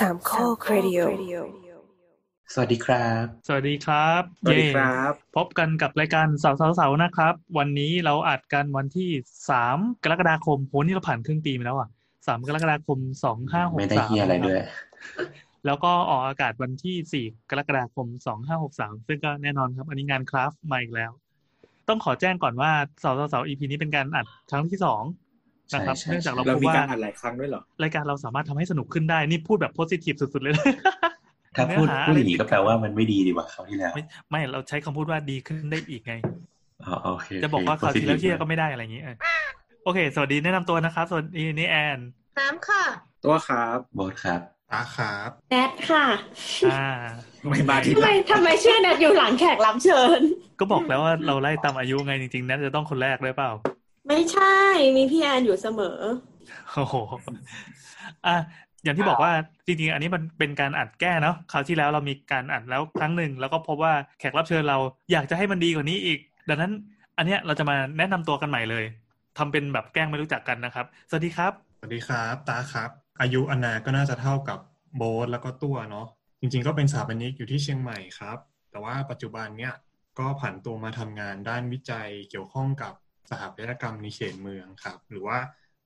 สามข้อครดิโอสวัสดีครับ สวัสดีครับ สวัสดีครับเย้พบกันกับรายการเสาเสาเสานะครับ วันนี้เราอัดกันวันที่สามกรกฎาคมโหนี่เราผ่านครึ่งปีมาแล้วอะสามกรกฎาคมสองห้าหกไม่ได้สามเฮียอะไรด้วย แล้วก็ออกอากาศวันที่สี่กรกฎาคมสองห้าหกสามซึ่งก็แน่นอนครับ อันนี้งานคราฟต์มาอีกแล้ว ต้องขอแจ้งก่อนว่าเสาเสาเสา EP นี้เป็นการอัดครั้งที่สอง นะครับใช่ใช่เนื่องจากเราเราพบมีว่าการอ่านหลายครั้งด้วยเหรอรายการเราสามารถทำให้สนุกขึ้นได้นี่พูดแบบโพสิทีฟสุดๆเลยนะถ้าพูดเนื้อหาพูดอย่างนี้ก็แปลว่ามันไม่ดีดีกว่าคราวที่แล้วไม่ไม่เราใช้คำพูดว่าดีขึ้นได้อีกไงอ๋อโอเคจะบอกว่าคราวที่แล้ว positive เที่ยก็ไม่ได้อะไรอย่างนี้เออโอเค สวัสดีแนะนำตัวนะครับสวัสดีนี่แอนน้ำค่ะ ตัวครับโบทครับตาครับแนทค่ะอ่าไม่มาทีทำหไมลังทำไมชื่อแนทอยู่หลังแขกรับเชิญ ก็บอกแล้วว่าเราไล่ตามอายุไงจริงๆนั่นจะต้องคนแรกด้วยเปล่า ไม่ใช่ มีพี่แอนอยู่เสมอ โอ้โหอะอย่างที่บอกว่าจริงๆอันนี้มันเป็นการอัดแก้เนาะคราวที่แล้วเรามีการอัดแล้วครั้งหนึ่งแล้วก็พบว่าแขกรับเชิญเราอยากจะให้มันดีกว่านี้อีก ดังนั้น อันเนี้ยเราจะมาแนะนำตัวกันใหม่เลยทำเป็นแบบแกล้งไม่รู้จักกันนะครับ สวัสดีครับ สวัสดีครับ ตาครับ อายุอนาก็น่าจะเท่ากับโบ๊ทแล้วก็ตัวเนาะจริง ๆ ก็เป็นสถาปนิกอยู่ที่เชียงใหม่ครับ แต่ว่าปัจจุบันเนี่ยก็ผันตัวมาทำงานด้านวิจัยเกี่ยวข้องกับ สถาปัตยกรรมในเขตเมืองครับ หรือว่า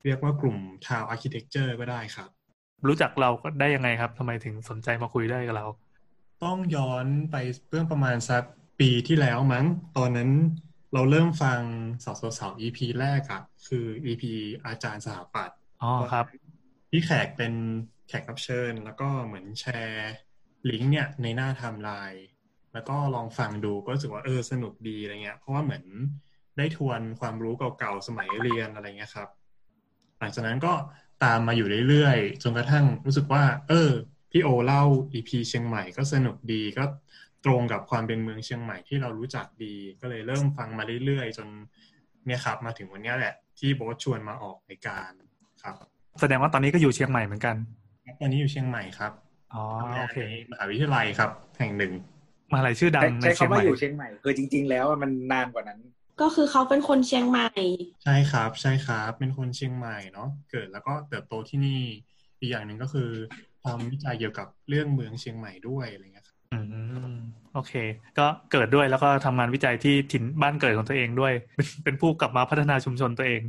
เรียกว่ากลุ่ม Town Architecture ก็ได้ครับ รู้จักเราก็ได้ยังไงครับทำไมถึงสนใจมาคุยได้กับเรา ต้องย้อนไปเรื่องประมาณสักปีที่แล้วมั้ง ตอนนั้นเราเริ่มฟังสาวสาว EP แรกอะคือ EP อาจารย์สถาปัตย์อ๋อครับ พี่แขกเป็นแขกรับเชิญ แล้วก็เหมือนแชร์ลิงก์เนี่ยในหน้าไทม์ไลน์แล้วก็ลองฟังดูก็รู้สึกว่าเออสนุกดีอะไรเงี้ย เพราะว่าเหมือน ได้ทวนความรู้เก่าๆ สมัยเรียนอะไรเงี้ยครับ หลังจากนั้นก็ตามมาอยู่เรื่อยๆ จนกระทั่งรู้สึกว่า เออ พี่โอเล่า EP เชียงใหม่ก็สนุกดีก็ตรงกับความเป็นเมืองเชียงใหม่ที่เรารู้จักดี ก็เลยเริ่มฟังมาเรื่อยๆ จนเนี่ยครับ มาถึงวันเนี้ยแหละ ที่โบ๊ทชวนมาออกรายการครับ แสดงว่าตอนนี้ก็อยู่เชียงใหม่เหมือนกันตอนนี้อยู่เชียงใหม่ครับอ๋อทำงาโอนเคในมหาวิทยาลัยครับ แห่งหนึ่งมหาลัยชื่อดังในใช้เชียงคำใหว่าม่อยู่เชียงใหม่คือจริง ๆ แล้วอะมันนานกว่านั้น ก็คือเขาเป็นคนเชียงใหม่ ใช่ครับ ใช่ครับ เป็นคนเชียงใหม่เนาะเกิดแล้วก็เติบโตที่นี่อีกอย่างหนึ่งก็คือทำวิจัยเกี่ยวกับเรื่องเมืองเชียงใหม่ด้วยอะไรเงี้ยครับอืมโอเค ก็เกิดด้วยแล้วก็ทำงานวิจัยที่ถิ่นบ้านเกิดของตัวเองด้วย เป็นเป็นผู้กลับมาพัฒนาชุมชนตัวเอง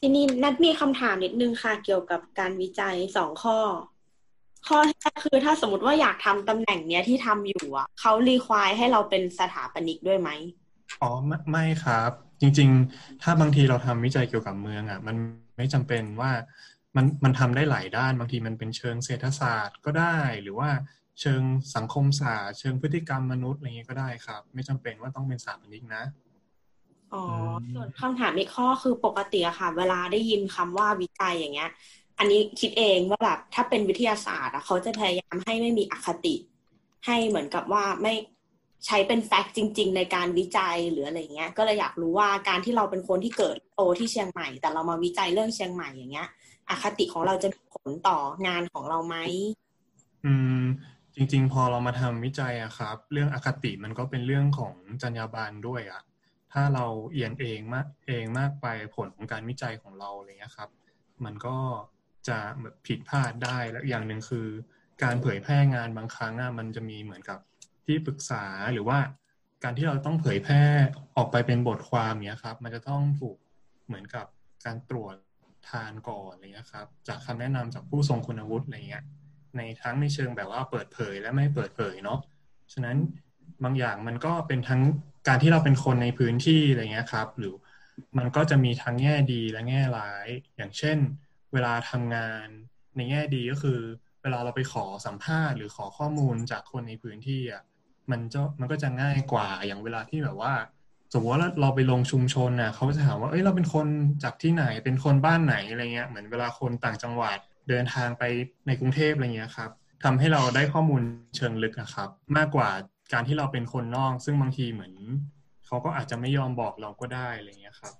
ทีนี้นัดมีคำถามนิดนึงค่ะเกี่ยวกับการวิจัยสองข้อ ข้อแรกคือถ้าสมมติว่าอยากทำตำแหน่งเนี้ยที่ทำอยู่อะเขารีควายให้เราเป็นสถาปนิกด้วยไหม อ๋อไม่ไม่ครับ จริง ๆ ถ้าบางทีเราทำวิจัยเกี่ยวกับเมืองอะ มันไม่จำเป็นว่ามันมันทำได้หลายด้านบางทีมันเป็นเชิงเศรษฐศาสตร์ก็ได้หรือว่าเชิงสังคมศาสตร์ เชิงพฤติกรรมมนุษย์อะไรเงี้ยก็ได้ครับ ไม่จำเป็นว่าต้องเป็นสถาปนิกนะอ๋ออมส่วนคำถามอีกข้อคือปกติอะค่ะ เวลาได้ยินคำว่าวิจัยอย่างเงี้ย อันนี้คิดเองว่าแบบถ้าเป็นวิทยาศาสตร์อะเขาจะพยายามให้ไม่มีอคติ ให้เหมือนกับว่าไม่ ใช้เป็นแฟกต์จริง ๆ ในการวิจัยหรืออะไรเงี้ย ก็เลยอยากรู้ว่าการที่เราเป็นคนที่เกิดโตที่เชียงใหม่ แต่เรามาวิจัยเรื่องเชียงใหม่อย่างเงี้ยอคติของเราจะมีผลต่องานของเราไหมอืม จริง ๆ พอเรามาทำวิจัยอะครับ เรื่องอคติมันก็เป็นเรื่องของจรรยาบรรณด้วยอะถ้าเราเอียงเองมากเองมากไปผลของการวิจัยของเราอะไรเงี้ยครับ มันก็จะผิดพลาดได้และอย่างหนึ่งคือ การเผยแพร่งานบางครั้งอะมันจะมีเหมือนกับ ที่ปรึกษาหรือว่าการที่เราต้องเผยแพร่ออกไปเป็นบทความเนี้ยครับ มันจะต้องถูกเหมือนกับการตรวจทานก่อนอะไรเงี้ยครับ จากคำแนะนำจากผู้ทรงคุณวุฒิอะไรเงี้ย ในทั้งในเชิงแบบว่าเปิดเผยและไม่เปิดเผยเนาะฉะนั้นบางอย่างมันก็เป็นทั้งการที่เราเป็นคนในพื้นที่อะไรเงี้ยครับ หรือมันก็จะมีทั้งแง่ดีและแง่ร้าย อย่างเช่น เวลาทำงานในแง่ดีก็คือ เวลาเราไปขอสัมภาษณ์ หรือขอข้อมูลจากคนในพื้นที่อะ มันจะมันก็จะง่ายกว่าอย่างเวลาที่แบบว่า สมมติว่าเราไปลงชุมชนน่ะเขาจะถามว่าเอ้ยเราเป็นคนจากที่ไหนเป็นคนบ้านไหนอะไรเงี้ยเหมือนเวลาคนต่างจังหวัดเดินทางไปในกรุงเทพอะไรเงี้ยครับทำให้เราได้ข้อมูลเชิงลึกอะครับ มากกว่าการที่เราเป็นคนนอก ซึ่งบางทีเหมือนเขาก็อาจจะไม่ยอมบอกเราก็ได้อะไรเงี้ยครับ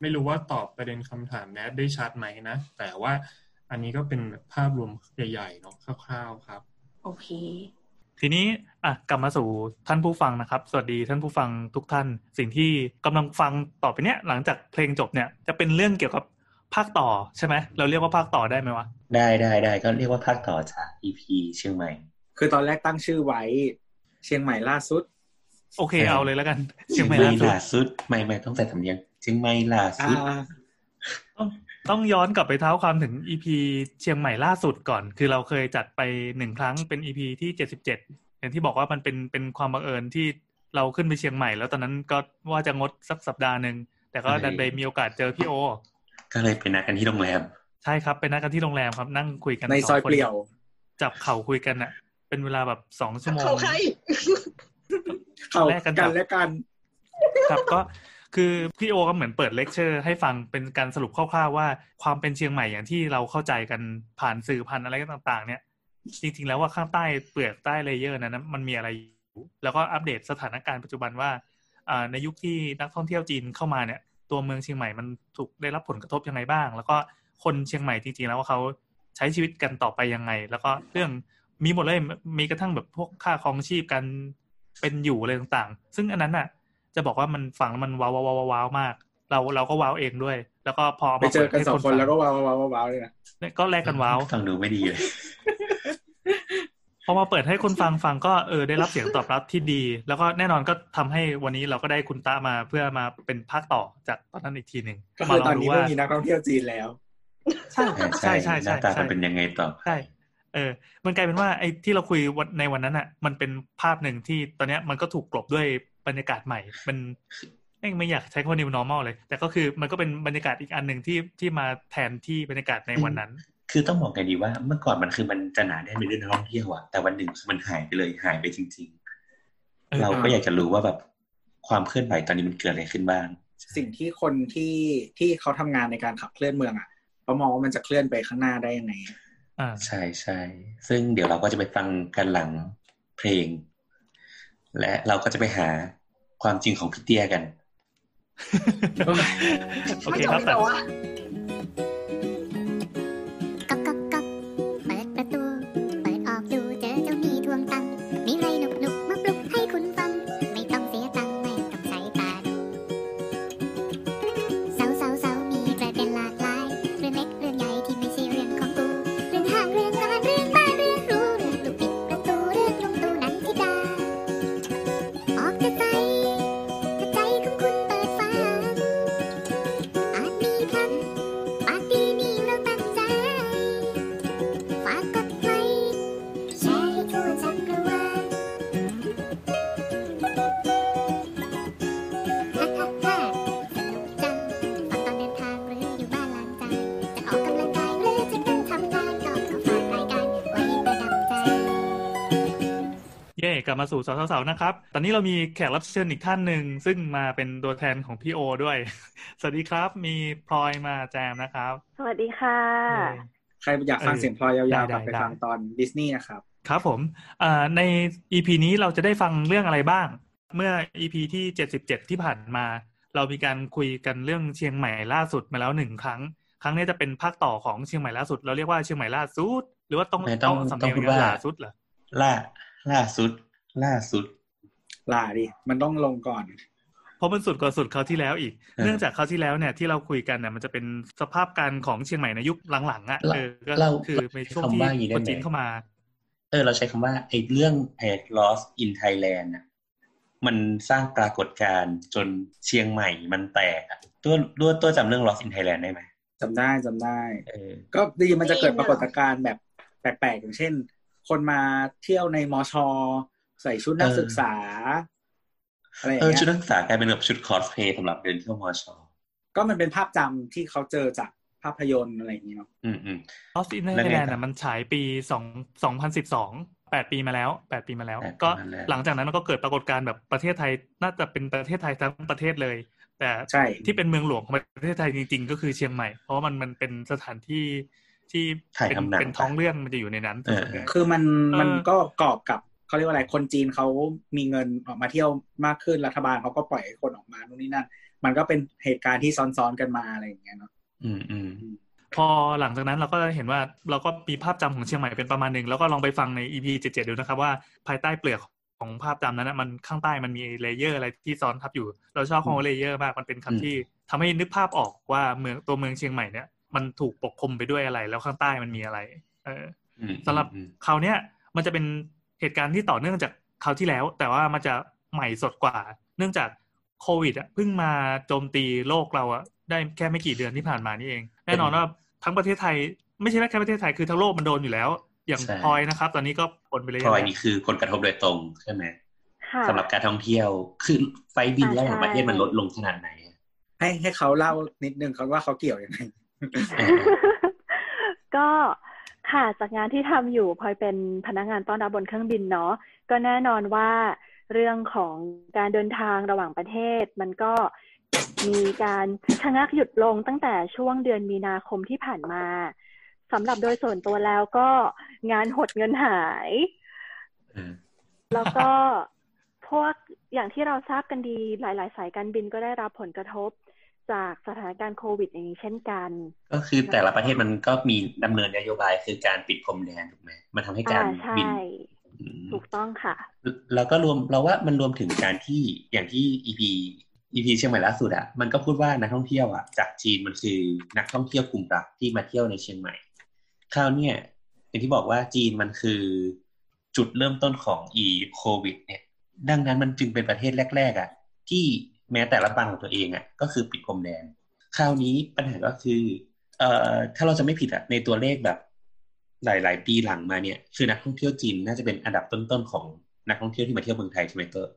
ไม่รู้ว่าตอบประเด็นคำถามแนทได้ชัดไหมนะ แต่ว่าอันนี้ก็เป็นภาพรวมใหญ่ๆเนาะคร่าวๆครับ โอเค ทีนี้อะกลับมาสู่ท่านผู้ฟังนะครับ สวัสดีท่านผู้ฟังทุกท่าน สิ่งที่กำลังฟังต่อไปเนี้ยหลังจากเพลงจบเนี่ยจะเป็นเรื่องเกี่ยวกับภาคต่อใช่ไหมเราเรียกว่าภาคต่อได้ไหมวะได้ได้ได้ก็เรียกว่าภาคต่อจาก EP เชียงใหม่ คือตอนแรกตั้งชื่อไว้ เชียงใหม่ล่าสุด โอเคเออเอาเลยแล้วกัน เชีเชียยงงใหใหม่ม่ล่าสุดล่าสุดไม่ไม่ต้องใส่สำเนียงเชียงใหม่ล่าอ่สุดา ต้องต้องย้อนกลับไปเท้าความถึง EP เชียงใหม่ล่าสุดก่อน คือเราเคยจัดไปหนึ่งครั้งเป็น EP ที่เจ็ดสิบเจ็ดอย่างที่บอกว่ามันเป็นเป็นความบังเอิญที่เราขึ้นไปเชียงใหม่ แล้วตอนนั้นก็ว่าจะงดสักสัปดาห์หนึ่งแต่ก็ดันไปมีโอกาสเจอพี่โอ ก็เลยไปนัดกันที่โรงแรมใช่ครับไปนัดกันที่โรงแรมครับนั่งคุยกันในซอยสองคนเปลี่ยว จับเข่าคุยกันอะเป็นเวลาแบบสองชั่วโมงเขาใครเข้าแลกกันกัจันบและกัน ครับก็ คือพี่โอก็เหมือนเปิดเลคเชอร์ให้ฟังเป็นการสรุปคร่าวๆว่า ความเป็นเชียงใหม่อย่างที่เราเข้าใจกันผ่านสื่อพันอะไรต่าง ๆ เนี่ยจริงๆแล้วว่าข้างใต้เปลือกใต้ layer นั้นมันมีอะไรอยู่แล้วก็อัปเดตสถานการณ์ปัจจุบันว่าในยุคที่นักท่องเที่ยวจีนเข้ามาเนี่ย ตัวเมืองเชียงใหม่มันถูกได้รับผลกระทบยังไงบ้าง แล้วก็คนเชียงใหม่จริงๆแล้วว่าเขาใช้ชีวิตกันต่อไปยังไง แล้วก็เรื่องมีหมดเลยมีกระทั่งแบบพวกค่าครองชีพกันเป็นอยู่อะไรต่างๆ ซึ่งอันนั้นน่ะ จะบอกว่ามันฟังแล้วมันว้าวว้าวว้าวว้าวมาก เราเราก็ว้าวเองด้วย แล้วก็พอไปมาเจอกันปิดให้สองคนฟัแล้วก็ว้าวว้าวว้าวว้าวเลยนะเนี่ยก็แลกกันว้าวฟังดูไม่ดีเลยพอมาเปิดให้คนฟังฟังก็เออได้รับเสียงตอบรับที่ดี แล้วก็แน่นอนก็ทำให้วันนี้เราก็ได้คุณตามาเพื่อมาเป็นภาคต่อจากตอนนั้นอีกทีหนึ่งก็มาคือลอตองนดูนี้ว่าไม่มีนักท่องเที่ยวจีนแล้ว ใช่ใช่ใช่หใช่น้าตาใช่จะเป็นยังไงต่อใช่เออ มันกลายเป็นว่าไอ้ที่เราคุยวันในวันนั้นอะ มันเป็นภาพหนึ่งที่ตอนเนี้ยมันก็ถูกกลบด้วย บรรยากาศใหม่มันเอ้ยไม่อยากใช้คำว่า new normal เลย แต่ก็คือมันก็เป็นบรรยากาศอีกอันหนึ่งที่ที่มาแทนที่บรรยากาศในวันนั้น คือต้องบอกไงดีว่าเมื่อก่อนมันคือมันจะหนาแน่นไปด้วยนักท่องเที่ยวอะแต่วันหนึ่งมันหายไปเลยหายไปจริงเออๆเราก็อยากจะรู้ว่าแบบความเคลื่อนไหวตอนนี้มันเกิดอะไรขึ้นบ้าง สิ่งที่คนที่ที่เขาทำงานในการขับเคลื่อนเมืองอะเขามองว่ามันจะเคลื่อนไปข้างหน้าได้ยังไงอ่าใช่ใช่ซึ่งเดี๋ยวเราก็จะไปฟังกันหลังเพลง และเราก็จะไปหา ความจริงของพี่เตี้ยกัน โอเคครับไม่จแต่เหรอวะ กลับมาสู่สาวสาวๆนะครับ ตอนนี้เรามีแขกรับเชิญอีกท่านหนึ่ง ซึ่งมาเป็นตัวแทนของพี่โอด้วย สวัสดีครับ มีพลอยมาแจมนะครับ สวัสดีค่ะเย่ใครอยากฟังเสียงพลอยยาวๆได้กลับไปได้ฟังตอนดิสนีย์นะครับ ครับผมอ่าใน EP นี้เราจะได้ฟังเรื่องอะไรบ้าง เมื่อ EP ที่ 77 ที่ผ่านมา เรามีการคุยกันเรื่องเชียงใหม่ล่าสุดมาแล้วหนึ่งครั้ง ครั้งนี้จะเป็นภาคต่อของเชียงใหม่ล่าสุด เราเรียกว่าเชียงใหม่ล่าสุด หรือว่าต้องไม่ต้องสำต้เนีองยงพูดว่าล่าสุดเหรอล่าล่าสุด ล่าสุดลาดิ มันต้องลงก่อน เพราะมันสุดกว่าสุดคราวที่แล้วอีกเออเนื่องจากคราวที่แล้วเนี่ยที่เราคุยกันเนี่ยมันจะเป็นสภาพการของเชียงใหม่ในยุคหลังๆอะเราเออก็เราคือในช่วงที่คำว่าอย่างนี้ได้คนไหมจีนเข้ามา เออ เราใช้คำว่าไอ้เรื่องไอ้ lost in Thailand น่ะมันสร้างปรากฏการณ์จนเชียงใหม่มันแตกอะตัวตัวตัวจำเรื่อง lost in Thailand ได้ไหมจำได้จำได้เออก็ดีมันจะเกิดได้ยินปรากฏการณ์แบบแปลกๆ อย่างเช่น คนมาเที่ยวในมอชอ ใส่ชุดนักเออศึกษาอะไรอย่างเออเงี้ชุดยนักศึกษากลายเป็นแบบชุดคอสเพลย์สำหรับเดินเที่ยวมอชอก็มันเป็นภาพจำที่เขาเจอจากภาพยนตร์อะไรอย่างเงี้ยเนาะอืมอืม Lost in แล้วไง Thailand ต่ออะมันฉายปีสองสองพันสิบสองแปดปีมาแล้วแปดปีมาแล้วแปดปีก็มาแล้วหลังจากนั้นมันก็เกิดปรากฏการณ์แบบประเทศไทยน่าจะเป็นประเทศไทยทั้งประเทศเลย แต่ใช่ที่เป็นเมืองหลวงของประเทศไทยจริง ๆ ก็คือเชียงใหม่ เพราะว่ามันมันเป็นสถานที่ที่ถ่ายเป็นทำหนังเป็นท้องเรื่องมันจะอยู่ในนั้นเออเออคือมันเออมันก็กรอบกับ เขาเรียกว่าอะไรคนจีนเขามีเงินออกมาเที่ยวมากขึ้นรัฐบาลเขาก็ปล่อยให้คนออกมานู่นนี่นั่น มันก็เป็นเหตุการณ์ที่ซ้อนๆกันมาอะไรอย่างเงี้ยเนาะอืมอืมพอหลังจากนั้นเราก็เห็นว่าเราก็มีภาพจำของเชียงใหม่เป็นประมาณหนึ่งแล้วก็ลองไปฟังใน EP 77ดูนะครับว่าภายใต้เปลือกของภาพจำนั้นนะมันข้างใต้มันมี layer อะไรที่ซ้อนทับอยู่ เราชอบคำว่า layer มากมันเป็นคำที่ทำให้นึกภาพออกว่าเมืองตัวเมืองเชียงใหม่เนี่ยมันถูกปกคลุมไปด้วยอะไร แล้วข้างใต้มันมีอะไร เอออืมสำหรับอืมคราวเนี้ยมันจะเป็น เหตุการณ์ที่ต่อเนื่องจากคราวที่แล้ว แต่ว่ามันจะใหม่สดกว่า เนื่องจากโควิดอะเพิ่งมาโจมตีโลกเราอะได้แค่ไม่กี่เดือนที่ผ่านมานี่เอง แน่นอนว่าทั้งประเทศไทย ไม่ใช่แค่ประเทศไทยคือทั้งโลกมันโดนอยู่แล้ว อย่างพลอยนะครับ ตอนนี้ก็ผลไปเลยพลอยนี่คือผลกระทบโดยตรงใช่ไหมค่ะสำหรับการท่องเที่ยวคือไฟล์บินอ่าระหว่างใช่ประเทศมันลดลงขนาดไหนอะให้ให้เขาเล่านิดนึงเขาว่าเขาเกี่ยวยังไงก็ ค่ะ จากงานที่ทำอยู่พลอยเป็นพนักงานต้อนรับบนเครื่องบินเนาะก็แน่นอนว่าเรื่องของการเดินทางระหว่างประเทศ มันก็มีการชะงักหยุดลงตั้งแต่ช่วงเดือนมีนาคมที่ผ่านมาสำหรับโดยส่วนตัวแล้วก็งานหดเงินหาย แล้วก็พวกอย่างที่เราทราบกันดีหลาย ๆ สายการบินก็ได้รับผลกระทบ จากสถานการณ์โควิดอย่างนี้เช่นกัน ก็คือแต่ละประเทศมันก็มีดำเนินนโยบายคือการปิดพรมแดนถูกไหมมันทำให้การอ่าใช่บินอืมถูกต้องค่ะ แล้วก็รวมเราว่ามันรวมถึงการที่อย่างที่ EP EP เชียงใหม่ล่าสุดอะมันก็พูดว่านักท่องเที่ยวอะจากจีนมันคือนักท่องเที่ยวกลุ่มหลักที่มาเที่ยวในเชียงใหม่คราวเนี่ยอย่างที่บอกว่าจีนมันคือจุดเริ่มต้นของอีโควิด เนี่ย ดังนั้นมันจึงเป็นประเทศแรก ๆอะที่ แม้แต่ละบางของตัวเองอะก็คือปิดพรมแดน คราวนี้ปัญหาก็คือ เอ่อถ้าเราจะไม่ผิดอะในตัวเลขแบบ หลาย ๆ ปีหลังมาเนี่ยคือนักท่องเที่ยวจีนน่าจะเป็นอันดับต้นๆของนักท่องเที่ยวที่มาเที่ยวเมืองไทยใช่ไหมเตอร์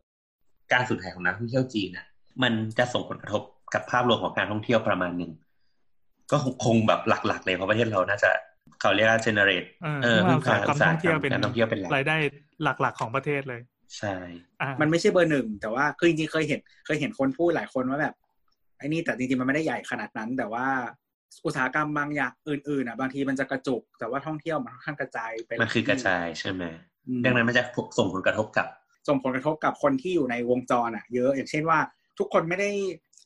การสูญหายของนักท่องเที่ยวจีนน่ะมันจะส่งผลกระทบกับภาพรวมของการท่องเที่ยวประมาณหนึ่งก็คงคงแบบหลัก ๆ เลยเพราะประเทศเราน่าจะเขาเรียกว่า generate เออเออเมื่ออุตสาหกรรมอุตสาหท่องเที่ยวเป็นการท่องเที่ยวเป็นหลักรายได้หลัก ๆ ของประเทศเลย ใช่อ่ามันไม่ใช่เบอร์หนึ่งแต่ว่าคือจริงๆเคยเห็น เคยเห็นคนพูดหลายคนว่าแบบไอ้นี่แต่จริงๆมันไม่ได้ใหญ่ขนาดนั้น แต่ว่าอุตสาหกรรมบางอย่างอื่นๆอะบางทีมันจะกระจุก แต่ว่าท่องเที่ยวมันค่อนข้างกระจายไปมันคือกระจายใช่ไหมอืมดังนั้นมันจะส่งผลกระทบกับ ส่งผลกระทบกับคนที่อยู่ในวงจรอะ เยอะอย่างเช่นว่า ทุกคนไม่ได้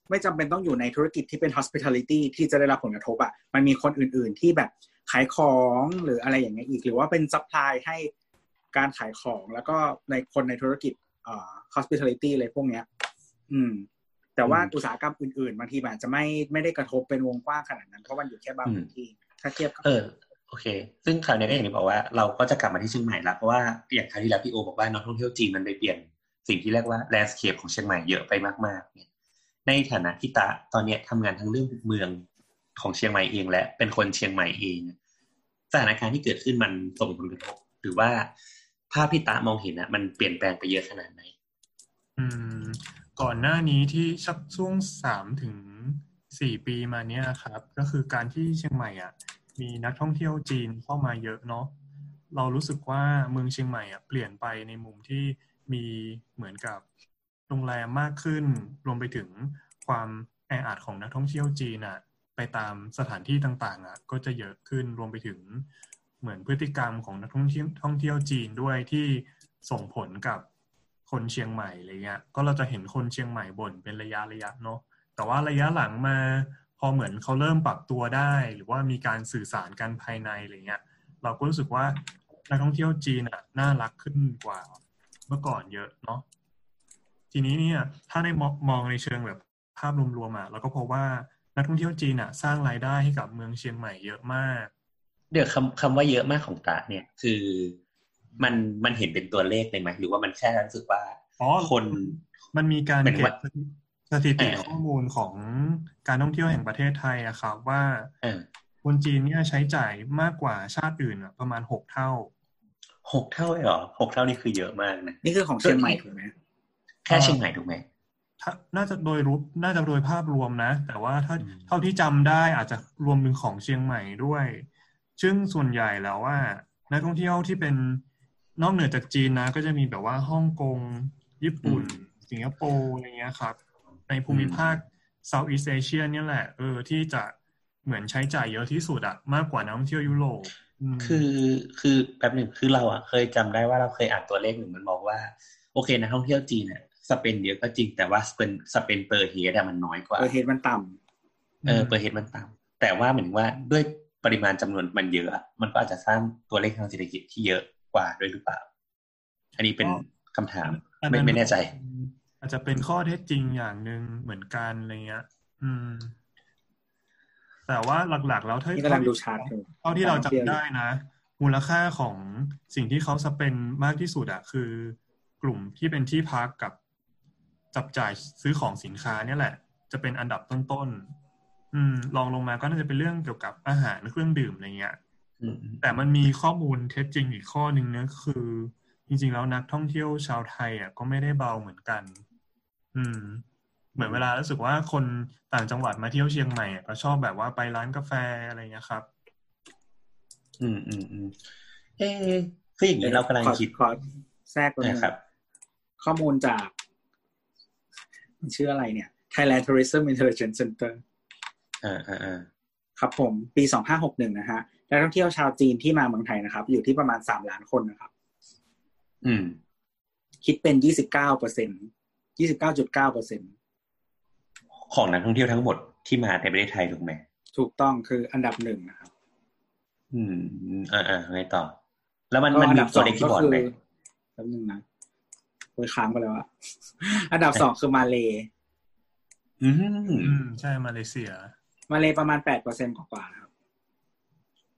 ไม่จำเป็นต้องอยู่ในธุรกิจที่เป็น hospitality ที่จะได้รับผลกระทบอะมันมีคนอื่นๆที่แบบขายของหรืออะไรอย่างเงี้ยอีก หรือว่าเป็น supply ให้ การขายของแล้วก็ในคนในธุรกิจเอ่อ hospitality อะไรพวกเนี้ย อืม แต่ว่าอืมอุตสาหกรรมอื่นๆ บางทีมันอาจจะไม่ไม่ได้กระทบเป็นวงกว้างขนาดนั้น เพราะมันอยู่แค่บางอืมพื้นที่ถ้าเทียบกับเออโอเค ซึ่งคราวนี้ก็อย่างที่บอกว่าเราก็จะกลับมาที่เชียงใหม่ละเพราะว่าอย่างคราวที่แล้วพี่โอบอกว่านักท่องเที่ยวจีนมันไปเปลี่ยนสิ่งที่เรียกว่าแลนด์สเคปของเชียงใหม่เยอะไปมากๆเนี่ยในฐานะที่ตาตอนเนี้ยทำงานทั้งเรื่องเมืองของเชียงใหม่เอง และเป็นคนเชียงใหม่เองสถานการณ์ที่เกิดขึ้นมันส่งผลกระทบหรือว่า ภาพที่ตามองเห็นอะมันเปลี่ยนแปลงไปเยอะขนาดไหนอืม ก่อนหน้านี้ที่ชักช่วงสามถึงสี่ปีมาเนี้ยครับ ก็คือการที่เชียงใหม่อะ มีนักท่องเที่ยวจีนเข้ามาเยอะเนาะเรารู้สึกว่าเมืองเชียงใหม่อะเปลี่ยนไปในมุมที่มีเหมือนกับโรงแรมมากขึ้น รวมไปถึงความแออัดของนักท่องเที่ยวจีนอะ ไปตามสถานที่ต่างๆอะ ก็จะเยอะขึ้นรวมไปถึง เหมือนพฤติกรรมของนักท่องเที่ยวท่องเที่ยวจีนด้วยที่ส่งผลกับคนเชียงใหม่อะไรเงี้ย ก็เราจะเห็นคนเชียงใหม่บ่นเป็นระยะระยะเนาะ แต่ว่าระยะหลังมาพอเหมือนเขาเริ่มปรับตัวได้ หรือว่ามีการสื่อสารกันภายในอะไรเงี้ย เราก็รู้สึกว่านักท่องเที่ยวจีนอะน่ารักขึ้นกว่าเมื่อก่อนเยอะเนาะ ทีนี้เนี่ยถ้าในมองมองในเชิงแบบภาพรวมๆอะเราก็พบว่านักท่องเที่ยวจีนอะสร้างรายได้ให้กับเมืองเชียงใหม่เยอะมาก เดี๋ยวคำคำว่าเยอะมากของตาเนี่ย คือมันมันเห็นเป็นตัวเลขเลยไหมหรือว่ามันแค่รู้สึกว่าอ๋อคนมันมีการหมายถึงเก็บว่าสถิติเออข้อมูลของการท่องเที่ยวแห่งประเทศไทยอะครับ ว่าเออคนจีนเนี่ยใช้จ่ายมากกว่าชาติอื่นอะประมาณหกเท่าหกเท่าเลยเหรอหกเท่านี่คือเยอะมากนะนี่คือของเชียงใหม่ถูกไหมแค่เชียงใหม่ถูกไหมถ้าน่าจะโดยรูปน่าจะโดยภาพรวมนะ แต่ว่าถ้าอืมเท่าที่จำได้อาจจะรวมถึงของเชียงใหม่ด้วย ซึ่งส่วนใหญ่แล้วว่านักท่องเที่ยวที่เป็นนอกเหนือจากจีนนะ ก็จะมีแบบว่าฮ่องกง ญี่ปุ่น สิงคโปร์อะไรเงี้ยครับ ในภูมิภาค Southeast Asia เนี่ยแหละ เออ ที่จะเหมือนใช้จ่ายเยอะที่สุดอะมากกว่านักท่องเที่ยวยุโรปมคือคือแป๊บหนึ่งคือเราอะเคยจำได้ว่าเราเคยอ่านตัวเลขหนึ่งมันบอกว่า โอเคนักท่องเที่ยวจีนเนี่ย spend เยอะก็จริงแต่ว่า spend spend per head มันน้อยกว่าเออ head มันต่ำเออเ per head มันต่ำแต่ว่าเหมือนว่าด้วย ปริมาณจำนวนมันเยอะอะ มันก็อาจจะสร้างตัวเลขทางเศรษฐกิจที่เยอะกว่าด้วยหรือเปล่า อันนี้เป็นคำถามอันไม่นั้นไม่แน่ใจ อาจจะเป็นข้อเท็จจริงอย่างหนึ่งเหมือนกันอะไรเงี้ย อืม แต่ว่าหลักๆ แล้วถ้านี่กำลังดูชาร์ตอยู่เท่าที่เราการท่องเที่ยวจำได้นะ มูลค่าของสิ่งที่เขาสเปนมากที่สุดอะคือกลุ่มที่เป็นที่พักกับจับจ่ายซื้อของสินค้าเนี่ยแหละ จะเป็นอันดับต้นๆ อืมลองลงมาก็น่าจะเป็นเรื่องเกี่ยวกับอาหารเครื่องดื่มอะไรเงี้ยอืมแต่มันมีข้อมูลเท็จจริงอีกข้อหนึ่งนะคือ จริง ๆ แล้วนักท่องเที่ยวชาวไทยอะก็ไม่ได้เบาเหมือนกัน อืม เหมือนเวลารู้สึกว่าคนต่างจังหวัดมาเที่ยวเชียงใหม่อะก็ชอบแบบว่าไปร้านกาแฟอะไรเงี้ยครับ อืมอืมอืมเอ๊ะคืออย่างนี้เรากำลังขอคิดขอแทรกตรงนี้นะครับ ข้อมูลจากมันชื่ออะไรเนี่ย Thailand Tourism Intelligence Center อ่าอ่าอ่าครับผมปี2561นะฮะนักท่องเที่ยวชาวจีนที่มาเมืองไทยนะครับ อยู่ที่ประมาณ3ล้านคนนะครับ อืม คิดเป็น29เปอร์เซ็นต์29.9เปอร์เซ็นต์ของนักท่องเที่ยวทั้งหมดที่มาในประเทศไทยถูกไหมถูกต้องคืออันดับหนึ่งนะครับ อืมอ่าอ่าไงต่อ แล้วมันก็มันอันมีดับสตัวองเลขที่ก็บอร์ดคือไหมแป๊บนึงนะโอยค้างไปแล้วอะอันดับสองคือมาเลอืมอืมใช่มาเลเซีย มาเลประมาณ8เปอร์เซ็นต์กว่าๆนะครับ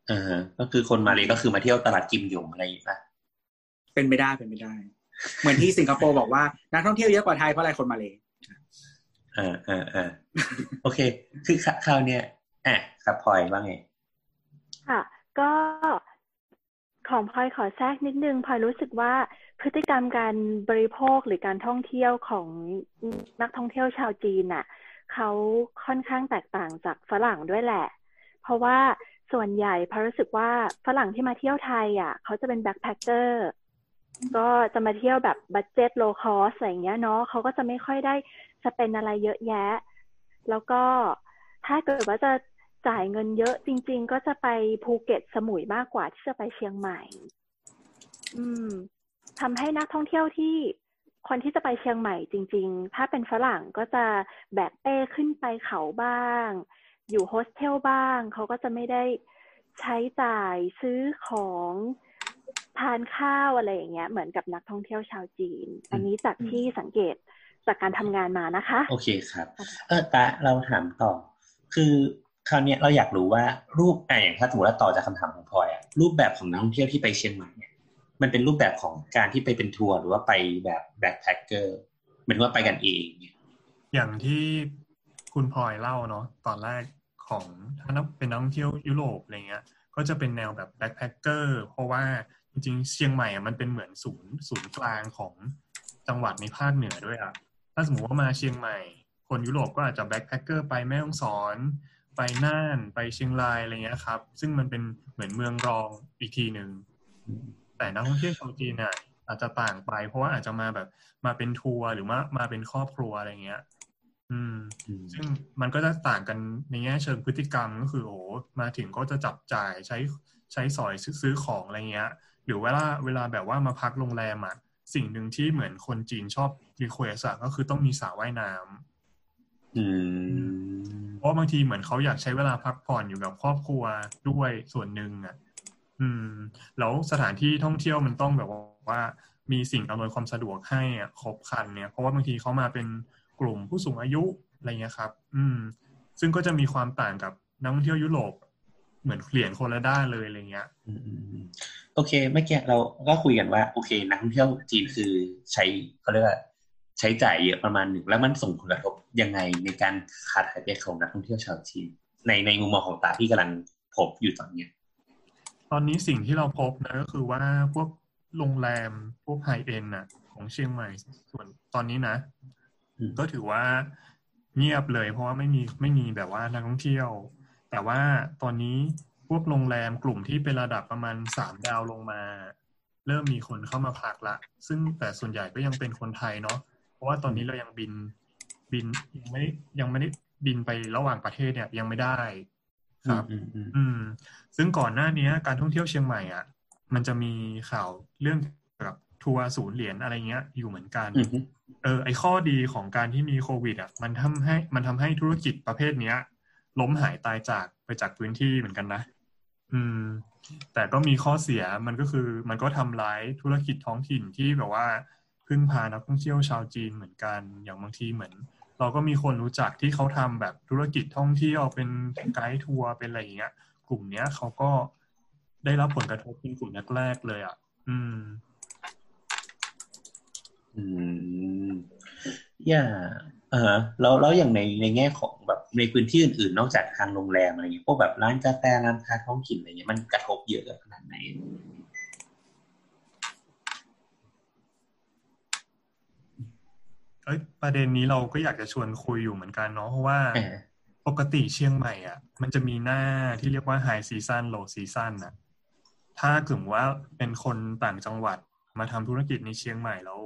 อ่าฮะก็คือคนมาเลยก็คือมาเที่ยวตลาดกิมหยงอะไรอย่างเงี้ยป่ะเป็นไปได้เป็นไปได้ เหมือนที่สิงคโปร์บอกว่านักท่องเที่ยวเยอะกว่าไทยเพราะอะไรคนมาเลอ่าอ่าอ่าโอเค คือคราวเนี้ยอะครับพลอยว่าไงค่ะ ก็ของพลอยขอแทรกนิดนึงพลอยรู้สึกว่าพฤติกรรมการบริโภคหรือการท่องเที่ยวของนักท่องเที่ยวชาวจีนน่ะ เขาค่อนข้างแตกต่างจากฝรั่งด้วยแหละ เพราะว่าส่วนใหญ่พลอยรู้สึกว่าฝรั่งที่มาเที่ยวไทยอะเขาจะเป็น backpacker ก็จะมาเที่ยวแบบ budget low cost อะไรเงี้ยเนาะเขาก็จะไม่ค่อยได้จะ spend อะไรเยอะแยะ แล้วก็ถ้าเกิดว่าจะจ่ายเงินเยอะจริง ๆ ก็จะไปภูเก็ตสมุยมากกว่าที่จะไปเชียงใหม่ อืมทำให้นักท่องเที่ยวที่ คนที่จะไปเชียงใหม่จริง ๆ ถ้าเป็นฝรั่งก็จะแบกเป้ขึ้นไปเขาบ้าง อยู่โฮสเทลบ้าง เขาก็จะไม่ได้ใช้จ่ายซื้อของทานข้าวอะไรอย่างเงี้ย เหมือนกับนักท่องเที่ยวชาวจีน อันนี้จากที่สังเกตจากการทำงานมานะคะ โอเคครับ เออตะเราถามต่อ คือคราวเนี้ยเราอยากรู้ว่ารูปอะอย่างถ้าสมมติว่าต่อจากคำถามของพลอยอะรูปแบบของนักท่องเที่ยวที่ไปเชียงใหม่เนี่ย มันเป็นรูปแบบของการที่ไปเป็นทัวร์หรือว่าไปแบบ backpacker เหมือนว่าไปกันเอง อย่างที่คุณพลอยเล่าเนาะตอนแรกของถ้านับเป็นนักท่องเที่ยวยุโรปอะไรเงี้ย ก็จะเป็นแนวแบบ backpacker เพราะว่าจริงๆเชียงใหม่อะมันเป็นเหมือนศูนย์ศูนย์กลางของจังหวัดในภาคเหนือด้วยอะถ้าสมมติว่ามาเชียงใหม่ คนยุโรปก็อาจจะ backpacker ไปแม่ฮ่องสอน ไปน่านไปเชียงรายอะไรเงี้ยครับ ซึ่งมันเป็นเหมือนเมืองรองอีกทีหนึ่ง แต่นักท่องเที่ยวชาวจีนเนี่ยอาจจะต่างไป เพราะว่าอาจจะมาแบบมาเป็นทัวร์หรือว่ามาเป็นครอบครัวอะไรเงี้ย อืมอืมซึ่งมันก็จะต่างกันในแง่เชิงพฤติกรรมก็คือโอ้โหมาถึงก็จะจับจ่ายใช้ใช้สอยซื้อซื้อของอะไรเงี้ย หรือเวลาเวลาแบบว่ามาพักโรงแรมอะสิ่งหนึ่งที่เหมือนคนจีนชอบรีเควสก็คือต้องมีสระว่ายน้ำอืมเพราะบางทีเหมือนเขาอยากใช้เวลาพักผ่อนอยู่กับครอบครัวด้วยส่วนหนึ่งอะ อืม แล้วสถานที่ท่องเที่ยวมันต้องแบบว่ามีสิ่งอำนวยความสะดวกให้อะครบครันเนี่ย เพราะว่าบางทีเขามาเป็นกลุ่มผู้สูงอายุอะไรเงี้ยครับ อืม ซึ่งก็จะมีความต่างกับนักท่องเที่ยวยุโรปเหมือนเหรียญคนละด้านเลยอะไรเงี้ยอืมโอเคเมื่อกี้เราก็คุยกันว่า โอเค นักท่องเที่ยวจีนคือใช้เขาเรียกว่าใช้จ่ายเยอะประมาณหนึ่งแล้วมันส่งผลกระทบยังไงในการขาดหายไปของนักท่องเที่ยวชาวจีนในในมุมมองของตาที่กำลังพบอยู่ตอนเนี้ย ตอนนี้สิ่งที่เราพบนะก็คือว่าพวกโรงแรมพวกไฮเอ็นน่ะ ของเชียงใหม่ส่วนตอนนี้นะอืมก็ถือว่าเงียบเลยเพราะว่าไม่มีไม่มีแบบว่านักท่องเที่ยว แต่ว่าตอนนี้พวกโรงแรมกลุ่มที่เป็นระดับประมาณสามดาวลงมา เริ่มมีคนเข้ามาพักละ ซึ่งแต่ส่วนใหญ่ก็ยังเป็นคนไทยเนาะเพราะว่าตอนนี้เรายังบินบินยังไม่ได้ยังไม่ได้บินไประหว่างประเทศเนี่ยยังไม่ได้ ครับอืมอืมอืม ซึ่งก่อนหน้านี้การท่องเที่ยวเชียงใหม่อะ มันจะมีข่าวเรื่องเกี่ยวกับทัวร์ศูนย์เหรียญอะไรเงี้ย อยู่เหมือนกันอืมอืมเออ ไอข้อดีของการที่มีโควิด อะ มันทำให้มันทำให้ธุรกิจประเภทเนี้ย ล้มหายตายจากไปจากพื้นที่เหมือนกันนะ อืม แต่ก็มีข้อเสียมันก็คือ มันก็ทำร้ายธุรกิจท้องถิ่นที่แบบว่าพึ่งพานักท่องเที่ยวชาวจีนเหมือนกัน อย่างบางทีเหมือน เราก็มีคนรู้จักที่เขาทำแบบธุรกิจท่องเที่ยวเป็นไกด์ทัวร์เป็นอะไรอย่างเงี้ย กลุ่มเนี้ยเขาก็ได้รับผลกระทบเป็นกลุ่มแรกๆเลยอะ อืม อืมอย่าเออแล้วแล้วอย่างในในแง่ของแบบในพื้นที่อื่นๆ นอกจากทางโรงแรมอะไรเงี้ยพวกแบบร้านกาแฟร้านค้าท้องถิ่นอะไรเงี้ยมันกระทบเยอะขนาดไหน เอ้ยประเด็นนี้เราก็อยากจะชวนคุยอยู่เหมือนกันเนาะเพราะว่าเออปกติเชียงใหม่อะ มันจะมีหน้าที่เรียกว่า high season low season น่ะ ถ้าเกิดว่าเป็นคนต่างจังหวัดมาทำธุรกิจในเชียงใหม่แล้ว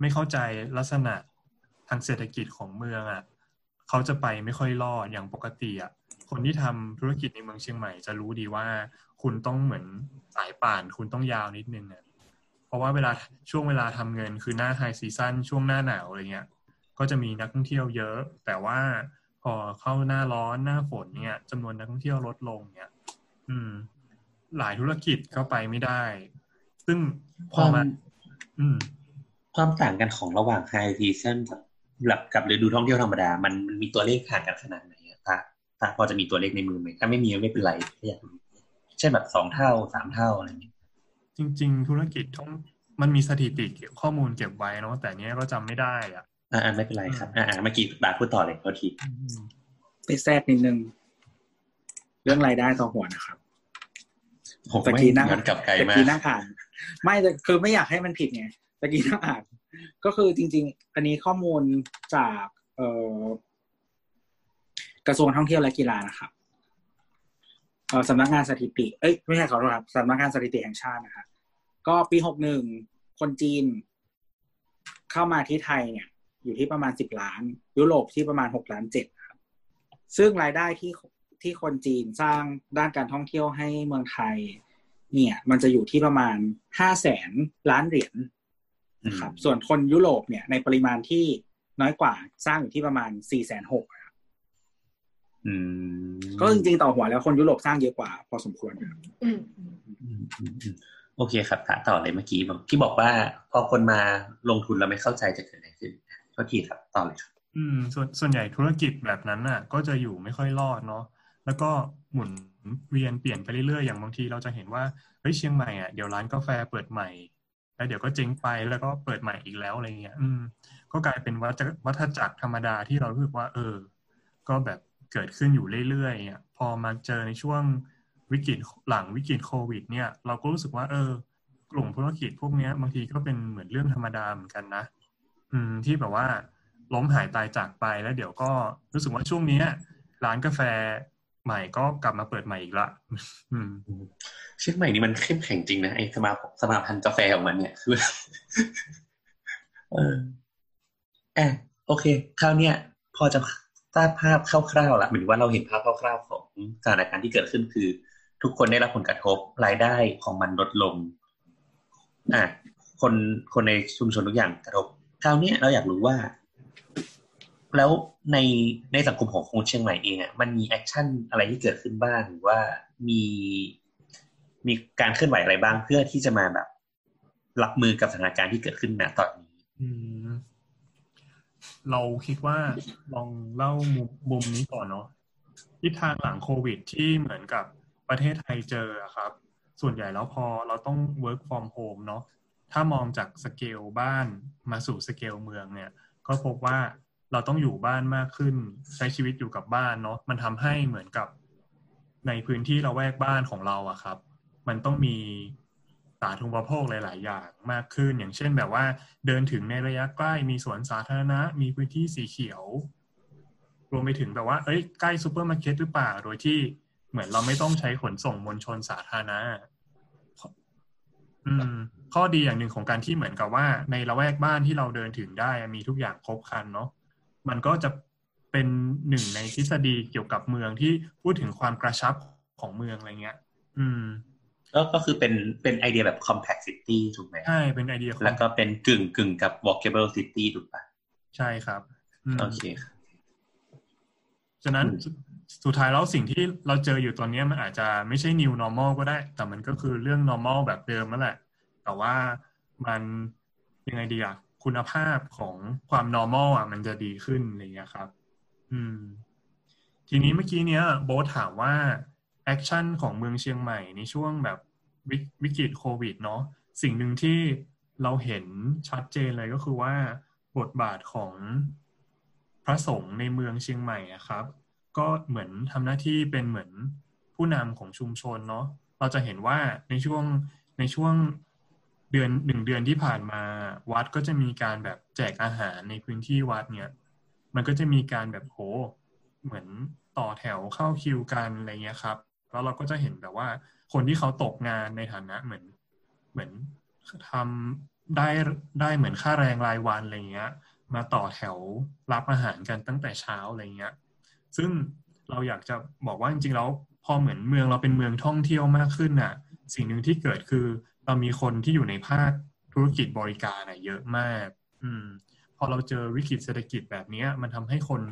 ไม่เข้าใจลักษณะทางเศรษฐกิจของเมืองอะเขาจะไปไม่ค่อยรอดอย่างปกติอะคนที่ทำธุรกิจในเมืองเชียงใหม่จะรู้ดีว่า คุณต้องเหมือนสายป่าน คุณต้องยาวนิดนึงอะ เพราะว่าเวลาช่วงเวลาทำเงินคือหน้า high season ช่วงหน้าหนาวอะไรเงี้ย ก็จะมีนักท่องเที่ยวเยอะ แต่ว่าพอเข้าหน้าร้อนหน้าฝนเนี่ยจำนวนนักท่องเที่ยวลดลงเนี่ย อืม หลายธุรกิจก็ไปไม่ได้ ซึ่งพคอวามมาอืม ความต่างกันของระหว่างไฮซีซันกับกับกับฤดูท่องเที่ยวธรรมดา มันมันมีตัวเลขห่างกันขนาดไหนอะตาตาพอจะมีตัวเลขในมือไหมถ้าไม่มีก็ไม่เป็นไรแค่อยากรู้เช่นแบบสองเท่าสามเท่าอะไรอย่างเงี้ย จริง ๆ ธุรกิจท่องมันมีสถิติเก็บข้อมูลเก็บไว้เนาะแต่เนี้ยก็จำไม่ได้อะอ่าไม่เป็นไรครับ อ่าเมื่อกี้บาสพูดต่อเลยเขาทีอืมไปแทรกนิดนึง เรื่องรายได้ต่อหัวนะครับผมตะไม่กี้นั่งย้อนกลับไกลตะมากี้กนั่งอ่านไม่แต่คือไม่อยากให้มันผิดไงตะกี้นั่งอ่านก็คือจริง ๆ อันนี้ข้อมูลจาก เอ่อกระทรวงท่องเที่ยวและกีฬานะครับเอ่อ สำนักงานสถิติ เอ้ยไม่ใช่ขอโทษครับสำนักงานสถิติแห่งชาตินะครับก็ปีหกหนึ่งคนจีน เข้ามาที่ไทยเนี่ย อยู่ที่ประมาณสิบล้าน ยุโรปที่ประมาณหกล้านเจ็ดครับ ซึ่งรายได้ที่ที่คนจีนสร้างด้านการท่องเที่ยวให้เมืองไทย เนี่ย มันจะอยู่ที่ประมาณห้าแสนล้านเหรียญครับ ส่วนคนยุโรปเนี่ย ในปริมาณที่น้อยกว่าสร้างอยู่ที่ประมาณสี่แสนหกอืม ก็จริงๆต่อหัวแล้วคนยุโรปสร้างเยอะกว่า พอสมควรครับอืมอืมอืมอืมโอเคครับต่ต่อเลยเมื่อกี้บอกที่บอกว่าพอคนมาลงทุนแล้วไม่เข้าใจจะเกิดอะไรขึ้นโทษทีครับต่อเลยครับอืมส่วนส่วนใหญ่ธุรกิจแบบนั้นน่ะ ก็จะอยู่ไม่ค่อยรอดเนาะแล้วก็หมุนเวียนเปลี่ยนไปเรื่อยๆอย่างบางทีเราจะเห็นว่าเฮ้ยเชียงใหม่อะเดี๋ยวร้านกาแฟเปิดใหม่ แล้วเดี๋ยวก็เจ๊งไปแล้วก็เปิดใหม่อีกแล้วอะไรเงี้ย อืม ก็กลายเป็นวัฏวัฏจักรธรรมดาที่เรารู้สึกว่า เออ ก็แบบ เกิดขึ้นอยู่เรื่อยๆอะพอมาเจอในช่วงวิกฤตหลังวิกฤตโควิด เนี่ย เราก็รู้สึกว่า เออ กลุ่มธุรกิจพวกนี้บางทีก็เป็นเหมือนเรื่องธรรมดาเหมือนกันนะ อืม ที่แบบว่าล้มหายตายจากไปแล้วเดี๋ยวก็รู้สึกว่าช่วงนี้ร้านกาแฟใหม่ก็กลับมาเปิดใหม่อีกละเชียงใหม่นี่มันเข้มแข็งจริงนะไอ้สมาสมาพันธ์กาแฟของมันเนี่ยคือเออแอะโอเคคราวเนี้ยพอจะ ทราบภาพคร่าวๆละหมายถึงว่าเราเห็นภาพคร่าวๆของสถานการณ์ที่เกิดขึ้นคือ ทุกคนได้รับผลกระทบรายได้ของมันลดลง อะคนคนในชุมชนทุกอย่างกระทบคราวนี้เราอยากรู้ว่า แล้วในในสังคมของคนเชียงใหม่เองอะมันมี action อะไรที่เกิดขึ้นบ้างหรือว่ามีมีการเคลื่อนไหวอะไรบ้างเพื่อที่จะมาแบบรับมือกับสถานการณ์ที่เกิดขึ้นณตอนนี้อืม เราคิดว่าลองเล่ามุมมุมนี้ก่อนเนาะทิศทางหลังโควิดที่เหมือนกับประเทศไทยเจอครับ ส่วนใหญ่แล้วพอเราต้อง work from home เนาะถ้ามองจากสเกลบ้านมาสู่สเกลเมืองเนี่ย ก็พบว่าเราต้องอยู่บ้านมากขึ้น ใช้ชีวิตอยู่กับบ้านเนาะมันทำให้เหมือนกับในพื้นที่ละแวกบ้านของเราอะครับ มันต้องมี สาธารณูปโภคหลาย ๆ อย่างมากขึ้น อย่างเช่นแบบว่า เดินถึงในระยะใกล้มีสวนสาธารณะ มีพื้นที่สีเขียว รวมไปถึงแบบว่า เอ้ยใกล้ซูเปอร์มาร์เก็ตหรือเปล่าโดยที่เหมือนเราไม่ต้องใช้ขนส่งมวลชนสาธารณะอืมข้อดีอย่างหนึ่งของการที่เหมือนกับว่า ในละแวกบ้านที่เราเดินถึงได้มีทุกอย่างครบครันเนาะมันก็จะเป็นหนึ่งในทฤษฎีเกี่ยวกับเมืองที่พูดถึงความกระชับของเมืองอะไรเงี้ย อืม ก็ก็คือเป็นเป็นไอเดียแบบ compact city ถูกไหมใช่ เป็นไอเดียของแล้วก็เป็นกึ่งกึ่งกับ walkable city ถูกปะใช่ครับอืมโอเคครับฉะนั้นอืมสุดสุดท้ายแล้วสิ่งที่เราเจออยู่ตอนนี้มันอาจจะไม่ใช่ new normal ก็ได้ แต่มันก็คือเรื่อง normal แบบเดิมนั่นแหละ แต่ว่ามันยังไงดีอะคุณภาพของความ normal อะ มันจะดีขึ้นอะไรเงี้ยครับ อืม ทีนี้เมื่อกี้เนี้ยโบ๊ทถามว่า action ของเมืองเชียงใหม่ในช่วงแบบวิกฤตโควิดเนาะสิ่งหนึ่งที่เราเห็นชัดเจนเลยก็คือว่าบทบาทของพระสงฆ์ในเมืองเชียงใหม่อะครับ ก็เหมือนทำหน้าที่เป็นเหมือนผู้นำของชุมชนเนาะเราจะเห็นว่าในช่วงในช่วงเดือนหนึ่งเดือนที่ผ่านมาวัดก็จะมีการแบบแจกอาหารในพื้นที่วัดเนี่ย มันก็จะมีการแบบโหเหมือนต่อแถวเข้าคิวกันอะไรเงี้ยครับ แล้วเราก็จะเห็นแบบว่า คนที่เขาตกงานในฐานะเหมือนเหมือนทำได้ได้เหมือนค่าแรงรายวันอะไรเงี้ย มาต่อแถวรับอาหารกันตั้งแต่เช้าอะไรเงี้ย ซึ่งเราอยากจะบอกว่าจริงๆแล้วพอเหมือนเมืองเราเป็นเมืองท่องเที่ยวมากขึ้นน่ะ สิ่งหนึ่งที่เกิดคือ เรามีคนที่อยู่ในภาคธุรกิจบริการน่ะเยอะมาก อืม พอเราเจอวิกฤตเศรษฐกิจแบบนี้มันทำให้คน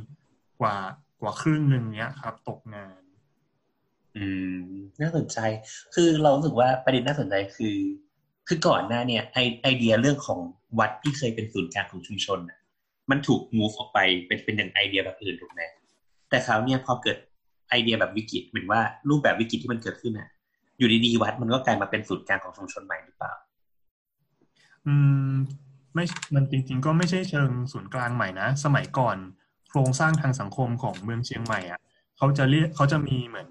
กว่ากว่าครึ่งหนึ่งเนี้ยครับ ตกงาน อืม น่าสนใจ คือเรารู้สึกว่าประเด็นน่าสนใจคือ คือก่อนหน้าเนี่ยไอไอเดียเรื่องของวัดที่เคยเป็นศูนย์กลางของชุมชนน่ะมันถูก move ออกไปเป็นเป็นอย่างไอเดียแบบอื่นถูกไหมแต่คราวเนี้ยพอเกิดไอเดียแบบวิกฤตเหมือนว่ารูปแบบวิกฤตที่มันเกิดขึ้นน่ะ อยู่ดีๆวัดมันก็กลายมาเป็นศูนย์กลางของชุมชนใหม่หรือเปล่า อืม ไม่มันจริง ๆ ก็ไม่ใช่เชิงศูนย์กลางใหม่นะ สมัยก่อนโครงสร้างทางสังคมของเมืองเชียงใหม่อะเขาจะเรียกเขาจะมีเหมือน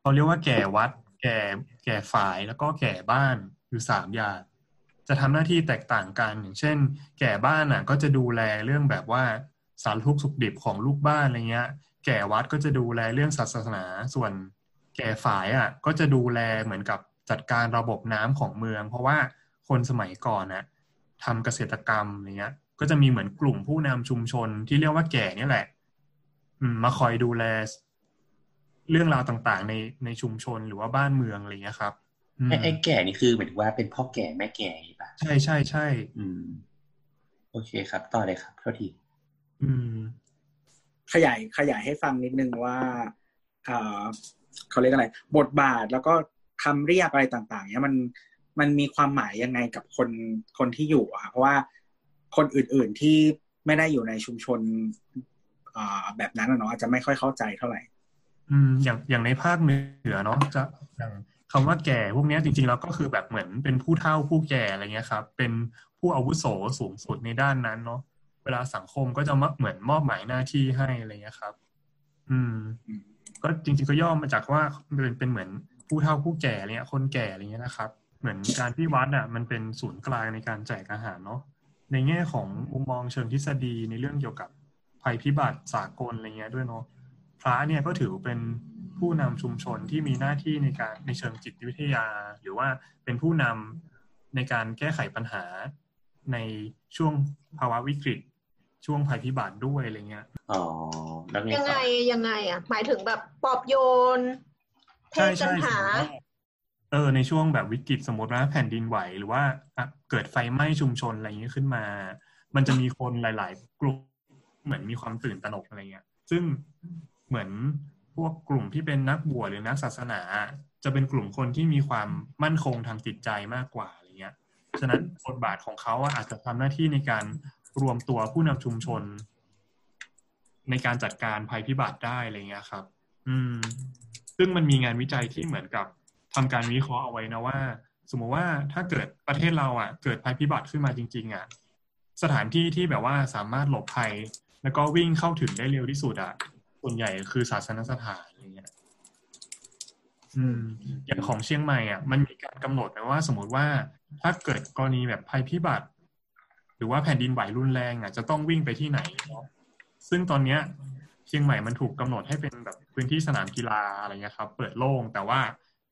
เขาเรียกว่าแก่วัด แก่แก่ฝ่ายแล้วก็แก่บ้านอยู่สามอย่างจะทำหน้าที่แตกต่างกันอย่างเช่น แก่บ้านอะก็จะดูแลเรื่องแบบว่าสารทุกสุขดิบของลูกบ้านอะไรเงี้ย แก่วัดก็จะดูแลเรื่องศาสนาส่วนแก่ฝ่ายอะก็จะดูแลเหมือนกับจัดการระบบน้ำของเมือง เพราะว่าคนสมัยก่อนน่ะทำเกษตรกรรมอะไรเงี้ย ก็จะมีเหมือนกลุ่มผู้นำชุมชนที่เรียกว่าแก่เนี่ยแหละมาคอยดูแล เรื่องราวต่างๆ ในในชุมชนหรือว่าบ้านเมืองอะไรเงี้ยครับอืมไอ้ไอ้แก่นี่คือหมายถึงว่าเป็นพ่อแก่แม่แก่อย่างนี้ป่ะใช่ใช่ใช่อืม โอเคครับ ต่อเลยครับเท่าทีอืม ขยายขยายให้ฟังนิดนึงว่าเอ่อเขาเรียกอะไร บทบาทแล้วก็คำเรียกอะไรต่าง ๆ เนี้ยมันมันมีความหมายยังไงกับคนคนที่อยู่อะค่ะเพราะว่าคนอื่น ๆที่ไม่ได้อยู่ในชุมชนอ่าแบบนั้นอะเนาะอาจจะไม่ค่อยเข้าใจเท่าไหร่ อืมอย่างอย่างในภาคเหนือเนาะจะอย่างคำว่าแก่พวกเนี้ยจริงๆแล้วก็คือแบบเหมือนเป็นผู้เฒ่าผู้แก่อะไรเงี้ยครับ เป็นผู้อาวุโสสูงสุดในด้านนั้นเนาะเวลาสังคมก็จะมาเหมือนมอบหมายหน้าที่ให้อะไรเงี้ยครับ อืม ก็จริง ๆ ก็ย่อมาจากว่าเป็นเป็นเหมือนผู้เฒ่าผู้แก่อะไรเงี้ยคนแก่อะไรเงี้ยนะครับ เหมือนการที่วัดอะ มันเป็นศูนย์กลางในการแจกอาหารเนาะในแง่ของมุมมองเชิงทฤษฎีในเรื่องเกี่ยวกับภัยพิบัติสากลอะไรเงี้ยด้วยเนาะ พระเนี่ยก็ถือเป็นผู้นำชุมชนที่มีหน้าที่ในการในเชิงจิตวิทยา หรือว่าเป็นผู้นำในการแก้ไขปัญหาในช่วงภาวะวิกฤต ช่วงภัยพิบัติด้วยอะไรเงี้ยอ๋อแล้วไงยังต่ไงอยังไงอะ หมายถึงแบบปลอบโยนเทใช่ปัใช่ญสมหามติว่าเออในช่วงแบบวิกฤตสมมติว่าแผ่นดินไหวหรือว่าอะเกิดไฟไหม้ชุมชนอะไรอย่างเงี้ยขึ้นมา มันจะมีคนหลาย ๆ กลุ่มเหมือนมีความตื่นตระหนกอะไรเงี้ย ซึ่ง เหมือนพวกกลุ่มที่เป็นนักบวชหรือนักศาสนา จะเป็นกลุ่มคนที่มีความมั่นคงทางจิตใจมากกว่าอะไรเงี้ยฉะนั้นบทบาทของเขาอาจจะทำหน้าที่ในการรวมตัวผู้นำชุมชน ในการจัดการภัยพิบัติได้อะไรเงี้ยครับ อืม ซึ่งมันมีงานวิจัยที่เหมือนกับทำการวิเคราะห์เอาไว้นะว่า สมมติว่าถ้าเกิดประเทศเราอะ เกิดภัยพิบัติขึ้นมาจริง ๆ อะ สถานที่ที่แบบว่าสามารถหลบภัย แล้วก็วิ่งเข้าถึงได้เร็วที่สุดอะ ส่วนใหญ่คือศาสนสถานอะไรเงี้ยอืมอย่างของเชียงใหม่อะมันมีการกำหนดไว้ว่า สมมติว่าถ้าเกิดกรณีแบบภัยพิบัติ หรือว่าแผ่นดินไหวรุนแรงอะจะต้องวิ่งไปที่ไหนเนาะซึ่งตอนเนี้ย เชียงใหม่มันถูกกำหนดให้เป็นแบบพื้นที่สนามกีฬาอะไรเงี้ยครับ เปิดโล่งแต่ว่า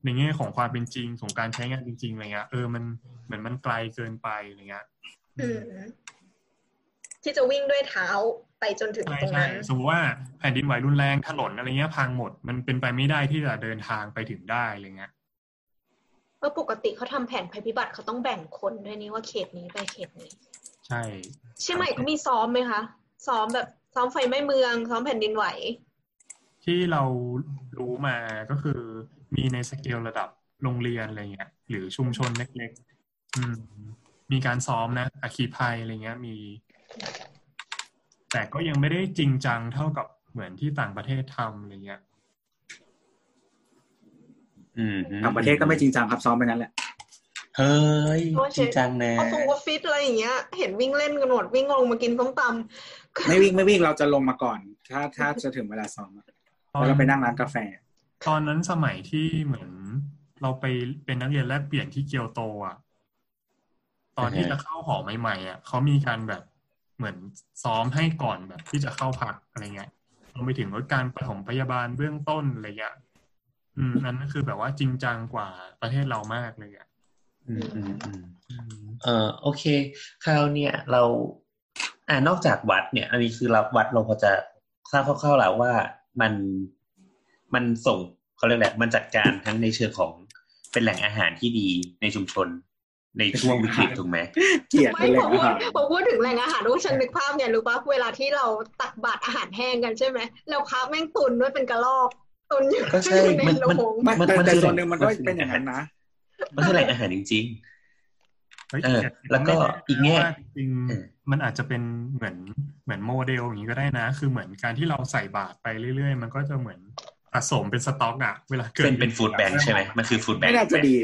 ในแง่ของความเป็นจริงของการใช้งานจริงๆอะไรเงี้ยเออมันเหมือนมันไกลเกินไปอะไรเงี้ยอืมที่จะวิ่งด้วยเท้า ไปจนถึงใช่ตรงใช่นั้นสมมติว่าแผ่นดินไหวรุนแรงถนนอะไรเงี้ยพังหมด มันเป็นไปไม่ได้ที่จะเดินทางไปถึงได้อะไรเงี้ยเมื่อปกติเขาทำแผนภัยพิบัติเขาต้องแบ่งคนด้วยนี่ว่าเขตนี้ไปเขตนี้ ใช่เชียงใหม่เขามีซ้อมไหมคะซ้อมแบบซ้อมไฟไหม้เมือง ซ้อมแผ่นดินไหว ที่เรารู้มาก็คือมีในสเกลระดับโรงเรียนอะไรเงี้ย หรือชุมชนเล็กๆอืมมีการซ้อมนะอาคีภัยอะไรเงี้ยมี แต่ก็ยังไม่ได้จริงจังเท่ากับเหมือนที่ต่างประเทศทำอะไรเงี้ยอืมต่างประเทศก็ไม่จริงจังครับซ้อมไปนั้นแหละ เฮ้ยจริงจังนะพอตูว่าฟิตอะไรอย่างเงี้ย เห็นวิ่งเล่นกันหมดวิ่งลงมากินส้มตำไม่วิ่งไม่วิ่งเราจะลงมาก่อน ถ้าถ้าจะถึงเวลาซ้อมอะแล้วเราไปนั่งร้านกาแฟ ตอนนั้นสมัยที่เหมือนเราไปเป็นนักเรียนแลกเปลี่ยนที่เกียวโตอะ ตอนที่จะเข้าหอใหม่ๆอะเขามีการแบบ เหมือนซ้อมให้ก่อนแบบที่จะเข้าพักอะไรเงี้ยรวมไปถึงลดการปฐมพยาบาลเบื้องต้นอะไรเงี้ยอืมนั่นก็คือแบบว่าจริงจังกว่าประเทศเรามากเลยอะอืมอืมอืมอืมเออโอเค คราวเนี่ยเรา อ่านอกจากวัดเนี่ย อันนี้คือเราวัดเราพอจะทราบคร่าวๆแล้วว่ามันมันส่งเขาเรียกแหละไรมันจัดการทั้งในเชิงของเป็นแหล่งอาหารที่ดีในชุมชน ในช่วงวิกฤตถูกไหมเกลียดไปไม่เลพยอพูดอาหารพอพูดถึงแหล่งอาหารว่าฉันนึกภาพเนี่ยรู้ป่ะเวลาที่เราตักบาตรอาหารแห้งกันใช่ไหมแล้วพระแม่งตุนด้วยเป็นกระรอกตุนอยู่ก็ใช่อยู่ในมันโรมันงไม่มันแต่มันแต่คือส่วนหนึ่งมันก็มันคือเป็นอย่างนั้นนะมันคือแหล่งอาหารจริงเฮ้ยเออแต่แล้วก็ไม่อีกแง่ว่าจริงๆเออมันอาจจะเป็นเหมือนเหมือนโมเดลอย่างนี้ก็ได้นะ คือเหมือนการที่เราใส่บาตรไปเรื่อย ๆ มันก็จะเหมือนสะสมเป็นสต็อกอะเวลาๆเกิดเป็นเป็น food bank ใช่ไหมมันคือ food bank ไม่น่าจะดี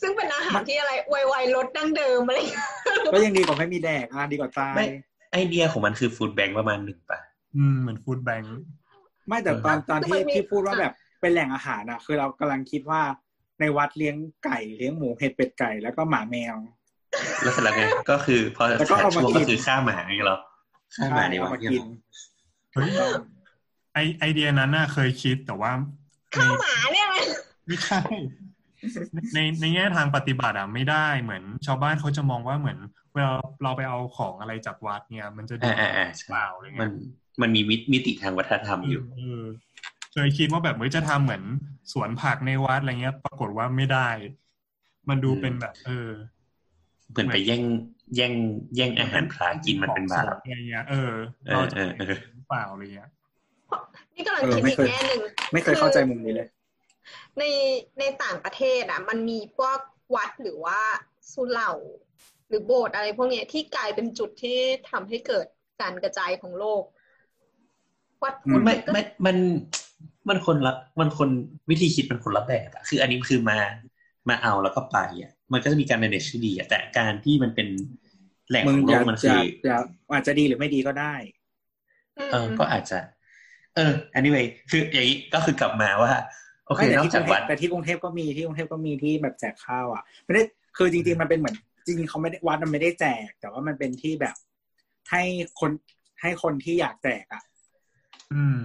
ซึ่งเป็นอาหารที่อะไรไวๆลดดั้งเดิมอะไรอย่างเงี้ยก็ยังดีกว่าไม่มีแดกอะดีกว่าตายไม่ไอเดียของมันคือ food bank ประมาณหนึ่งป่ะ อืมเหมือน food bankค์ไม่แต่ตอนตอนที่ที่พูดว่าแบบเป็นแหล่งอาหารอะ คือเรากำลังคิดว่าในวัดเลี้ยงไก่เลี้ยงหมูเห็ดเป็ดไก่แล้วก็หมาแมว แล้วเสร็จแล้วไงก็คือพอแล้วก็เอามาช่วงกิก็นคือฆ่าหมาอย่างเงี้ยเหรอฆ่าหมาในวัดเอามาเนี่ยกิเหนรอเฮ้ยไอไอเดียนั้นน่ะเคยคิดแต่ว่าในข้าวหมาเนี่ยมันไม่ใช่ ในในแง่ทางปฏิบัติอะไม่ได้เหมือนชาวบ้านเขาจะมองว่าเหมือนเวลาเราไปเอาของอะไรจากวัดเนี่ย มันจะดูอ่าอ่าอ่าเปล่าอะไรมัเงี้นยมันมีมิมิติทางวัฒนธรรมอยู่เออเคยคิดว่าแบบเฮ้ยจะทำเหมือนสวนผักในวัดอะไรเงี้ย ปรากฏว่าไม่ได้ มันดูเป็นแบบ เออเหมือนไปแย่งแย่งแย่งอาหารพระกินมันเป็นบาปอะไรเงี้ยเออเออเราจะเออเออหรือเปล่าอะไรเงี้ยนี่กำลังเออคิดไม่อีกเคยแง่หนึ่งไม่เคยเข้าใจมุมนี้เลย ในในต่างประเทศอะ มันมีพวกวัดหรือว่าสุเหร่าหรือโบสถ์อะไรพวกเนี้ยที่กลายเป็นจุดที่ทำให้เกิดการกระจายของโลก วัดพุทธไม่ก็ไม่มันมันคนละมันคนวิธีคิดมันคนละแบบอะคืออันนี้คือมามาเอาแล้วก็ไปอะ มันก็จะมีการ manage ที่ดีอะแต่การที่มันเป็นแหล่งมึขงองโลอยากมันจะคืออยากอาจจะดีหรือไม่ดีก็ได้ เออ ก็อาจจะ เออ anyway คืออย่างนี้ก็คือกลับมาว่า โอเคไม่แต่นอกที่กจารุกงเทวัพดแต่ที่กรุงเทพก็มีที่กรุงเทพก็มีที่แบบแจกข้าวอะไม่ได้คือจริง ๆ มันเป็นเหมือนจริงๆเขาไม่ได้วัดมันไม่ได้แจก แต่ว่ามันเป็นที่แบบให้คนให้คนที่อยากแจกอะ อืม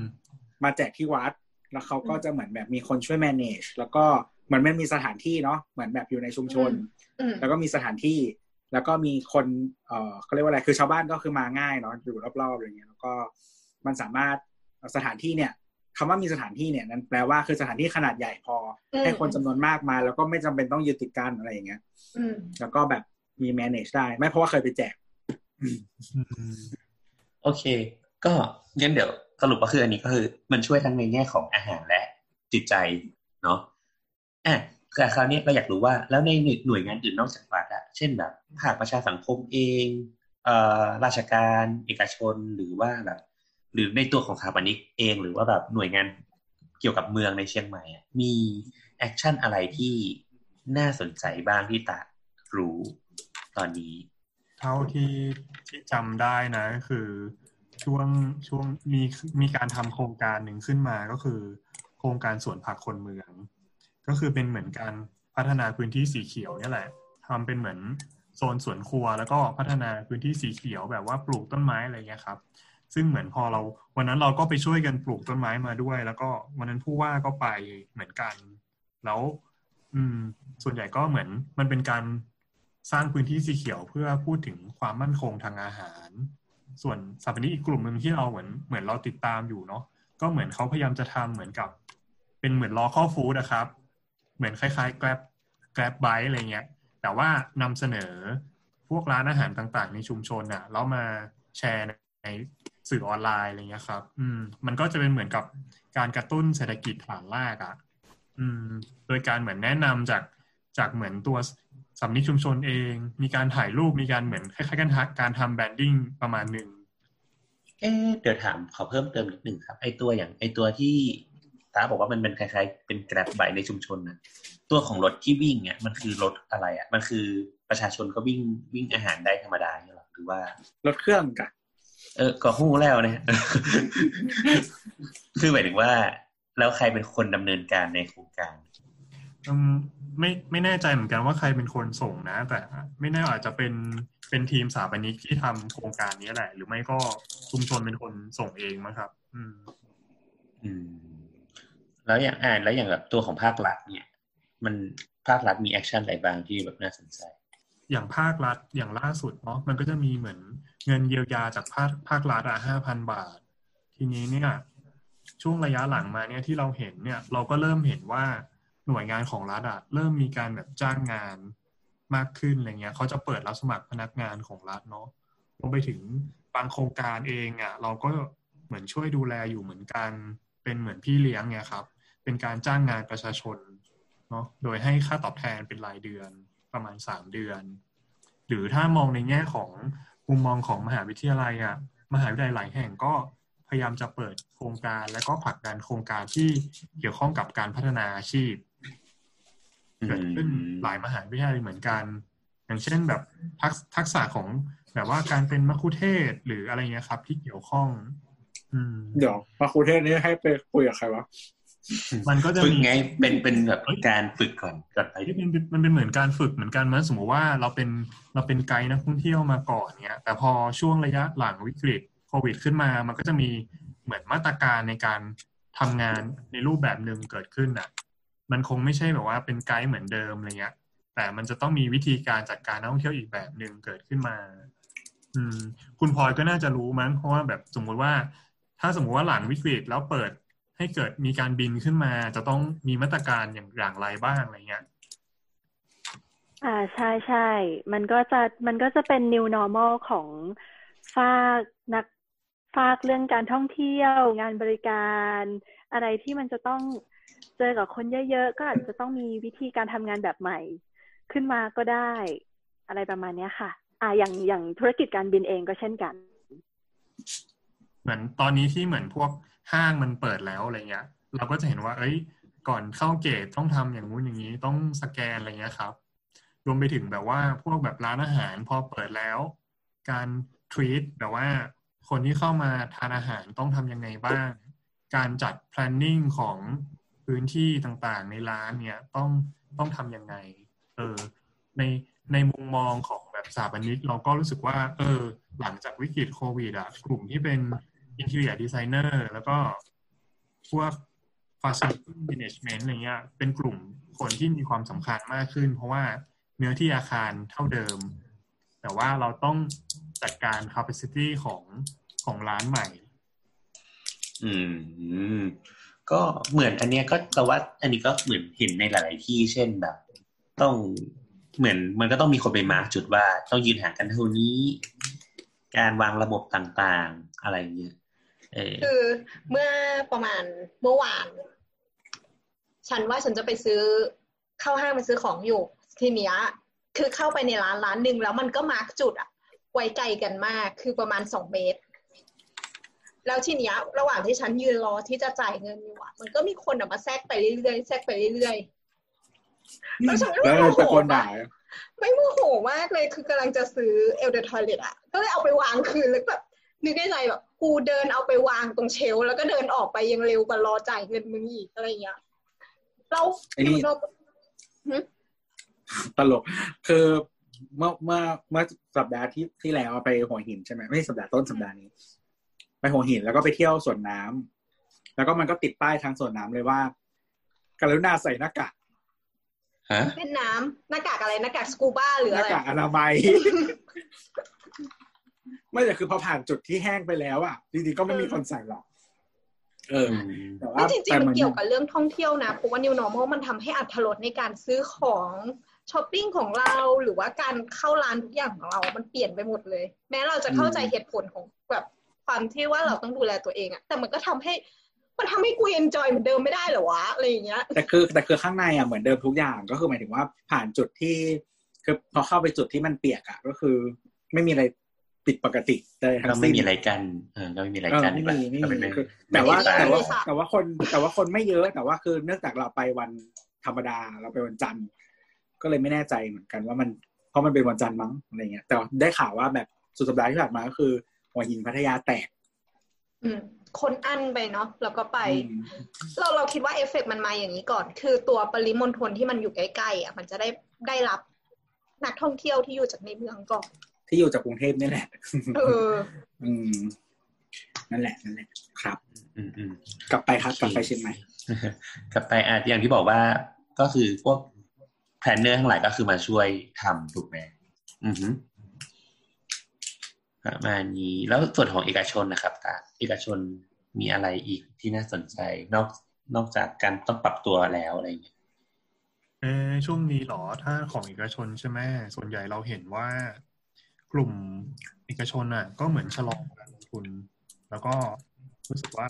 มาแจกที่วัด แล้วเขาก็จะเหมือนแบบมีคนช่วย manage แล้วก็เหมือนมันมีสถานที่เนาะเหมือนแบบอยู่ในชุมชนอืมแล้วก็มีสถานที่ แล้วก็มีคนเอ่อเขาเรียกว่าอะไรคือชาวบ้านก็คือมาง่ายเนาะอยู่รอบๆอะไรเงี้ยแล้วก็มันสามารถสถานที่เนี่ย คำว่ามีสถานที่เนี่ยนั้นแปลว่าคือสถานที่ขนาดใหญ่พออมให้คนจำนวนมากมา แล้วก็ไม่จำเป็นต้องยึดติดกันอะไรอย่างเงี้ยอืมแล้วก็แบบมี manage ได้ ไม่เพราะว่าเคยไปแจกอืมโอเค ก็งั้นเดี๋ยวสรุปก็คืออันนี้ก็คือ มันช่วยทั้งในแง่ของอาหารและจิตใจเนาะอะแต่คราวนี้เราอยากรู้ว่าแล้วในหน่วยงานอื่นนอกจากวัดอะเช่นแบบภาคประชาสังคมเองเอ่อราชการ เอกชนหรือว่าแบบ หรือในตัวของสถาปนิกเองหรือว่าแบบหน่วยงานเกี่ยวกับเมืองในเชียงใหม่อะมี action อะไรที่น่าสนใจบ้างที่ตารู้ตอนนี้ เท่าที่ที่จำได้นะก็คือช่วงช่วงมีมีการทำโครงการหนึ่งขึ้นมาก็คือ โครงการสวนผักคนเมือง ก็คือเป็นเหมือนการพัฒนาพื้นที่สีเขียวนี่แหละทำเป็นเหมือนโซนสวนครัว แล้วก็พัฒนาพื้นที่สีเขียวแบบว่าปลูกต้นไม้อะไรเงี้ยครับ ซึ่งเหมือนพอเราวันนั้นเราก็ไปช่วยกันปลูกต้นไม้มาด้วย แล้วก็วันนั้นผู้ว่าก็ไปเหมือนกัน แล้ว อืม ส่วนใหญ่ก็เหมือนมันเป็นการสร้างพื้นที่สีเขียวเพื่อพูดถึงความมั่นคงทางอาหาร ส่วนสถาปนิกอีกกลุ่มหนึ่งที่เราเหมือนเหมือนเราติดตามอยู่เนาะก็เหมือนเขาพยายามจะทำเหมือนกับ เป็นเหมือนล้อข้อฟู้ดนะครับ เหมือนคล้ายๆ Grab Grab Bike อะไรเงี้ย แต่ว่านำเสนอพวกร้านอาหารต่างๆ ในชุมชนน่ะแล้วมาแชร์ใน สื่อออนไลน์อะไรเงี้ยครับ อืม มันก็จะเป็นเหมือนกับการกระตุ้นเศรษฐกิจฐานรากอะ อืม โดยการเหมือนแนะนำจากจากเหมือนตัวสำนิกชุมชนเอง มีการถ่ายรูปมีการเหมือนคล้ายๆกันการทำแบรนดิ้งประมาณหนึ่งเอ๊ะเดี๋ยวถามขอเพิ่มเติมนิดหนึ่งครับ ไอตัวอย่างไอตัวที่ตาบอกว่ามันเป็นคล้ายๆ เป็นแกร็บไบในชุมชนนะตัวของรถที่วิ่งเนี่ยมันคือรถอะไรอะ มันคือประชาชนก็วิ่งวิ่งอาหารได้ธรรมดาเนี่ยหรอหรือว่ารถเครื่องกะ เออก็หู้แล้วเนี่ยคือหมายถึงว่า แล้วใครเป็นคนดำเนินการในโครงการอืมไม่ไม่แน่ใจเหมือนกันว่าใครเป็นคนส่งนะ แต่ไม่แน่อาจจะเป็นเป็นทีมสถาปนิกที่ทำโครงการนี้แหละ หรือไม่ก็ชุมชนเป็นคนส่งเองมั้งครับ อืม อืม แล้วอย่างอ่านแล้วอย่างแบบตัวของภาครัฐเนี่ย มันภาครัฐมี action อะไรบ้างที่แบบน่าสนใจ อย่างภาครัฐอย่างล่าสุดเนาะมันก็จะมีเหมือน เงินเยียวยาจากภาคภาครัฐอะห้าพันบาท ทีนี้เนี่ยช่วงระยะหลังมาเนี่ยที่เราเห็นเนี่ยเราก็เริ่มเห็นว่าหน่วยงานของรัฐอะเริ่มมีการแบบจ้างงานมากขึ้นอะไรเงี้ยเขาจะเปิดรับสมัครพนักงานของรัฐเนาะรวมไปถึงบางโครงการเองอะเราก็เหมือนช่วยดูแลอยู่เหมือนกันเป็นเหมือนพี่เลี้ยงเนี่ยครับ เป็นการจ้างงานประชาชนเนาะโดยให้ค่าตอบแทนเป็นรายเดือนประมาณสามเดือน หรือถ้ามองในแง่ของ มุมมองของมหาวิทยาลัยอะมหาวิทยาลัยหลายแห่งก็พยายามจะเปิดโครงการและก็ผลักดันโครงการที่เกี่ยวข้องกับการพัฒนาอาชีพเกิดขึ้นหลายมหาวิทยาลัยเหมือนกัน อย่างเช่นแบบทักทักษะของแบบว่าการเป็นมัคคุเทศก์หรืออะไรเงี้ยครับ ที่เกี่ยวข้อง อืมเดี๋ยวมาครูเทศนี้ให้ไปคุยกับใครวะ มันก็จะฝึกมีไงเป็นเป็นแบบการฝึกก่อนก่อนไปที่มันเป็นมันเป็นเหมือนการฝึกเหมือนกันเหมือนสมมติว่าเราเป็นเราเป็นไกด์นักท่องเที่ยวมาก่อนเนี้ย แต่พอช่วงระยะหลังวิกฤตโควิด ขึ้นมา มันก็จะมีเหมือนมาตรการในการทำงานในรูปแบบหนึ่งเกิดขึ้นอะ มันคงไม่ใช่แบบว่าเป็นไกด์เหมือนเดิมอะไรเงี้ย แต่มันจะต้องมีวิธีการจัดการนักท่องเที่ยวอีกแบบหนึ่งเกิดขึ้นมา อืม คุณพลอยก็น่าจะรู้มั้งเพราะว่าแบบสมมุติว่า ถ้าสมมุติว่าหลังวิกฤตแล้วเปิด ให้เกิดมีการบินขึ้นมาจะต้องมีมาตรการอย่างอย่างไรบ้างอะไรเงี้ยอ่าใช่ใช่มันก็จะมันก็จะเป็น new normal ของฝากนักฝากเรื่องการท่องเที่ยว งานบริการ อะไรที่มันจะต้องเจอกับคนเยอะๆ ก็อาจจะต้องมีวิธีการทำงานแบบใหม่ ขึ้นมาก็ได้ อะไรประมาณเนี้ยค่ะ อ่าอย่างอย่างธุรกิจการบินเองก็เช่นกัน เหมือนตอนนี้ที่เหมือนพวก ห้างมันเปิดแล้วอะไรเงี้ย เราก็จะเห็นว่า เอ้ย ก่อนเข้าเกตต้องทำอย่างงู้นอย่างนี้ต้องสแกนอะไรเงี้ยครับ รวมไปถึงแบบว่าพวกแบบร้านอาหารพอเปิดแล้ว การทรีตแบบว่าคนที่เข้ามาทานอาหารต้องทำยังไงบ้าง การจัด planning ของพื้นที่ต่างๆ ในร้านเนี่ยต้องต้องทำยังไง เออ ในในมุมมองของแบบสถาปนิกเราก็รู้สึกว่า เออ หลังจากวิกฤตโควิดอะกลุ่มที่เป็น interior designer แล้วก็พวก facility management อะไรเงี้ยเป็นกลุ่มคนที่มีความสำคัญมากขึ้น เพราะว่าเนื้อที่อาคารเท่าเดิม แต่ว่าเราต้องจัดการ capacity ของของร้านใหม่ อืม ก็เหมือนอันเนี้ยก็แต่ว่าอันนี้ก็เหมือนเห็นในหลาย ๆ ที่เช่นแบบ ต้องเหมือนมันก็ต้องมีคนไปมาร์กจุดว่าต้องยืนห่างกันเท่านี้ การวางระบบต่าง ๆ อะไรเงี้ยออ คือเมื่อประมาณเมื่อวาน ฉันว่าฉันจะไปซื้อเข้าห้างไปซื้อของอยู่ ทีเนี้ยคือเข้าไปในร้านร้านหนึ่งแล้วมันก็มาร์กจุดอะไว้ไกลกันมากคือประมาณสองเมตร แล้วทีเนี้ยระหว่างที่ฉันยืนรอที่จะจ่ายเงินอยู่อะมันก็มีคนอะมาแทรกไปเรื่อยๆแทรกไปเรื่อยๆแล้วฉันก็แล้วโมโหตะโกนด่าไม่โมโหมากเลยคือกำลังจะซื้อเอลเดอร์ทอยเลตอะก็เลยเอาไปวางคืนแล้วแบบ นึกในใจแบบกูเดินเอาไปวางตรงเชลฟ์แล้วก็เดินออกไปยังเร็วกว่ารอจ่ายเงินมึงอีกอะไรอย่างเงี้ยเราไอ้นี่เราตลก คือเมื่อเมื่อเมื่อสัปดาห์ที่ที่แล้วไปหัวหินใช่ไหมไม่ใช่สัปดาห์ต้นสัปดาห์นี้ ไปหัวหินแล้วก็ไปเที่ยวสวนน้ำแล้วก็มันก็ติดป้ายทางสวนน้ำเลยว่า กรุณาใส่หน้ากากฮะเล่นน้ำหน้ากากอะไรหน้ากากสกูบ้าหรือหน้าอะไรกากอนามัย ไม่แต่คือพอผ่านจุดที่แห้งไปแล้วอะจริงๆก็ไม่มีคนใส่หรอกเออแต่ว่าไม่จริงแต่ๆมันมันเกี่ยวกับเรื่องท่องเที่ยวนะเพราะว่า new normal มันทำให้อรรถรสในการซื้อของช้อปปิ้งของเราหรือว่าการเข้าร้านทุกอย่างของเรา มันเปลี่ยนไปหมดเลย แม้เราจะเข้าใจเหตุผลของแบบความที่ว่าเราต้องดูแลตัวเองอะแต่มันก็ทำให้ มันทำให้กู enjoy เหมือนเดิมไม่ได้เหรอวะอะไรอย่างเงี้ยแต่คือแต่คือข้างในอะเหมือนเดิมทุกอย่างก็คือหมายถึงว่าผ่านจุดที่คือพอเข้าไปจุดที่มันเปียกอะก็คือ ไม่มีอะไร ผิดปกติเลยทั้ก็งไม่สิ้นมีอะไรกันเออก็ไม่มีอะไรเออกันไม่ดีกว่ามีไม่ก็เป็นมีไม่คือไม่แต่ว่ามีแต่ว่าไม่มีแต่ว่าคนแต่ว่าคนไม่เยอะ แต่ว่าคือเนื่องจากเราไปวันธรรมดาเราไปวันจันทร์ก็เลยไม่แน่ใจเหมือนกันว่ามันเพราะมันเป็นวันจันทร์มั้งอะไรเงี้ย แต่ได้ข่าวว่าแบบสุดสัปดาห์ที่ผ่านมาก็คือหัวหินพัทยาแตกอืมคนอั้นไปเนาะแล้วก็ไปอืมเราเราคิดว่าเอฟเฟกต์มันมาอย่างนี้ก่อน คือตัวปริมณฑลที่มันอยู่ใกล้ๆอะ มันจะได้ได้รับนักท่องเที่ยวที่อยู่จากในเมืองก่อน ที่อยู่จากกรุงเทพนี่แหละเอออืมนั่นแหละนั่นแหละครับ อืมอืมกลับไปครับกลับไปเชียงใหม่กลับไปอะอย่างที่บอกว่าก็คือพวก planner ทั้งหลายก็คือมาช่วยทำถูกไหมอือฮึประมาณนี้แล้วส่วนของเอกชนนะครับตาเอกชนมีอะไรอีกที่น่าสนใจ นอกนอกจากการต้องปรับตัวแล้วอะไรอย่างเงี้ยเออช่วงนี้เหรอถ้าของเอกชนใช่ไหมส่วนใหญ่เราเห็นว่า กลุ่มเอกชนอะ ก็เหมือนชะลอการลงทุน แล้วก็รู้สึกว่า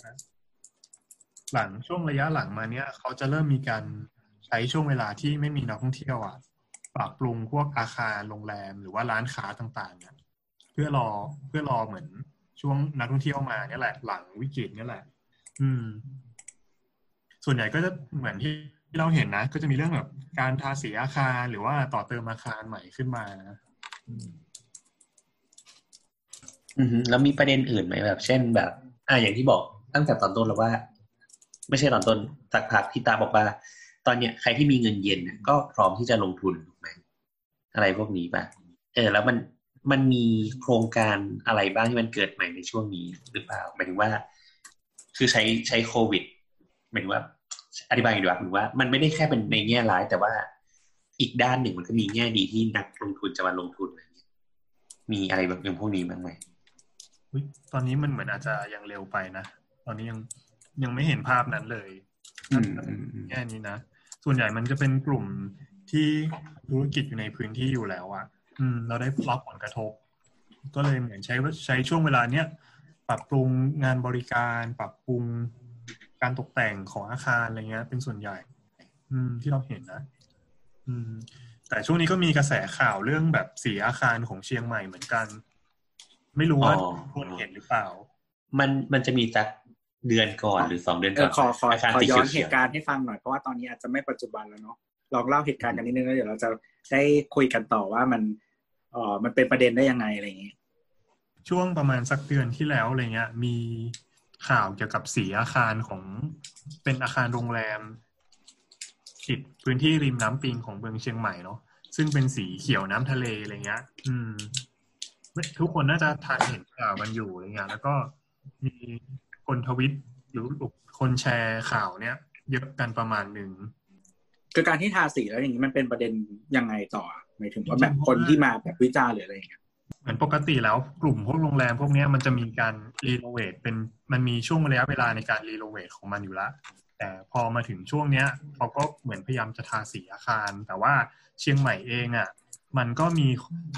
หลังช่วงระยะหลังมาเนี้ยเขาจะเริ่มมีการใช้ช่วงเวลาที่ไม่มีนักท่องเที่ยวอะปรับปรุงพวกอาคารโรงแรมหรือว่าร้านค้าต่างๆเนี่ยเพื่อรอเพื่อรอเหมือนช่วงนักท่องเที่ยวมาเนี่ยแหละ หลังวิกฤตเนี่ยแหละ อืม ส่วนใหญ่ก็จะเหมือนที่ที่เราเห็นนะ ก็จะมีเรื่องแบบการทาสีอาคารหรือว่าต่อเติมอาคารใหม่ขึ้นมานะอืม แล้วมีประเด็นอื่นไหมแบบ เช่นแบบ อ่าอย่างที่บอกตั้งแต่ตอนต้นแล้วว่า ไม่ใช่ตอนต้นสักพักที่ตาบอกว่า ตอนเนี้ยใครที่มีเงินเย็นเนี่ยก็พร้อมที่จะลงทุนถูกไหมอะไรพวกนี้ป่ะเออ แล้วมันมันมีโครงการอะไรบ้างที่มันเกิดใหม่ในช่วงนี้หรือเปล่าหมายถึงว่า คือใช้ใช้โควิดหมายถึงว่า อธิบายดีกว่าหมายถึงว่า มันไม่ได้แค่เป็นในแง่ร้าย แต่ว่าอีกด้านหนึ่งมันก็มีแง่ดีที่นักลงทุนจะมาลงทุนอะไรเงี้ยมีอะไรแบบอย่างพวกนี้บ้างไหม ตอนนี้มันเหมือนอาจจะยังเร็วไปนะ ตอนนี้ยังยังไม่เห็นภาพนั้นเลยอืมอืมอืมแค่นี้นะ ส่วนใหญ่มันจะเป็นกลุ่มที่ธุรกิจอยู่ในพื้นที่อยู่แล้วอะอืม เราได้รับผลกระทบ ก็เลยเหมือนใช้ใช้ช่วงเวลาเนี้ยปรับปรุงงานบริการ ปรับปรุงการตกแต่งของอาคารอะไรเงี้ย เป็นส่วนใหญ่ อืม ที่เราเห็นนะ อืม แต่ช่วงนี้ก็มีกระแสข่าวเรื่องแบบสีอาคารของเชียงใหม่เหมือนกัน ไม่รู้ว่าอ๋อคนเห็นหรือเปล่า มันมันจะมีสักเดือนก่อนหรือสองเดือนเอก่ออนขอขออาคารขอสีย้อนเขีเหยวตุการณ์ให้ฟังหน่อยเพราะว่าตอนนี้อาจจะไม่ปัจจุบันแล้วเนาะลองเล่าเหตุการณ์กันนิดนึงแล้วเดี๋ยวเราจะได้คุยกันต่อว่ามันเออมันเป็นประเด็นได้ยังไงอะไรอย่างเงี้ยช่วงประมาณสักเดือนที่แล้วอะไรเงี้ย มีข่าวเกี่ยวกับสีอาคารของเป็นอาคารโรงแรมติดพื้นที่ริมน้ำปิงของเมืองเชียงใหม่เนาะซึ่งเป็นสีเขียวน้ำทะเลอะไรเงี้ย อืม ทุกคนน่าจะทันเห็นข่าวมันอยู่อะไรเงี้ยแล้วก็มีคนทวิตหรือคนแชร์ข่าวเนี้ยเยอะกันประมาณหนึ่งคือการที่ทาสีแล้วอย่างนี้มันเป็นประเด็นยังไงต่อหมายถึงว่าแบบคนที่มาแบบวิจารณ์หรืออะไรอย่างเงี้ยเหมือนปกติแล้วกลุ่มพวกโรงแรมพวกเนี้ยมันจะมีการรีโนเวทเป็นมันมีช่วงระยะเวลาในการรีโนเวทของมันอยู่แล้วแต่พอมาถึงช่วงเนี้ยเขาก็เหมือนพยายามจะทาสีอาคาร แต่ว่าเชียงใหม่เองอะ มันก็มี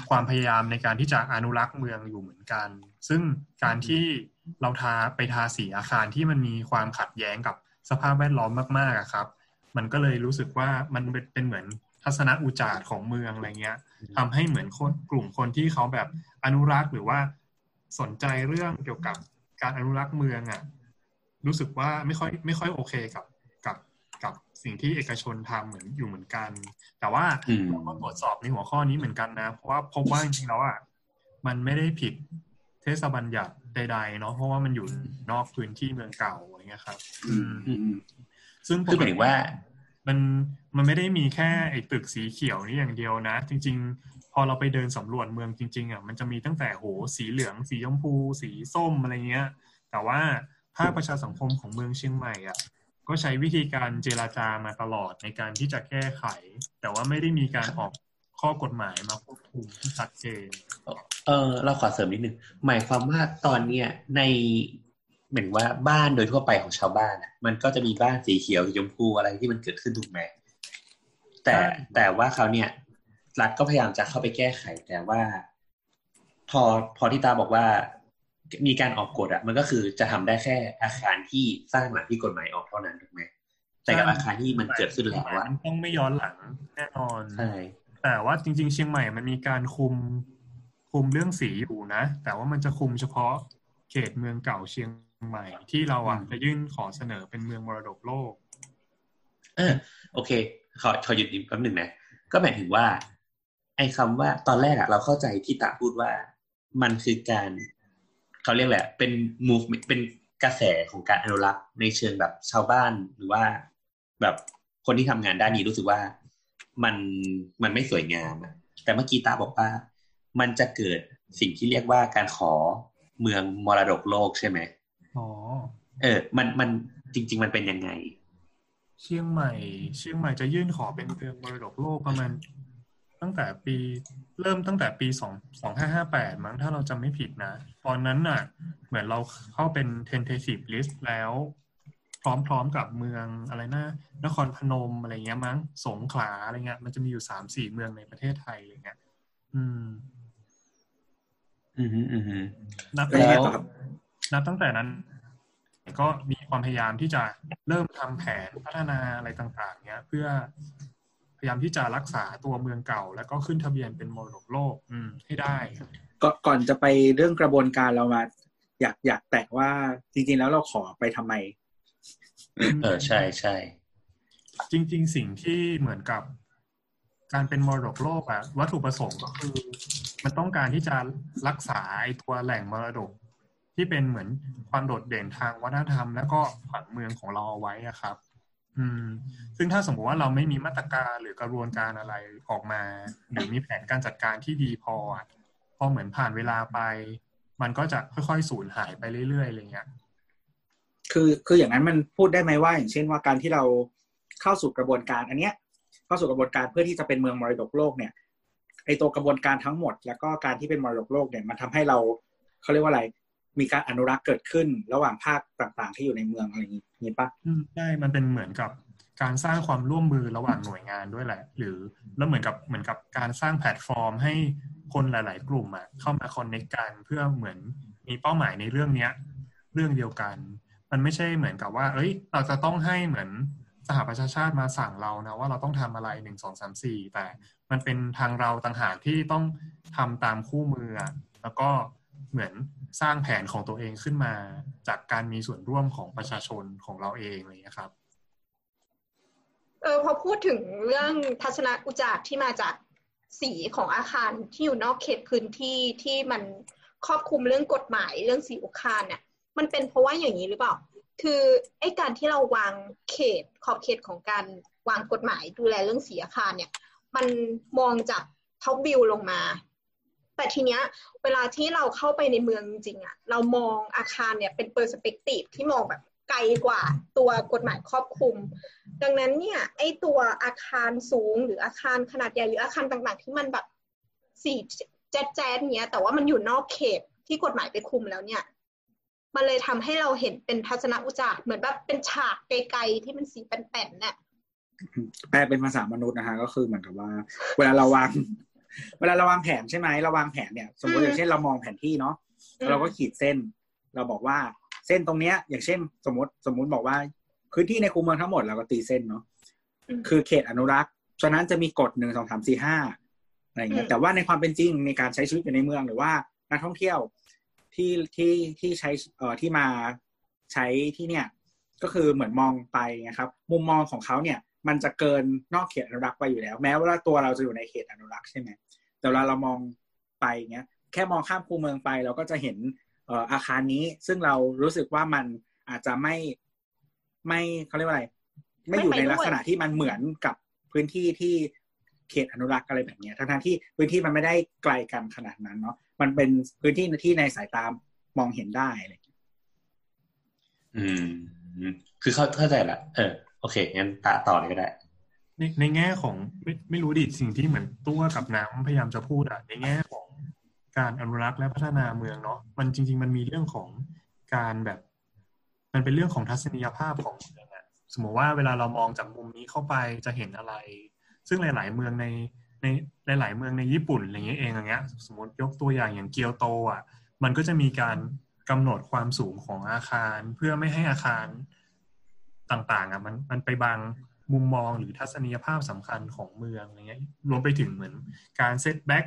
ความพยายามในการที่จะอนุรักษ์เมืองอยู่เหมือนกัน ซึ่งการที่เราทาไปทาสีอาคารที่มันมีความขัดแย้งกับสภาพแวดล้อมมากๆอะครับ มันก็เลยรู้สึกว่ามันเป็นเหมือนทัศนอุจารของเมืองอะไรเงี้ยทำให้เหมือนคนกลุ่มคนที่เขาแบบอนุรักษ์หรือว่าสนใจเรื่องเกี่ยวกับการอนุรักษ์เมืองอะ รู้สึกว่าไม่ค่อยไม่ค่อยโอเคกับ สิ่งที่เอกชนทำเหมือนอยู่เหมือนกัน แต่ว่าอืมเราก็ตรวจสอบในหัวข้อนี้เหมือนกันนะ เพราะว่าพบว่าจริงๆแล้วอะมันไม่ได้ผิดเทศบัญญัติใดๆเนาะเพราะว่ามันอยู่นอกพื้นที่เมืองเก่าอะไรเงี้ยครับอืมอืมซึ่งปคือกหมายติถึงว่า มันมันไม่ได้มีแค่ไอ้ตึกสีเขียวนี่อย่างเดียวนะ จริง ๆ พอเราไปเดินสำรวจเมืองจริง ๆอะมันจะมีตั้งแต่โหสีเหลือง สีชมพู สีส้มอะไรเงี้ย แต่ว่าภาคประชาสังคมของเมืองเชียงใหม่อะ ก็ใช้วิธีการเจราจามาตลอดในการที่จะแก้ไข แต่ว่าไม่ได้มีการออกข้อกฎหมายมาควบคุมที่ชัดเจนเออเราขอเสริมนิดนึงหมายความว่าตอนเนี้ยในเหมือนว่าบ้านโดยทั่วไปของชาวบ้านอะมันก็จะมีบ้านสีเขียวสีชมพูอะไรที่มันเกิดขึ้นถูกไหมแต่ใช่แต่ว่าเขาเนี่ยรัฐก็พยายามจะเข้าไปแก้ไขแต่ว่า พอพอที่ตาบอกว่า มีการออกกฎอะมันก็คือจะทำได้แค่อาคารที่สร้างหลังที่กฎหมายออกเท่านั้นถูกไหมแต่กับอาคารที่มันเกิดขึ้นแล้วอะมันต้องไม่ย้อนหลังแน่นอนใช่แต่ว่าจริง ๆ เชียงใหม่มันมีการคุมคุมเรื่องสีอยู่นะ แต่ว่ามันจะคุมเฉพาะเขตเมืองเก่าเชียงใหม่ที่เราอะจะยื่นขอเสนอเป็นเมืองมรดกโลก เออ โอเค ขอขอหยุดนิดแป๊บหนึ่งนะ ก็หมายถึงว่า ไอ้คำว่าตอนแรกอะเราเข้าใจที่ตาพูดว่า มันคือการ เขาเรียกแหละไรเป็น move เป็นกระแสของการอนุรักษ์ในเชิงแบบชาวบ้านหรือว่าแบบคนที่ทำงานด้านนี้รู้สึกว่ามันมันไม่สวยงามอะแต่เมื่อกี้ตาบอกว่า มันจะเกิดสิ่งที่เรียกว่าการขอเมืองมรดกโลกใช่ไหมอ๋อเออ มันมันจริง ๆ มันเป็นยังไง เชียงใหม่ เชียงใหม่จะยื่นขอเป็นเมืองมรดกโลกประมาณ ตั้งแต่ปีเริ่มตั้งแต่ปีสองสองห้าห้าแปดมั้งถ้าเราจำไม่ผิดนะ ตอนนั้นน่ะ เหมือนเราเข้าเป็น tentative list แล้ว พร้อมๆกับเมืองอะไรนะนครพนมอะไรเงี้ยมั้งสงขลาอะไรเงี้ยมันจะมีอยู่สามสี่เมืองในประเทศไทยอะไรเงี้ยอืม อืมฮึอืมฮึนับแล้วตั้งยังไงแต่ต่อครับนับตั้งแต่นั้นก็มีความพยายามที่จะเริ่มทำแผนพัฒนาอะไรต่าง ๆ เนี้ย เพื่อ พยายามที่จะรักษาตัวเมืองเก่า แล้วก็ขึ้นทะเบียนเป็นมรดกโลกอืมให้ได้ก็ก่อนจะไปเรื่องกระบวนการเรามา อยากอยากแตะว่าจริง ๆ แล้วเราขอไปทำไม เออใช่ใช่จริง ๆ สิ่งที่เหมือนกับการเป็นมรดกโลกอะวัตถุประสงค์ก็คือ มันต้องการที่จะรักษาไอ้ตัวแหล่งมรดก ที่เป็นเหมือนความโดดเด่นทางวัฒนธรรม แล้วก็ผังเมืองของเราเอาไว้อะครับ อืม ซึ่งถ้าสมมติว่าเราไม่มีมาตรการหรือกระบวนการอะไรออกมา หรือมีแผนการจัดการที่ดีพอพอเหมือนผ่านเวลาไป มันก็จะค่อยๆสูญหายไปเรื่อยๆอะไรเงี้ยคือคืออย่างนั้นมันพูดได้ไหมว่าอย่างเช่นว่าการที่เราเข้าสู่กระบวนการอันเนี้ยเข้าสู่กระบวนการเพื่อที่จะเป็นเมืองมรดกโลกเนี่ยไอตัวกระบวนการทั้งหมด แล้วก็การที่เป็นมรดกโลกเนี่ยมันทำให้เราเขาเรียกว่าอะไร มีการอนุรักษ์เกิดขึ้นระหว่างภาคต่าง ๆ ที่อยู่ในเมืองอะไรอย่างนี้ ปะอืมใช่มันเป็นเหมือนกับการสร้างความร่วมมือระหว่างหน่วยงานด้วยแหละ หรือแล้วเหมือนกับเหมือนกับการสร้างแพลตฟอร์มให้คนหลาย ๆ กลุ่มอะเข้ามาคอนเน c กกันเพื่อเหมือนมีเป้าหมายในเรื่องเนี้ย เรื่องเดียวกัน มันไม่ใช่เหมือนกับว่า เอ้ย เราจะต้องให้เหมือนสหประชาชาติมาสั่งเรานะว่าเราต้องทำอะไรหนึ่งสองสามสี่แต่มันเป็นทางเราต่างหากที่ต้องทำตามคู่มือแล้วก็เหมือน สร้างแผนของตัวเองขึ้นมาจากการมีส่วนร่วมของประชาชนของเราเองอะไรอย่างนี้ครับเออพอพูดถึงเรื่องทัศนอุจาร์ที่มาจากสีของอาคารที่อยู่นอกเขตพื้นที่ที่มันครอบคลุมเรื่องกฎหมายเรื่องสีอาคารเนี่ยมันเป็นเพราะว่าอย่างนี้หรือเปล่า คือไอ้การที่เราวางเขตขอบเขตของการวางกฎหมายดูแลเรื่องสีอาคารเนี่ย มันมองจากท็อปวิวลงมา แต่ทีเนี้ยเวลาที่เราเข้าไปในเมืองจริงอะเรามองอาคารเนี่ยเป็นเปอร์สเปกทีฟที่มองแบบไกลกว่าตัวกฎหมายครอบคลุม ดังนั้นเนี่ยไอตัวอาคารสูงหรืออาคารขนาดใหญ่หรืออาคารต่างๆ ที่มันแบบสีแจ๊ดแจ๊ดเนี้ยแต่ว่ามันอยู่นอกเขตที่กฎหมายไปคุมแล้วเนี่ยมันเลยทำให้เราเห็นเป็นทัศนอุจารเหมือนแบบเป็นฉากไกลๆที่มันสีแป้นๆเนี่ยแปลเป็นภาษามนุษย์นะฮะก็คือเหมือนกับว่า เวลาเราวาง เวลาเราวางแผนใช่ไหมเราวางแผนเนี่ย สมมติอืมอย่างเช่นเรามองแผนที่เนาะอืมเราก็ขีดเส้น เราบอกว่าเส้นตรงเนี้ย อย่างเช่น สมมติสมมติบอกว่าพื้นที่ในคูเมืองทั้งหมดเราก็ตีเส้นเนาะอืมคือเขตอนุรักษ์ฉะนั้นจะมีกฎหนึ่งสองสามสี่ห้าอะไรอย่างเงี้อืยมแต่ว่าในความเป็นจริงในการใช้ชีวิตอยู่ในเมืองหรือว่านักท่องเที่ยวที่ที่ที่ใช้เอ่อที่มาใช้ที่เนี่ย ก็คือเหมือนมองไปนะครับ มุมมองของเขาเนี่ย มันจะเกินนอกเขตอนุรักษ์ไปอยู่แล้ว แม้ว่าตัวเราจะอยู่ในเขตอนุรักษ์ใช่ไหมแต่เวลาเรามองไปเงี้ยแค่มองข้ามคูเมืองไปเราก็จะเห็นอาคารนี้ ซึ่งเรารู้สึกว่ามันอาจจะไม่ไม่เขาเรียกว่าอะไร ไม่อยู่ในลักษณะที่มันเหมือนกับพื้นที่ที่เขตอนุรักษ์อะไรแบบนี้ทั้งๆที่พื้นที่มันไม่ได้ไกลกันขนาดนั้นเนาะมันเป็นพื้นที่ที่ในสายตามองเห็นได้อะไรอย่างเงี้ยอืม คือเข้าเข้าใจละเออ โอเคงั้นตาต่อเลยก็ได้ ในในแง่ของไม่ไม่รู้ดิสิ่งที่เหมือนตัวกับน้ำพยายามจะพูดอะในแง่ของการอนุรักษ์และพัฒนาเมืองเนาะมันจริง ๆ มันมีเรื่องของการแบบ มันเป็นเรื่องของทัศนียภาพของเมืองอะสมมติว่าเวลาเรามองจากมุมนี้เข้าไปจะเห็นอะไร ซึ่งหลาย ๆ เมืองในในหลาย ๆ เมืองในญี่ปุ่นอะไรเงี้ยเองอย่างเงี้ย สมมติยกตัวอย่างอย่างเกียวโตอะมันก็จะมีการกำหนดความสูงของอาคาร เพื่อไม่ให้อาคาร ต่างๆอะมันมันไปบังมุมมองหรือทัศนียภาพสำคัญของเมืองอะไรเงี้ยรวมไปถึงเหมือนการเซตแบ็ก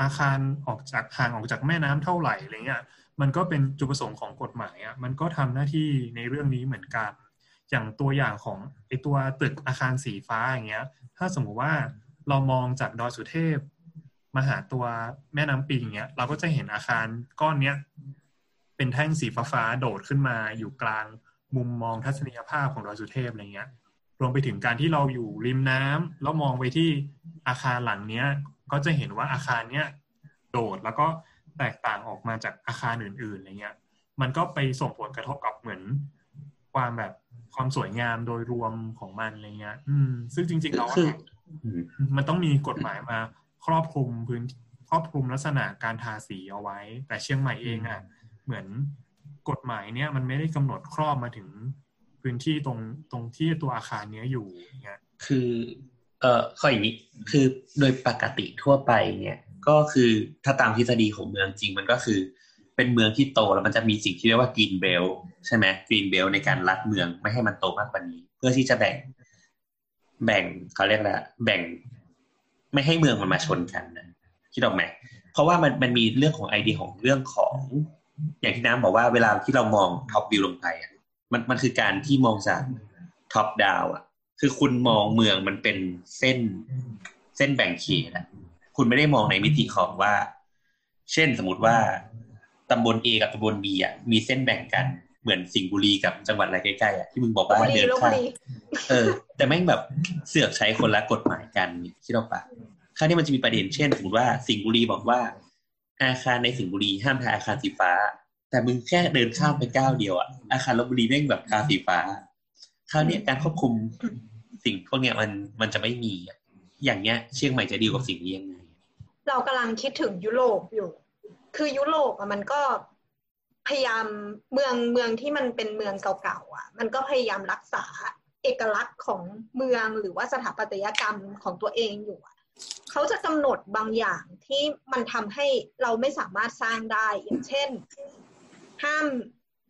อาคารออกจากห่างออกจากแม่น้ำเท่าไหร่อะไรเงี้ยมันก็เป็นจุดประสงค์ของกฎหมายอะมันก็ทำหน้าที่ในเรื่องนี้เหมือนกัน อย่างตัวอย่างของไอตัวตึกอาคารสีฟ้าอย่างเงี้ย ถ้าสมมุติว่าเรามองจากดอยสุเทพมาหาตัวแม่น้ำปิงเงี้ยเราก็จะเห็นอาคารก้อนเนี้ยเป็นแท่งสีฟ้าๆโดดขึ้นมาอยู่กลาง มุมมองทัศนียภาพของดอยสุเทพอะไรเงี้ย รวมไปถึงการที่เราอยู่ริมน้ำแล้วมองไปที่อาคารหลังเนี้ย ก็จะเห็นว่าอาคารเนี้ยโดดแล้วก็แตกต่างออกมาจากอาคารอื่นๆอะไรเงี้ย มันก็ไปส่งผลกระทบกับเหมือน ความแบบความสวยงามโดยรวมของมันอะไรเงี้ย อืม ซึ่งจริงๆแล้วคืออะอืมมันต้องมีกฎหมายมาครอบคลุมพื้นครอบคลุมลักษณะการทาสีเอาไว้ แต่เชียงใหม่เองอะ เหมือน กฎหมายเนี่ยมันไม่ได้กำหนดครอบมาถึงพื้นที่ตรงตรงที่ตัวอาคารเนี้ยอยู่อย่างเงี้ยคือ เอ่อข้ออย่างนี้คือโดยปกติทั่วไปเนี่ย ก็คือถ้าตามทฤษฎีของเมืองจริงมันก็คือ เป็นเมืองที่โตแล้วมันจะมีสิ่งที่เรียกว่ากรีนเบลใช่ไหมกรีนเบลในการรัดเมืองไม่ให้มันโตมากกว่านี้ เพื่อที่จะแบ่ง แบ่งเขาเรียกอะไรแบ่ง ไม่ให้เมืองมันมาชนกันนะคิดออกไหมเพราะว่ามันมันมีเรื่องของไอเดียของเรื่องของ อย่างที่น้ำบอกว่าเวลาที่เรามอง top view ลงไปอะมันมันคือการที่มองจาก top down อะ คือคุณมองเมืองมันเป็นเส้นเส้นแบ่งเขตอะคุณไม่ได้มองในมิติของว่า เช่นสมมติว่าตำบล A กับตำบล B อะมีเส้นแบ่งกันเหมือนสิงห์บุรีกับจังหวัดอะไรใกล้ๆอะที่มึงบอกว่าลพบุรีเดินข้ามลพบุรีเออ แต่แม่งแบบเสือกใช้คนละกฎหมายกันคิดออกปะคราวนี้มันจะมีประเด็นเช่นสมมติว่าสิงห์บุรีบอกว่า อาคารในสิงห์บุรีห้ามทาอาคารสีฟ้า แต่มึงแค่เดินข้ามไปก้าวเดียวอะอาคารลบบุรีแม่งแบบทาสีฟ้า คราวนี้การควบคุมสิ่งพวกเนี้ยมันมันจะไม่มี อย่างเงี้ย เชียงใหม่จะดีลกับสิ่งนี้ยังไงเรากำลังคิดถึงยุโรปอยู่ คือยุโรปอะมันก็พยายามเมืองเมืองที่มันเป็นเมืองเก่าๆอะ มันก็พยายามรักษาเอกลักษณ์ของเมืองหรือว่าสถาปัตยกรรมของตัวเองอยู่อะ เขาจะกำหนดบางอย่างที่มันทำให้เราไม่สามารถสร้างได้ อย่างเช่น ห้าม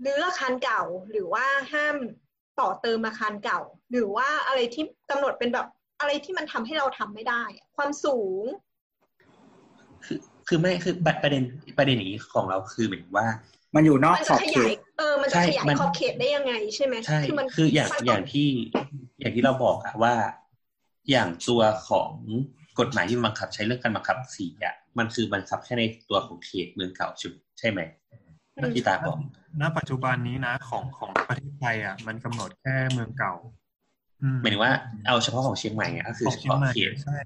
รื้ออาคารเก่าหรือว่าห้ามต่อเติมอาคารเก่า หรือว่าอะไรที่กำหนดเป็นแบบอะไรที่มันทำให้เราทำไม่ได้อะความสูง คือคือไม่คือประประเด็นประเด็นอย่างนี้ของเราคือเหมือนว่า มันอยู่นอกมันขจะอบขเขยายตเออมันจะใช่ขยายมันขอบเขตได้ยังไงใช่ไหมใช่มันคืออย่างมันอย่างที่ อย่างที่เราบอกอะว่า อย่างตัวของ กฎหมายที่บังคับใช้เรื่องการบังคับสีอะมันคือบังคับแค่ในตัวของเขตเมืองเก่าใช่ใช่ไหมที่ตาบอกณปัจจุบันนี้นะของของประเทศไทยอะมันกำหนดแค่เมืองเก่าอืมหมายถึงว่าเอาเฉพาะของเชียงใหม่อะก็คือของเฉเชียงพาะใหม่เขตใช่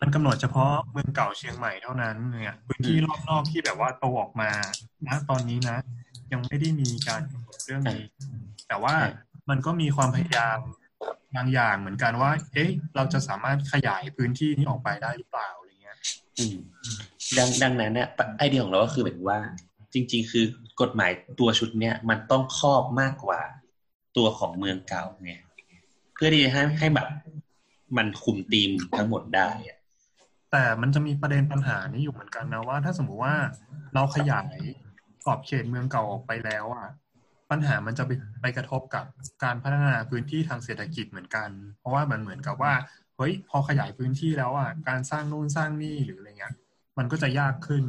มันกำหนดเฉพาะเมืองเก่าเชียงใหม่เท่านั้นเนี่ยพื้นที่รอบนอกที่แบบว่าโตออกมาณตอนนี้นะ ยังไม่ได้มีการกำหนดเรื่องนี้ แต่ว่าใช่มันก็มีความพยายาม บางอย่างเหมือนกันว่า เอ๊ะ เราจะสามารถขยายพื้นที่นี้ออกไปได้หรือเปล่าอะไรเงี้ยอืมดังดังนั้นเนี่ยไอเดียของเราก็คือแบบว่า จริง ๆ คือกฎหมายตัวชุดเนี้ยมันต้องครอบมากกว่าตัวของเมืองเก่าไงเพื่อที่จะให้ให้แบบมันคุมธีมทั้งหมดได้อะแต่มันจะมีประเด็นปัญหานี้อยู่เหมือนกันนะว่า ถ้าสมมุติว่าเราขยายขอบเขตเมืองเก่าออกไปแล้วอะ ปัญหามันจะไปไปกระทบกับการพัฒนาพื้นที่ทางเศรษฐกิจเหมือนกัน เพราะว่ามันเหมือนกับว่าเฮ้ยพอขยายพื้นที่แล้วอะการสร้างนู่นสร้างนี่หรืออะไรเงี้ยมันก็จะยากขึ้น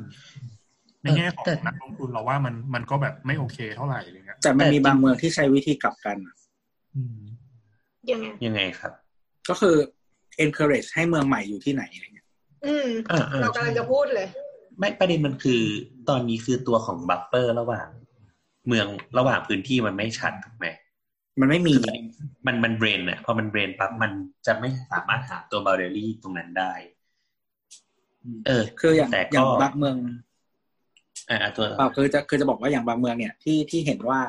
ในแง่ของนักลงทุนเราว่ามันมันก็แบบไม่โอเคเท่าไหร่อะไรเงี้ยแต่มันมีบางเมืองที่ใช้วิธีกลับกันอะอืมยังไงยังไงครับ ก็คือ encourage ให้เมืองใหม่อยู่ที่ไหนอะไรเงี้ยอืมอ่าอ่าเรากำลังจะพูดเลย ไม่ประเด็นมันคือ ตอนนี้คือตัวของ buffer ระหว่าง เมืองระหว่างพื้นที่มันไม่ชัดถูกไหมมันไม่มีคือมันมัน blend อะพอมัน blend ปั๊บมันจะไม่สามารถหาตัว boundary ตรงนั้นได้ เออ คืออย่างแต่ก็ย่างบางเมืองอ่าตัวเปล่าคือจะคือจะบอกว่าอย่างบางเมืองเนี่ยที่ที่เห็นว่า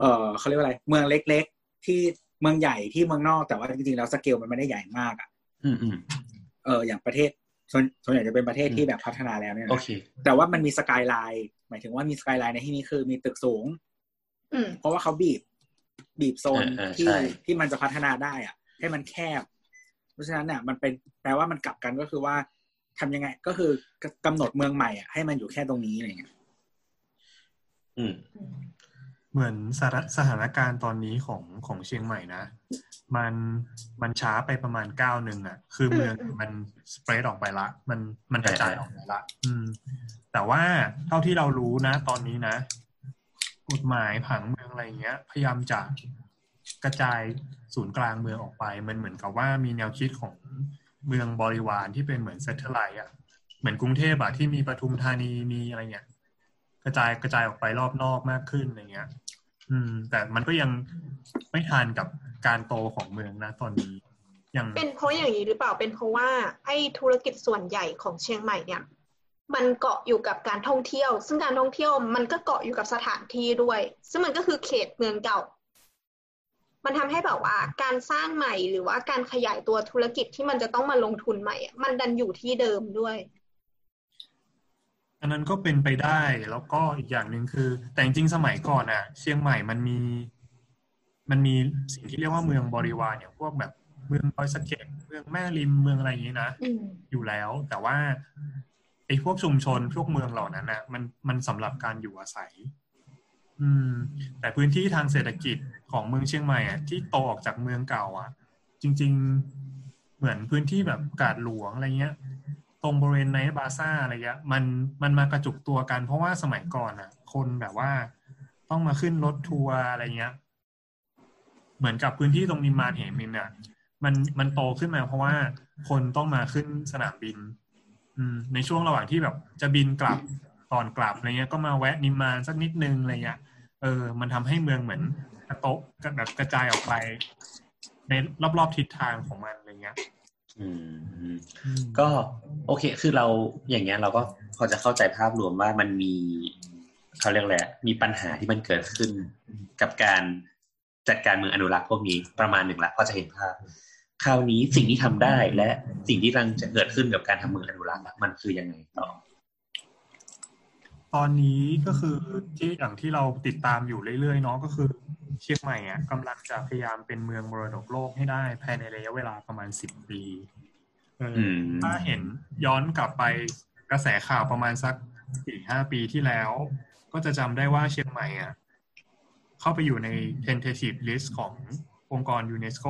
เออเขาเรียกว่าอะไร เมืองเล็ก ๆ ที่เมืองใหญ่ที่เมืองนอกแต่ว่าจริงๆแล้วสเกลมันไม่ได้ใหญ่มากอะ อืมอืมเอออย่างประเทศส่วนส่วนใหญ่จะเป็นประเทศที่แบบพัฒนาแล้วเนี่ยโอนะเคแต่ว่ามันมีสกายไลน์ หมายถึงว่ามีสกายไลน์ในที่นี้คือมีตึกสูงอืมเพราะว่าเขาบีบ บีบโซนเออเออที่ใช่ที่มันจะพัฒนาได้อะ ให้มันแคบ เพราะฉะนั้นเนี่ยมันเป็นแปลว่ามันกลับกันก็คือว่าทำยังไง ก็คือกำหนดเมืองใหม่อะให้มันอยู่แค่ตรงนี้อะไรเงี้ยอืมเหมือนสถาสถานการณ์ตอนนี้ของของเชียงใหม่นะ มันมันช้าไปประมาณก้าวหนึ่งอะ คือเมืองมันสเปรดออกไปละ มันมันกระจายออกไปละ อืม แต่ว่าเท่าที่เรารู้นะ ตอนนี้นะ กฎหมายผังเมืองอะไรเงี้ย พยายามจะกระจายศูนย์กลางเมืองออกไป มันเหมือนกับว่ามีแนวคิดของเมืองบริวารที่เป็นเหมือน satellite อะเหมือนกรุงเทพอะที่มีปทุมธานีมีอะไรเงี้ยกระจายกระจายออกไปรอบนอกมากขึ้นอะไรเงี้ย อืม แต่มันก็ยังไม่ทันกับการโตของเมืองนะตอนนี้ยังเป็นเพราะอย่างนี้หรือเปล่าเป็นเพราะว่าไอ้ธุรกิจส่วนใหญ่ของเชียงใหม่เนี่ย มันเกาะอยู่กับการท่องเที่ยว ซึ่งการท่องเที่ยวมันก็เกาะอยู่กับสถานที่ด้วย ซึ่งมันก็คือเขตเมืองเก่า มันทำให้แบบว่า การสร้างใหม่หรือว่าการขยายตัวธุรกิจที่มันจะต้องมาลงทุนใหม่อะมันดันอยู่ที่เดิมด้วย อันนั้นก็เป็นไปได้แล้วก็อีกอย่างหนึ่งคือ แต่จริงๆสมัยก่อนอะเชียงใหม่มันมี มันมีสิ่งที่เรียกว่าเมืองบริวารเนี่ยพวกแบบเมืองปอยสะเก็ดเมืองแม่ริมเมืองอะไรอย่างนี้นะอืมอยู่แล้วแต่ว่า ไอ้พวกชุมชนพวกเมืองเหล่านั้นนะมันมันสำหรับการอยู่อาศัย อืม แต่พื้นที่ทางเศรษฐกิจของเมืองเชียงใหม่อะที่โตออกจากเมืองเก่า อะ จริง ๆ เหมือนพื้นที่แบบกาดหลวงอะไรเงี้ย ตรงบริเวณไนท์บาซ่าอะไรเงี้ยมันมันมากระจุกตัวกันเพราะว่าสมัยก่อนอะ คนแบบว่าต้องมาขึ้นรถทัวร์อะไรเงี้ย เหมือนกับพื้นที่ตรงนิมมานเหมินอะ มันมันโตขึ้นมาเพราะว่าคนต้องมาขึ้นสนามบิน ในช่วงระหว่างที่แบบจะบินกลับตอนกลับอะไรเงี้ยก็มาแวะนิมมานสักนิดนึงอะไรเงี้ยเออ มันทำให้เมืองเหมือนกระโตะแบบกระจายออกไป ในรอบๆทิศทางของมันอะไรเงี้ยอืมก็โอเค คือเราอย่างเงี้ย เราก็พอจะเข้าใจภาพรวมว่ามันมีเขาเรียกอะไรอะมีปัญหาที่มันเกิดขึ้นกับการจัดการเมืองอนุรักษ์พวกนี้ประมาณหนึ่งละพอจะเห็นภาพ คราวนี้สิ่งที่ทำได้และสิ่งที่กำลังจะเกิดขึ้นกับการทำเมืองอนุรักษ์อะมันคือยังไงต่อ ตอนนี้ก็คือที่อย่างที่เราติดตามอยู่เรื่อยๆเนาะก็คือ เชียงใหม่อะกำลังจะพยายามเป็นเมืองมรดกโลกให้ได้ภายในระยะเวลาประมาณสิบปีเอออมถ้าเห็นย้อนกลับไปกระแสข่าวประมาณสักสี่ห้าปีที่แล้ว ก็จะจำได้ว่าเชียงใหม่อะเข้าไปอยู่ใน tentative list ขององค์กรยูเนสโก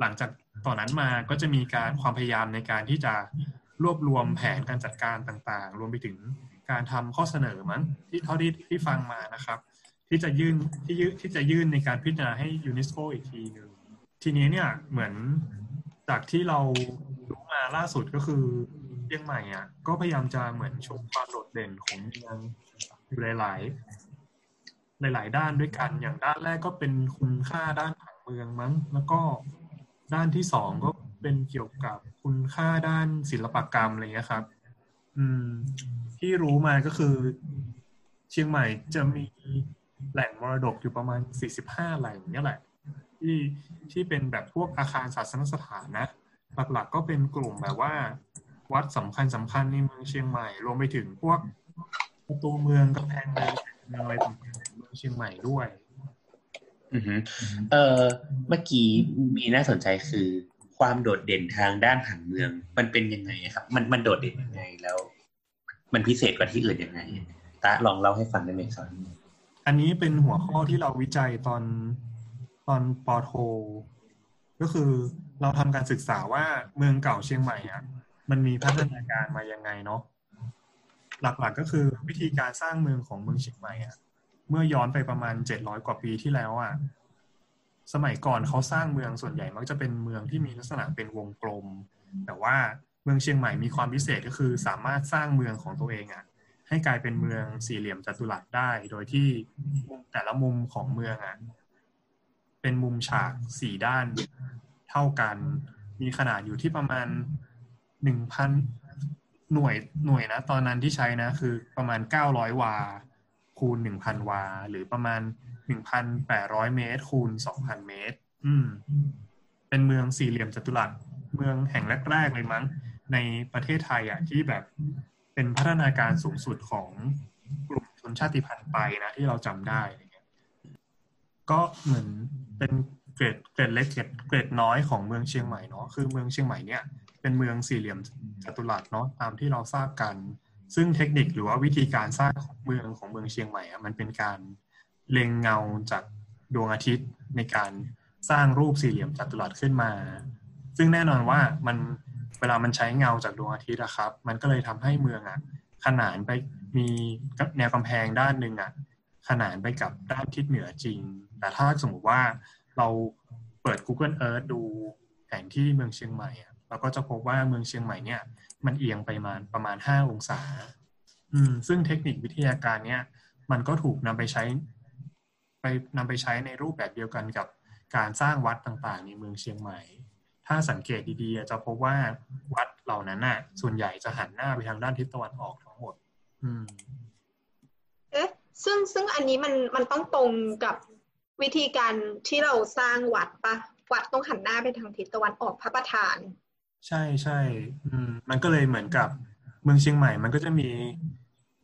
หลังจากตอนนั้นมาก็จะมีการความพยายามในการที่จะรวบรวมแผนการจัดการต่างๆ รวมไปถึงการทำข้อเสนอมั้งที่เท่าที่ที่ฟังมานะครับ ที่จะยื่นที่ยื่นที่จะยื่นในการพิจารณาให้ยูเนสโกอีกทีหนึ่งทีนี้เนี่ยเหมือนจากที่เรารู้มาล่าสุดก็คือเชียงใหม่อะก็พยายามจะเหมือนชว์ความโดดเด่นของเมืองอยู่หลาย ๆ หลาย ๆ ด้านด้วยกันอย่างด้านแรกก็เป็นคุณค่าด้านผังเมืองมั้ง แล้วก็ ด้านที่สองก็เป็นเกี่ยวกับคุณค่าด้านศิลปกรรมอะไรเงี้ยครับ อืม ที่รู้มาก็คือ เชียงใหม่จะมีแหล่งมรดกอยู่ประมาณ 45 แหล่งเนี่ยแหละ ที่ที่เป็นแบบพวกอาคารศาสนสถานนะ หลักๆก็เป็นกลุ่มแบบว่า วัดสำคัญสำคัญในเมืองเชียงใหม่ รวมไปถึงพวกประตูเมืองกำแพงเมืองอะไรต่างๆของเมืองเชียงใหม่ด้วย เออเมื่อกี้มีน่าสนใจคือ ความโดดเด่นทางด้านผังเมือง มันเป็นยังไงอะครับ มันมันโดดเด่นยังไงแล้ว มันพิเศษกว่าที่อื่นยังไงตาลองเล่าให้ฟังได้ไหมครับอันนี้เป็นหัวข้อที่เราวิจัยตอนตอนปอโท ก็คือเราทำการศึกษาว่าเมืองเก่าเชียงใหม่อะมันมีพัฒนาการมายังไงเนาะหลักๆก็คือวิธีการสร้างเมืองของเมืองเชียงใหม่อะ เมื่อย้อนไปประมาณเจ็ดร้อยกว่าปีที่แล้วอะสมัยก่อนเขาสร้างเมืองส่วนใหญ่มักจะเป็นเมืองที่มีลักษณะเป็นวงกลม แต่ว่าเมืองเชียงใหม่มีความพิเศษก็คือสามารถสร้างเมืองของตัวเองอะให้กลายเป็นเมืองสี่เหลี่ยมจัตุรัสได้ โดยที่แต่ละมุมของเมืองอะเป็นมุมฉากสี่ด้านเท่ากัน มีขนาดอยู่ที่ประมาณหนึ่งพันหน่วยหน่วยนะ ตอนนั้นที่ใช้นะ คือประมาณเก้าร้อยวา คูณหนึ่งพันวา หรือประมาณหนึ่งพันแปดร้อยเมตร คูณสองพันเมตร อืม เป็นเมืองสี่เหลี่ยมจัตุรัสเมืองแห่งแรกๆเลยมั้ง ในประเทศไทยอะที่แบบเป็นพัฒนาการสูงสุดของกลุ่มชนชาติพันธุ์ไปนะ ที่เราจำได้ก็เหมือนเป็นเกรดเกรดเล็กเกรดเกรดน้อยของเมืองเชียงใหม่เนาะคือเมืองเชียงใหม่เนี่ยเป็นเมืองสี่เหลี่ยมจัตุรัสเนาะตามที่เราทราบกัน ซึ่งเทคนิคหรือว่าวิธีการสร้างของเมืองของเมืองเชียงใหม่อะมันเป็นการเล็งเงาจากดวงอาทิตย์ในการสร้างรูปสี่เหลี่ยมจัตุรัสขึ้นมา ซึ่งแน่นอนว่ามันเวลามันใช้เงาจากดวงอาทิตย์อะครับ มันก็เลยทำให้เมืองอะขนานไปมีแนวกำแพงด้านหนึ่งอะขนานไปกับด้านทิศเหนือจริง แต่ถ้าสมมติว่าเราเปิด Google Earth ดูแผนที่เมืองเชียงใหม่อะเราก็จะพบว่าเมืองเชียงใหม่เนี่ย มันเอียงไปมาประมาณห้าองศา อืม ซึ่งเทคนิควิทยาการเนี่ยมันก็ถูกนำไปใช้ ไปนำไปใช้ในรูปแบบเดียวกันกับการสร้างวัดต่างๆ ในเมืองเชียงใหม่ ถ้าสังเกตดีๆ จะพบว่าวัดเหล่านั้นน่ะ ส่วนใหญ่จะหันหน้าไปทางด้านทิศตะวันออกทั้งหมด อืม เอ๊ะ ซึ่งซึ่งอันนี้มันมันต้องตรงกับวิธีการที่เราสร้างวัดปะวัดต้องหันหน้าไปทางทิศตะวันออกพระประธาน ใช่ใช่อืมมันก็เลยเหมือนกับเมืองเชียงใหม่ มันก็จะมี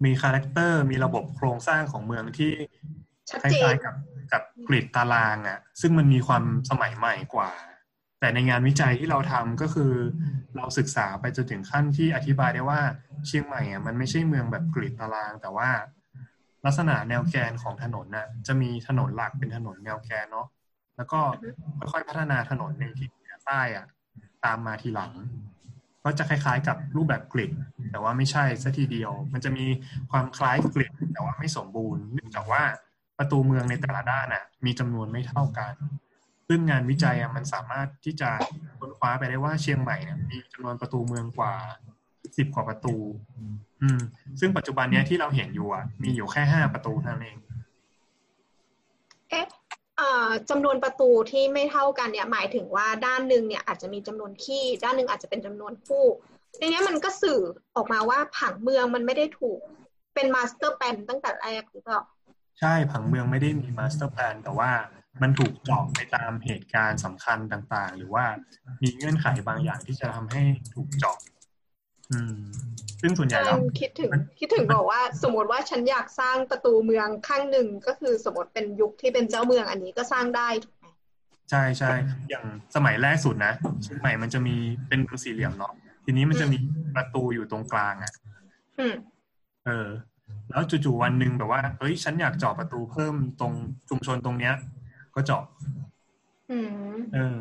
มี character มีระบบโครงสร้างของเมืองที่ชัดเจนคล้ายๆกับกับ grid ตารางอะ ซึ่งมันมีความสมัยใหม่กว่า แต่ในงานวิจัยที่เราทำก็คือ เราศึกษาไปจนถึงขั้นที่อธิบายได้ว่าเชียงใหม่อะมันไม่ใช่เมืองแบบ grid ตาราง แต่ว่า ลักษณะแนวแกนของถนนน่ะจะมีถนนหลักเป็นถนนแนวแกนเนาะแล้วก็ค่อยๆพัฒนาถนนในทิศเหนือใต้อะ ตามมาทีหลัง ก็จะคล้ายๆ กับรูปแบบกริดแต่ว่าไม่ใช่ซะทีเดียว มันจะมีความคล้ายกริดแต่ว่าไม่สมบูรณ์เนื่องจากว่าประตูเมืองในแต่ละด้านน่ะมีจำนวนไม่เท่ากัน ซึ่งงานวิจัยอะมันสามารถที่จะค้นคว้าไปได้ว่าเชียงใหม่เนี่ยมีจำนวนประตูเมืองกว่าสิบกว่าประตู อืม ซึ่งปัจจุบันเนี้ยที่เราเห็นอยู่อะมีอยู่แค่ห้าประตูเท่านั้นเอง เอ๊ะ จำนวนประตูที่ไม่เท่ากันเนี่ยหมายถึงว่าด้านหนึ่งเนี่ยอาจจะมีจำนวนขี้ด้านหนึ่งอาจจะเป็นจำนวนคู่ในนี้มันก็สื่อออกมาว่าผังเมืองมันไม่ได้ถูกเป็นมาสเตอร์แ a นตั้งแต่แรกหรือเปล่าใช่ผังเมืองไม่ได้มี master plan แต่ว่ามันถูกเจาะไปตามเหตุการณ์สำคัญต่างๆ หรือว่ามีเงื่อนไขบางอย่างที่จะทำให้ถูกเจาะ อืมซึ่งส่วนใหญ่แล้วคิดถึง คิดถึงบอกว่า สมมติว่าฉันอยากสร้างประตูเมืองข้างหนึ่งก็คือสมมติเป็นยุคที่เป็นเจ้าเมืองอันนี้ก็สร้างได้ถูกไหมใช่ใช่อย่างสมัยแรกสุดนะเชียงใหม่มันจะมีเป็นสี่เหลี่ยมเนาะทีนี้มันจะมีประตูอยู่ตรงกลางอะ่ะอืมเออ แล้วจู่ๆวันหนึ่งแบบว่าเฮ้ยฉันอยากเจาะประตูเพิ่มตรงชุมชนตรงเนี้ย ก็เจาะอืมเออ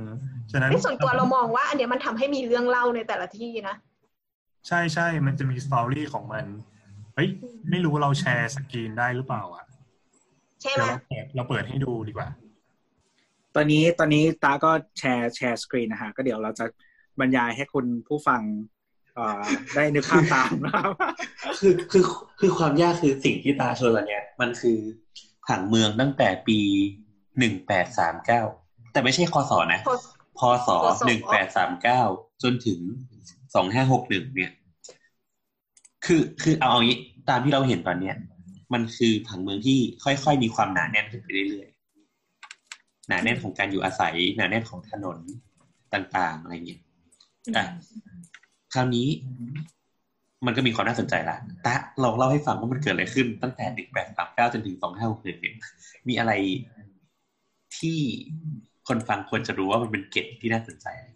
ฉะนั้นในส่วนตัวเรามองว่า อันเนี้ยมันทำให้มีเรื่องเล่าในแต่ละที่นะ ใช่ใช่มันจะมีสตอรี่ของมัน เฮ้ย ไม่รู้เราแชร์สกรีนได้หรือเปล่าอะใช่ไหมเดี๋ยวเราเปิดเราเปิดให้ดูดีกว่า ตอนนี้ตอนนี้ตาก็แชร์แชร์สกรีนนะฮะ ก็เดี๋ยวเราจะบรรยายให้คุณผู้ฟังเอ่อได้นึกภาพตามนะครับคือคือคือความยากคือสิ่งที่ตาชวนวันเนี้ยมันคือผังเมืองตั้งแต่ปีหนึ่งแปดสามเก้าแต่ไม่ใช่คศนะพอพศหนึ่งแปดสามเก้าจนถึง สองห้าหกหนึ่งเนี่ย คือคือเอาอย่างนี้ตามที่เราเห็นตอนเนี้ย มันคือผังเมืองที่ค่อยๆมีความหนาแน่นขึ้นไปเรื่อยๆหนาแน่นของการอยู่อาศัย หนาแน่นของถนนต่างๆอะไรอย่างเงี้ยอะคราวนี้มันก็มีความน่าสนใจละตะลองเล่าให้ฟังว่ามันเกิดอะไรขึ้น ตั้งแต่หนึ่งแปดสามเก้าจนถึงสองห้าหกหนึ่งเนี่ยมีอะไรที่คนฟังควรจะรู้ว่ามันเป็นเกตที่น่าสนใจอะไร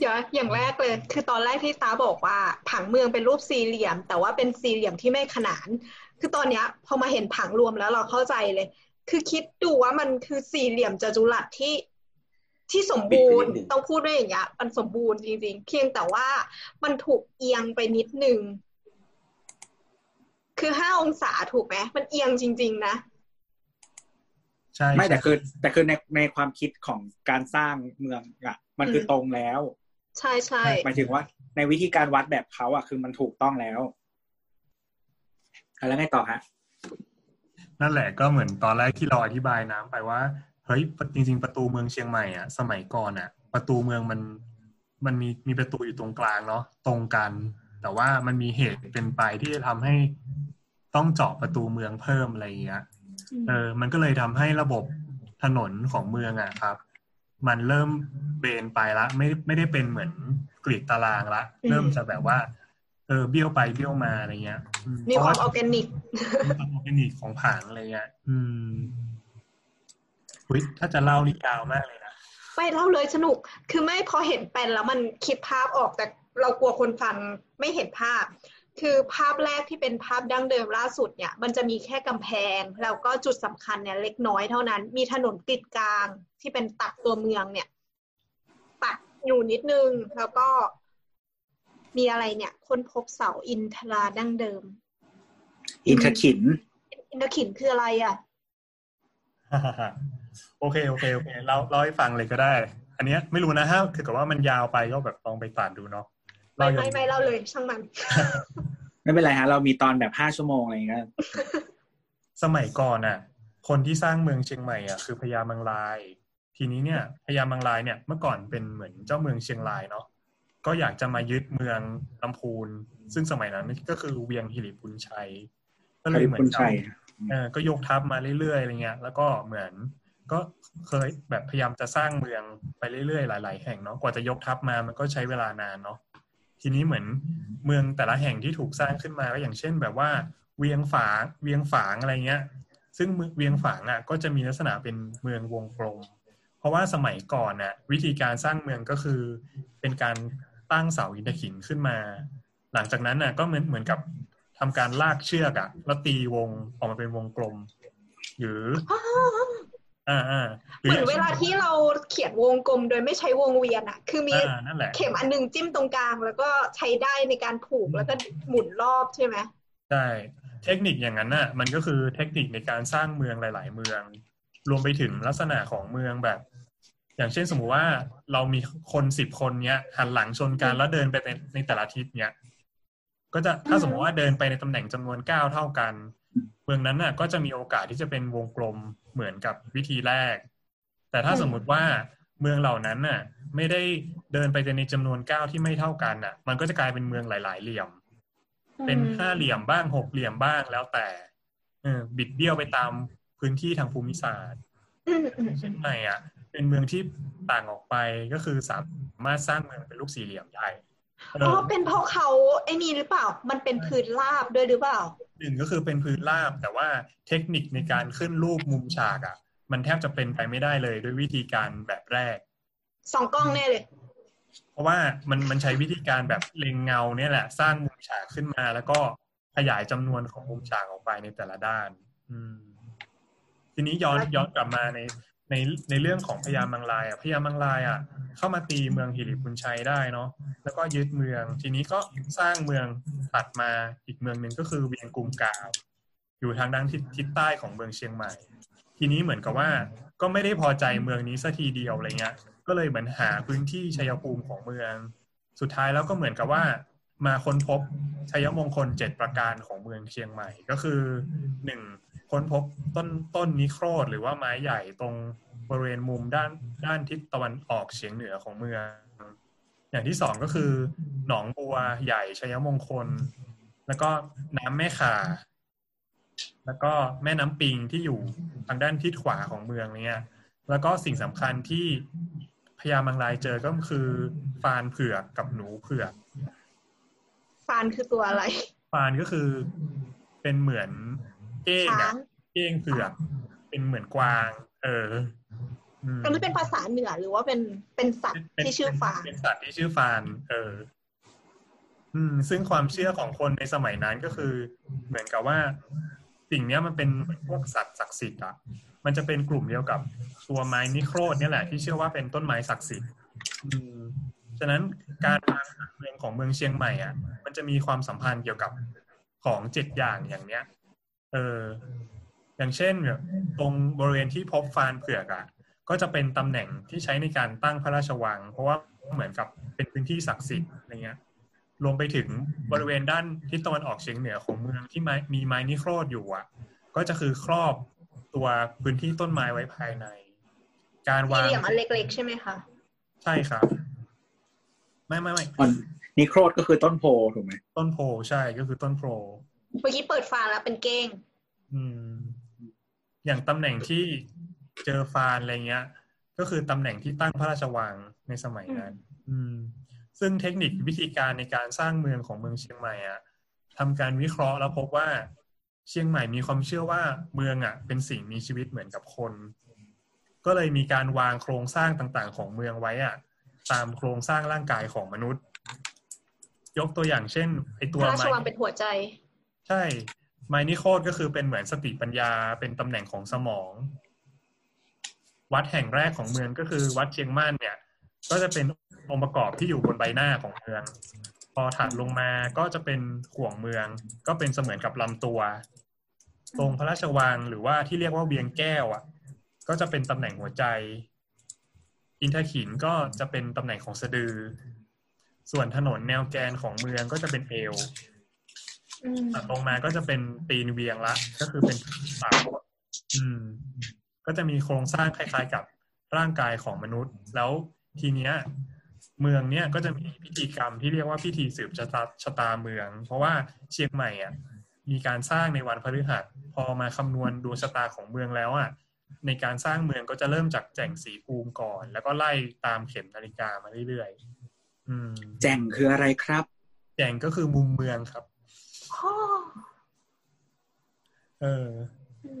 เงี้ยเดี๋ยวอย่างแรกเลย คือตอนแรกที่ตาบอกว่า ผังเมืองเป็นรูปสี่เหลี่ยม แต่ว่าเป็นสี่เหลี่ยมที่ไม่ขนาน คือตอนเนี้ย พอมาเห็นผังรวมแล้วเราเข้าใจเลย คือคิดดูว่ามันคือสี่เหลี่ยมจัตุรัสที่ที่สมบูรณ์ต้องพูดด้วยอย่างเงี้ยมันสมบูรณ์จริงๆ เพียงแต่ว่ามันถูกเอียงไปนิดนึงคือห้าองศาถูกไหมมันเอียงจริง ๆ นะใช่ไม่แต่คือแต่คือในในความคิดของการสร้างเมืองอะมันคือตรงแล้ว ใช่ใช่หมายถึงว่า ในวิธีการวัดแบบเขาอะคือมันถูกต้องแล้วอะแล้วไงต่อฮะนั่นแหละก็เหมือนตอนแรกที่เราอธิบายน้ำไปว่าเฮ้ยจริง ๆ ประตูเมืองเชียงใหม่อะ สมัยก่อนอะ ประตูเมืองมันมันมีมีประตูอยู่ตรงกลางเนาะตรงกัน แต่ว่ามันมีเหตุเป็นไปที่จะทำให้ต้องเจาะประตูเมืองเพิ่มอะไรอย่างเงี้ยเออ มันก็เลยทำให้ระบบถนนของเมืองอะครับ มันเริ่มเบนไปละไม่ไม่ได้เป็นเหมือนกริดตารางละ เริ่มจะแบบว่าเออเบี้ยวไปเบี้ยวมาอะไรเงี้ยอืมีเพคระวามออร์แกนิกมีความออร์แกนิกของผังอะไรเงี้ยอืมอุ้ยถ้าจะเล่านี่ยาวมากเลยนะไม่เล่าเลยสนุก คือไม่พอเห็นเป็นแล้วมันคิดภาพออกแต่เรากลัวคนฟังไม่เห็นภาพ คือภาพแรกที่เป็นภาพดั้งเดิมล่าสุดเนี่ย มันจะมีแค่กำแพง แล้วก็จุดสำคัญเนี่ยเล็กน้อยเท่านั้น มีถนนติดกลางที่เป็นตัดตัวเมืองเนี่ย ตัดอยู่นิดนึง แล้วก็มีอะไรเนี่ยค้นพบเสาอินทราดั้งเดิม อินทขิน อินทขินคืออะไรอะ โอเคโอเคโอเคเราเล่าให้ฟังเลยก็ได้ อันเนี้ยไม่รู้นะถ้าถือกับว่ามันยาวไปก็แบบลองไปตัดดูเนาะ ไม่เล่าไม่อย่างไม่เล่าเลยช่างมัน ไม่เป็นไรฮะ เรามีตอนแบบห้าชั่วโมงอะไรอย่างเงี้ยสมัยก่อนน่ะ คนที่สร้างเมืองเชียงใหม่อะคือพญามังราย ทีนี้เนี่ยพญามังรายเนี่ยเมื่อก่อนเป็นเหมือนเจ้าเมืองเชียงรายเนาะก็อยากจะมายึดเมืองลำพูน ซึ่งสมัยนั้นก็คือเวียงหิริปุนชัย ก็เลยเหมือนคุณชัยเออก็ยกทัพมาเรื่อยๆอะไรเงี้ย แล้วก็เหมือนก็เคยแบบพยายามจะสร้างเมืองไปเรื่อยๆ หลาย ๆ แห่งเนาะกว่าจะยกทัพมามันก็ใช้เวลานานเนาะ ทีนี้เหมือนเมืองแต่ละแห่งที่ถูกสร้างขึ้นมาก็อย่างเช่น แบบว่าเวียงฝางเวียงฝางอะไรเงี้ย ซึ่งเวียงฝางอะก็จะมีลักษณะเป็นเมืองวงกลม เพราะว่าสมัยก่อนน่ะวิธีการสร้างเมืองก็คือ เป็นการตั้งเสาอินทขินขึ้นมา หลังจากนั้นน่ะก็เหมือนเหมือนกับทำการลากเชือกอะแล้วตีวงออกมาเป็นวงกลม หรือ เหรือมือนเวลาที่เราเขียนวงกลมโดยไม่ใช้วงเวียนอะคือมีอ่านั่นแหละเข็มอันหนึงจิ้มตรงกลาง แล้วก็ใช้ได้ในการผูกแล้วก็หมุนรอบใช่ไหมใช่เทคนิคอย่างนั้นน่ะ มันก็คือเทคนิคในการสร้างเมืองหลาย ๆ เมือง รวมไปถึงลักษณะของเมืองแบบ อย่างเช่นสมมุติว่าเรามีคนสิบคนเนี้ยหันหลังชนกันแล้วเดินไปในในแต่ละทิศเนี้ยก็จะถ้าสมมติว่าเดินไปในตำแหน่งจำนวนเก้าเท่ากัน เมืองนั้นน่ะ ก็จะมีโอกาสที่จะเป็นวงกลม เหมือนกับวิธีแรก แต่ถ้าสมมุติว่าเมืองเหล่านั้นน่ะ ไม่ได้เดินไปในจำนวนเก้าที่ไม่เท่ากันน่ะ มันก็จะกลายเป็นเมืองหลาย ๆ เหลี่ยม เป็นห้าเหลี่ยมบ้างหกเหลี่ยมบ้างแล้วแต่เออบิดเบี้ยวไปตามพื้นที่ทางภูมิศาสตร์อืมอืมเช่นใหม่อะ เป็นเมืองที่ต่างออกไปก็คือสามารถสร้างเมืองเป็นลูกสี่เหลี่ยมได้เออ๋ออเป็นเพราะเขาไอ้นี่หรือเปล่า มันเป็นพื้นราบด้วยหรือเปล่าหนึ่งก็คือเป็นพื้นราบ แต่ว่าเทคนิคในการขึ้นรูปมุมฉากอะ มันแทบจะเป็นไปไม่ได้เลยด้วยวิธีการแบบแรกสองกล้องแน่เลย เพราะว่ามันมันใช้วิธีการแบบเล็งเงาเนี่ยแหละ สร้างมุมฉากขึ้นมา แล้วก็ขยายจำนวนของมุมฉากออกไปในแต่ละด้าน อืมทีนี้ย้อนย้อนกลับมาใน ในในเรื่องของพญามังรายอะพญามังรายอะเข้ามาตีเมืองหิริปุนชัยได้เนาะแล้วก็ยึดเมือง ทีนี้ก็สร้างเมืองถัดมาอีกเมืองหนึ่งก็คือเวียงกุมกาว อยู่ทางด้านทิศทิศใต้ของเมืองเชียงใหม่ ทีนี้เหมือนกับว่าก็ไม่ได้พอใจเมืองนี้สัทีเดียวอะไรเงี้ยก็เลยเหมือนหาพื้นที่ชัยภูมิของเมือง สุดท้ายแล้วก็เหมือนกับว่ามาค้นพบชัยมงคลเจ็ดประการของเมืองเชียงใหม่ก็คือหนึ่ง ค้นพบต้นต้นนิโครธหรือว่าไม้ใหญ่ตรงบริเวณมุมด้านด้านทิศตะวันออกเฉียงเหนือของเมือง อย่างที่สองก็คือหนองบัวใหญ่ชัยมงคล แล้วก็น้ำแม่ข่า แล้วก็แม่น้ำปิงที่อยู่ทางด้านทิศขวาของเมืองเนี้ยแล้วก็สิ่งสำคัญที่พญามังรายเจอก็คือฟานเผือกกับหนูเผือก ฟานคือตัวอะไร ฟานก็คือเป็นเหมือน เก้งช้าอะงเก้งเผือกเป็นเหมือนกวาง เอออืมอันนี้เป็นภาษาเหนือหรือว่าเป็นเป็นสัตว์เป็นที่ชื่อฟานเป็นสัตว์ที่ชื่อฟานเออ อืม ซึ่งความเชื่อของคนในสมัยนั้นก็คือ เหมือนกับว่าสิ่งเนี้ยมันเป็นพวกสัตว์ศักดิ์สิทธิ์อะมันจะเป็นกลุ่มเดียวกับตัวไม้นิโครธเนี่ยแหละที่เชื่อว่าเป็นต้นไม้ศักดิ์สิทธิ์อืมฉะนั้นการวางผังเมืองของเมืองเชียงใหม่อะ มันจะมีความสัมพันธ์เกี่ยวกับของเจ็ดอย่างอย่างเนี้ย เออ อย่างเช่นแบบตรงบริเวณที่พบฟานเผือกอะ ก็จะเป็นตำแหน่งที่ใช้ในการตั้งพระราชวัง เพราะว่าเหมือนกับเป็นพื้นที่ศักดิ์สิทธิ์อะไรเงี้ย รวมไปถึงบริเวณด้านทิศตะวันออกเฉียงเหนือของเมืองที่ไม้มีไม้นิโครธอยู่อะ ก็จะคือครอบตัวพื้นที่ต้นไม้ไว้ภายใน การสี่วางเหลี่ยมอันเล็กๆใช่ไหมคะ ใช่ครับ ไม่ไม่ไม่อ่อนนิโครธก็คือต้นโพถูกไหมต้นโพใช่ก็คือต้นโพ เมื่อกี้เปิดฟานแล้วเป็นเก้ง อืม อย่างตำแหน่งที่เจอฟานอะไรเงี้ย ก็คือตำแหน่งที่ตั้งพระราชวังในสมัยนั้น อืม ซึ่งเทคนิควิธีการในการสร้างเมืองของเมืองเชียงใหม่อะทำการวิเคราะห์แล้วพบว่าเชียงใหม่มีความเชื่อว่าเมืองอะเป็นสิ่งมีชีวิตเหมือนกับคน ก็เลยมีการวางโครงสร้างต่างๆ ของเมืองไว้อะตามโครงสร้างร่างกายของมนุษย์ ยกตัวอย่างเช่นไอตัวพระราชไม้วังเป็นหัวใจ ใช่ไมนิโคดก็คือเป็นเหมือนสติปัญญาเป็นตำแหน่งของสมอง วัดแห่งแรกของเมืองก็คือวัดเชียงม่านเนี่ย ก็จะเป็นองค์ประกอบที่อยู่บนใบหน้าของเมือง พอถัดลงมาก็จะเป็นข่วงเมือง ก็เป็นเสมือนกับลำตัว ตรงพระราชวังหรือว่าที่เรียกว่าเวียงแก้วอะ ก็จะเป็นตำแหน่งหัวใจ อินทขินก็จะเป็นตำแหน่งของสะดือ ส่วนถนนแนวแกนของเมืองก็จะเป็นเอว ตัดลงมาก็จะเป็นตีนเวียงละ ก็คือเป็นปากอืม ก็จะมีโครงสร้างคล้าย ๆ กับร่างกายของมนุษย์ แล้วทีเนี้ย เมืองเนี้ยก็จะมีพิธีกรรมที่เรียกว่าพิธีสืบชะตาชะตาเมือง เพราะว่าเชียงใหม่อะมีการสร้างในวันพฤหัสพอมาคำนวณดวงชะตาของเมืองแล้วอะในการสร้างเมืองก็จะเริ่มจากแจ่งสีภูมิก่อน แล้วก็ไล่ตามเข็มนาฬิกามาเรื่อยๆอืมแจ่งคืออะไรครับ แจ่งก็คือมุมเมืองครับ ข้อเออ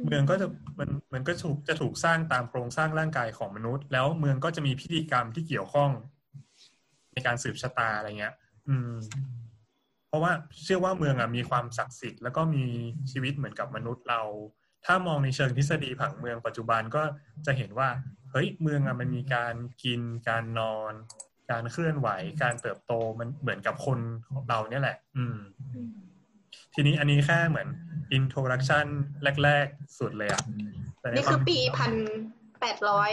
เมืองก็จะมันมันก็ถูกจะถูกสร้างตามโครงสร้างร่างกายของมนุษย์ แล้วเมืองก็จะมีพิธีกรรมที่เกี่ยวข้อง ในการสืบชะตาอะไรเงี้ย อืม เพราะว่าเชื่อว่าเมืองอะมีความศักดิ์สิทธิ์แล้วก็มีชีวิตเหมือนกับมนุษย์เรา ถ้ามองในเชิงทฤษฎีผังเมืองปัจจุบันก็จะเห็นว่าเฮ้ยเมืองอะมันมีการกินการนอนการเคลื่อนไหวการเติบโตมันเหมือนกับคนเราเนี่ยแหละ อืม ทีนี้อันนี้แค่เหมือน introduction แรก ๆ สุดเลยอะแต่ในนี่วาคืมอปีพันแปดร้อย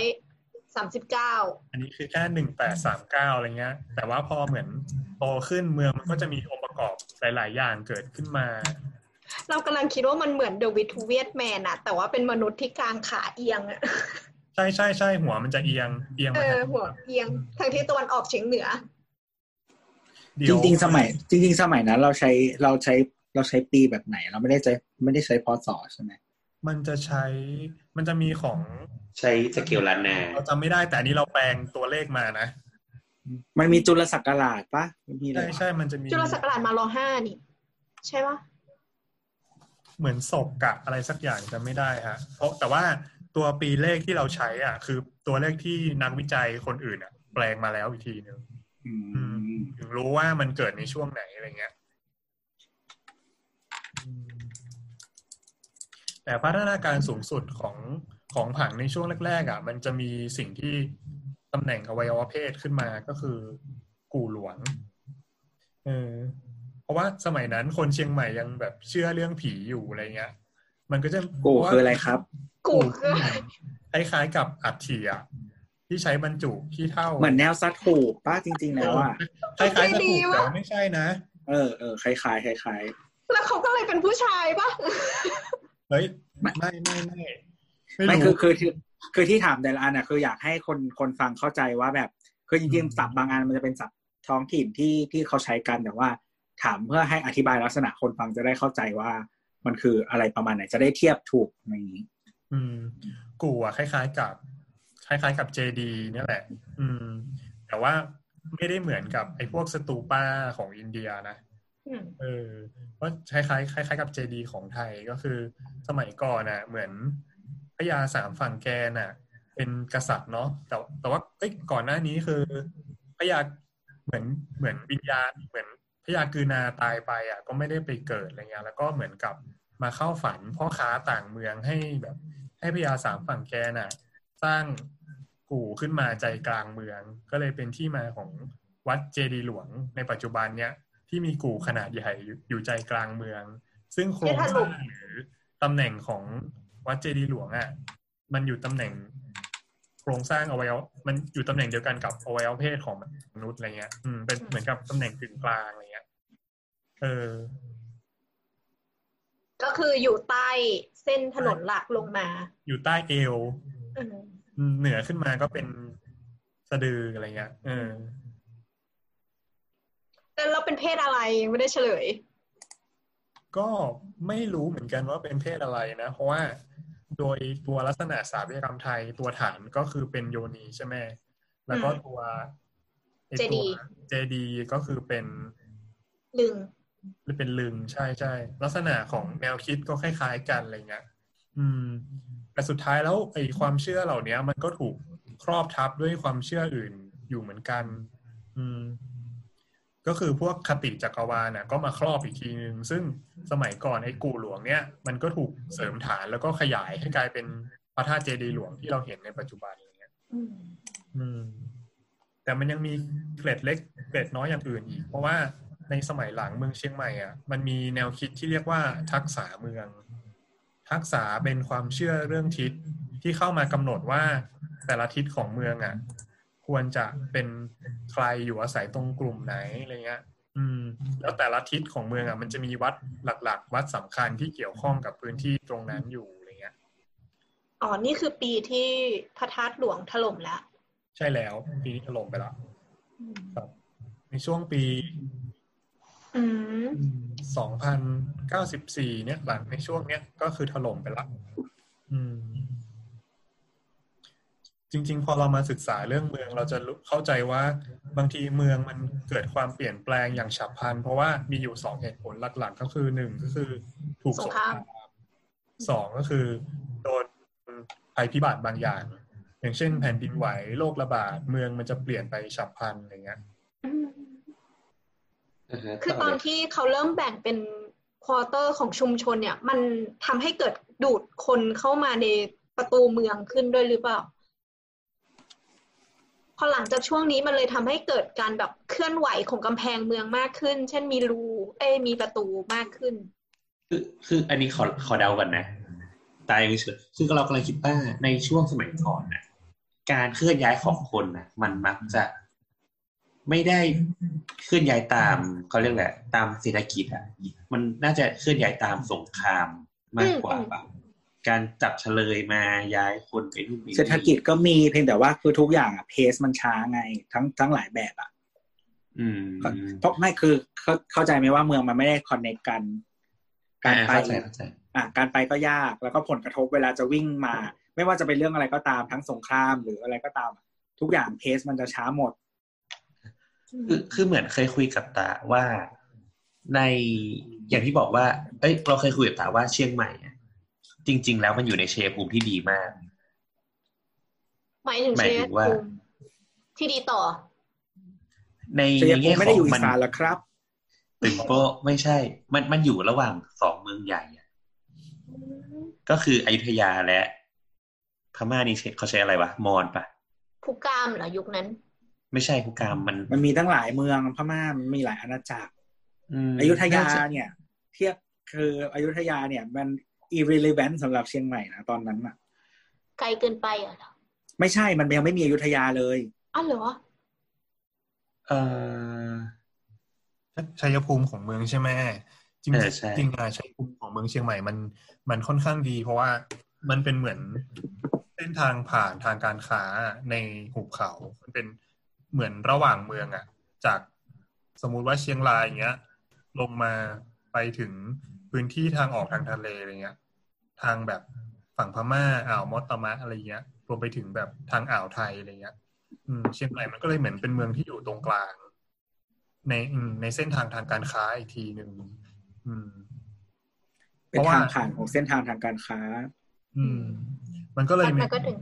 สามสิบเก้าอันนี้คือแค่หนึ่งแปดสามเก้าอะไรเงี้ย แต่ว่าพอเหมือนโตขึ้นเมืองมันก็จะมีองค์ประกอบหลาย ๆ อย่างเกิดขึ้นมา เรากำลังคิดว่ามันเหมือนเดวิดทูเวียตแมนอะแต่ว่าเป็นมนุษย์ที่กางขาเอียงอะใช่ใช่ใช่หัวมันจะเอียงเอียงเอมาอทางหัวเอียงทางที่ตะวันออกเฉียงเหนือเดี๋จยวริงๆสมัย จริง ๆ สมัยนั้นเราใช้เราใช้ เราใช้ปีแบบไหน เราไม่ได้ใช้ไม่ได้ใช้พศใช่ไหมมันจะใช้มันจะมีของใช้สเกลล้านนาเราจำไม่ได้แต่อันนี้เราแปลงตัวเลขมานะ มันมีจุลศักราชปะมันมีอะไรใช่ใช่มันจะมีจุลศักราชมารอห้านี่ ใช่ปะเหมือนศกกะอะไรสักอย่างจะไม่ได้ฮะ เพราะแต่ว่าตัวปีเลขที่เราใช้อะ คือตัวเลขที่นักวิจัยคนอื่นอะ แปลงมาแล้วอีกทีหนึ่งอืมถึงรู้ว่ามันเกิดในช่วงไหนอะไรเงี้ยอืม แต่พัฒนาการสูงสุดของของผังในช่วงแรกๆอะ มันจะมีสิ่งที่ตำแหน่งอวัยวะเพศขึ้นมาก็คือ กู่หลวงเออเพราะว่าสมัยนั้นคนเชียงใหม่ยังแบบเชื่อเรื่องผีอยู่อะไรเงี้ย มันก็จะกูคืออะไรครับ กูคือคล้ายๆกับอัฐิอะที่ใช้บรรจุที่เท่าเหมือนแนวซัดถูกป้าจริง ๆ แล้วอะคล้ายๆกับถูกแต่ว่าไม่ใช่นะเออเออคล้ายๆคล้ายแล้วเขาก็เลยเป็นผู้ชายปะ เฮ้ยไม่ไม่ไม่ไม่ๆไม่คือคือคือคือที่ถามแต่ละอันอะคืออยากให้คนคนฟังเข้าใจว่าแบบคือจริงๆศัพท์บางอันมันจะเป็นศัพท์ท้องถิ่นที่ที่เขาใช้กันแต่ว่า ถามเพื่อให้อธิบายลักษณะคนฟังจะได้เข้าใจว่า มันคืออะไรประมาณไหนจะได้เทียบถูกอะไรอย่างนี้ อืม กูอะคล้าย ๆกับ คล้ายๆกับเจดีเนี่ยแหละ อืม แต่ว่าไม่ได้เหมือนกับไอ้พวกสตูป้าของอินเดียนะอืม เออเพราคล้ายๆคล้ายๆกับเจดีของไทยก็คือ สมัยก่อนน่ะ เหมือนพญาสามฝั่งแกน่ะ เป็นกษัตริย์เนาะแต่แต่ว่าเอ้ยก่อนหน้านี้คือพญาเหมือนเหมือนวิญญาณเหมือนพญากือนาตายไปอะ ก็ไม่ได้ไปเกิดอะไรเงี้ยแล้วก็เหมือนกับมาเข้าฝันพ่อค้าต่างเมืองให้แบบ ให้พญาสามฝั่งแกน่ะ สร้างกู่ขึ้นมาใจกลางเมือง ก็เลยเป็นที่มาของวัดเจดีหลวงในปัจจุบันเนี้ย ที่มีกู่ขนาดใหญ่อยู่อยู่ใจกลางเมือง ซึ่งโครงสร้างหรือตำแหน่งของวัดเจดีย์หลวงอะมันอยู่ตำแหน่งโครงสร้างอวัยวะมันอยู่ตำแหน่งเดียวกันกับอวัยวะเพศของมนุษย์อะไรเงี้ย อืมเป็นเหมือนกับตำแหน่งกึ่งกลางอะไรเงี้ย เออ ก็คืออยู่ใต้เส้นถนนหลักลงมา อยู่ใต้เอวอืมอืมเหนือขึ้นมาก็เป็นสะดืออะไรเงี้ย เออ แต่เราเป็นเพศอะไรไม่ได้เฉลย ก็ไม่รู้เหมือนกันว่าเป็นเพศอะไรนะ เพราะว่าโดยตัวลักษณะสถาปัตยกรรมไทยตัวฐานก็คือเป็นโยนีใช่ไหมแล้วก็อืมตัวไอ้เจตัดีวย์เจดีย์ก็คือเป็นลึงเป็นลึงใช่ใช่ลักษณะของแนวคิดก็คล้ายๆกันอะไรเงี้ยอืม แต่สุดท้ายแล้วไอ้ความเชื่อเหล่านี้มันก็ถูกครอบทับด้วยความเชื่ออื่นอยู่เหมือนกัน อืม ก็คือพวกคติจักรวาลน่ะก็มาครอบอีกทีนึงซึ่งสมัยก่อนไอ้กู่หลวงเนี่ยมันก็ถูกเสริมฐานแล้วก็ขยายให้กลายเป็นพระธาตุเจดีย์หลวงที่เราเห็นในปัจจุบันอย่างเงี้ยอืมอืมแต่มันยังมีเกร็ดเล็กเกร็ดน้อยอย่างอื่นอีก เพราะว่าในสมัยหลังเมืองเชียงใหม่อะมันมีแนวคิดที่เรียกว่าทักษะเมือง ทักษะเป็นความเชื่อเรื่องทิศที่เข้ามากำหนดว่าแต่ละทิศของเมืองอะ ควรจะเป็นใครอยู่อาศัยตรงกลุ่มไหนอะไรเงี้ย อืม แล้วแต่ละทิศของเมืองอะมันจะมีวัดหลัก ๆ วัดสำคัญที่เกี่ยวข้องกับพื้นที่ตรงนั้นอยู่อะไรเงี้ยอ๋อนี่คือปีที่พระธาตุหลวงถล่มแล้ว ใช่แล้ว ปีนี้ถล่มไปแล้วอืมครับในช่วงปีอืมสองพันเก้าสิบสี่เนี่ยหลังในช่วงเนี้ยก็คือถล่มไปละอืม จริง ๆ พอเรามาศึกษาเรื่องเมือง เราจะรู้เข้าใจว่าบางทีเมืองมันเกิดความเปลี่ยนแปลงอย่างฉับพลัน เพราะว่ามีอยู่สองเหตุผลหลักๆ ก็คือหนึ่งก็คือถูกสงครามสองก็คือโดนภัยพิบัติบางอย่าง อย่างเช่น แผ่นดินไหวโรคระบาดเมืองมันจะเปลี่ยนไปฉับพลันอะไรเงี้ยอืมอ่าฮะคือตต่อนเลยที่เขาเริ่มแบ่งเป็นควอเตอร์ของชุมชนเนี่ย มันทำให้เกิดดูดคนเข้ามาในประตูเมืองขึ้นด้วยหรือเปล่า พอหลังจากช่วงนี้มันเลยทำให้เกิดการแบบเคลื่อนไหวของกำแพงเมืองมากขึ้น เช่นมีรูเอ้มีประตูมากขึ้น คือคืออันนี้ขอขอเดากันนะตายไม่เชื่อคือเรากำลังคิดว่าในช่วงสมัยก่อนนะการเคลื่อนย้ายของคนนะมันมักจะไม่ได้เคลื่อนย้ายตามเขาเรียกแหละ ตามเศรษฐกิจอะมันน่าจะเคลื่อนย้ายตามสงครามมากกว่า การจับเฉลยมาย้ายคนไปนู่นไปนี่เศรษฐกิจก็มีเพียงแต่ว่าคือทุกอย่างอะเพสมันช้าไง ทั้งทั้งหลายแบบอะอืมเพราะไม่คือเข้าเข้าใจไหมว่าเมืองมันไม่ได้คอนเน c t กัน การไปเข้าใจเข้าใจอะการไปก็ยากแล้วก็ผลกระทบเวลาจะวิ่งมา ไม่ว่าจะเป็นเรื่องอะไรก็ตามทั้งสงครามหรืออะไรก็ตาม ทุกอย่างเพสมันจะช้าหมด คือคือเหมือนเคยคุยกับตาว่าในอย่างที่บอกว่า เอ้ย เราเคยคุยกับตาว่าเชียงใหม่อะ จริง ๆ แล้วมันอยู่ในเชยภูมิที่ดีมาก หมายถึงหมาเชยฟถึงว่าภูมิที่ดีต่อ ในชัยภูแง่มิขไม่อได้งอยู่อีมันสานหรอกครับตึงโป๊ะไม่ใช่ มันมันอยู่ระหว่างสองเมืองใหญ่อะก็คืออยุธยาและ พม่านี่เขาใช้อะไรวะมอญปะผู้กามเหรอยุคนั้น ไม่ใช่ภูกามมัน มันมีตั้งหลายเมืองพม่ามันมีหลายอาณาจักรมอยุธยาน่จะเนี่ย เทียบคืออยุธยาเนี่ย มัน irrelevant สำหรับเชียงใหม่นะตอนนั้นอะไกลเกินไปเหรอไม่ใช่มันยังไม่มีอยุธยาเลยอ้าวเหรอเออชัยภูมิของเมืองใช่ไหมจริงเออใช่จริงๆอะชัยภูมิของเมืองเชียงใหม่มันมันค่อนข้างดี เพราะว่ามันเป็นเหมือนเส้นทางผ่านทางการค้าในหุบเขา มันเป็นเหมือนระหว่างเมืองอะจากสมมุติว่าเชียงรายอย่างเงี้ย ลงมาไปถึงพื้นที่ทางออกทางทะเลอะไรเงี้ย ทางแบบฝั่งพม่าอ่าวมอตตามะอะไรเงี้ยรวมไปถึงแบบทางอ่าวไทยอะไรเงี้ย อืมเชียงใหม่มันก็เลยเหมือนเป็นเมืองที่อยู่ตรงกลาง ในอืมในเส้นทางทางการค้าอีกทีหนึ่งอืมเป็นเพราะว่าทางผ่านของเส้นทางทางการค้า อืม มันก็เลยมีมันก็ถึง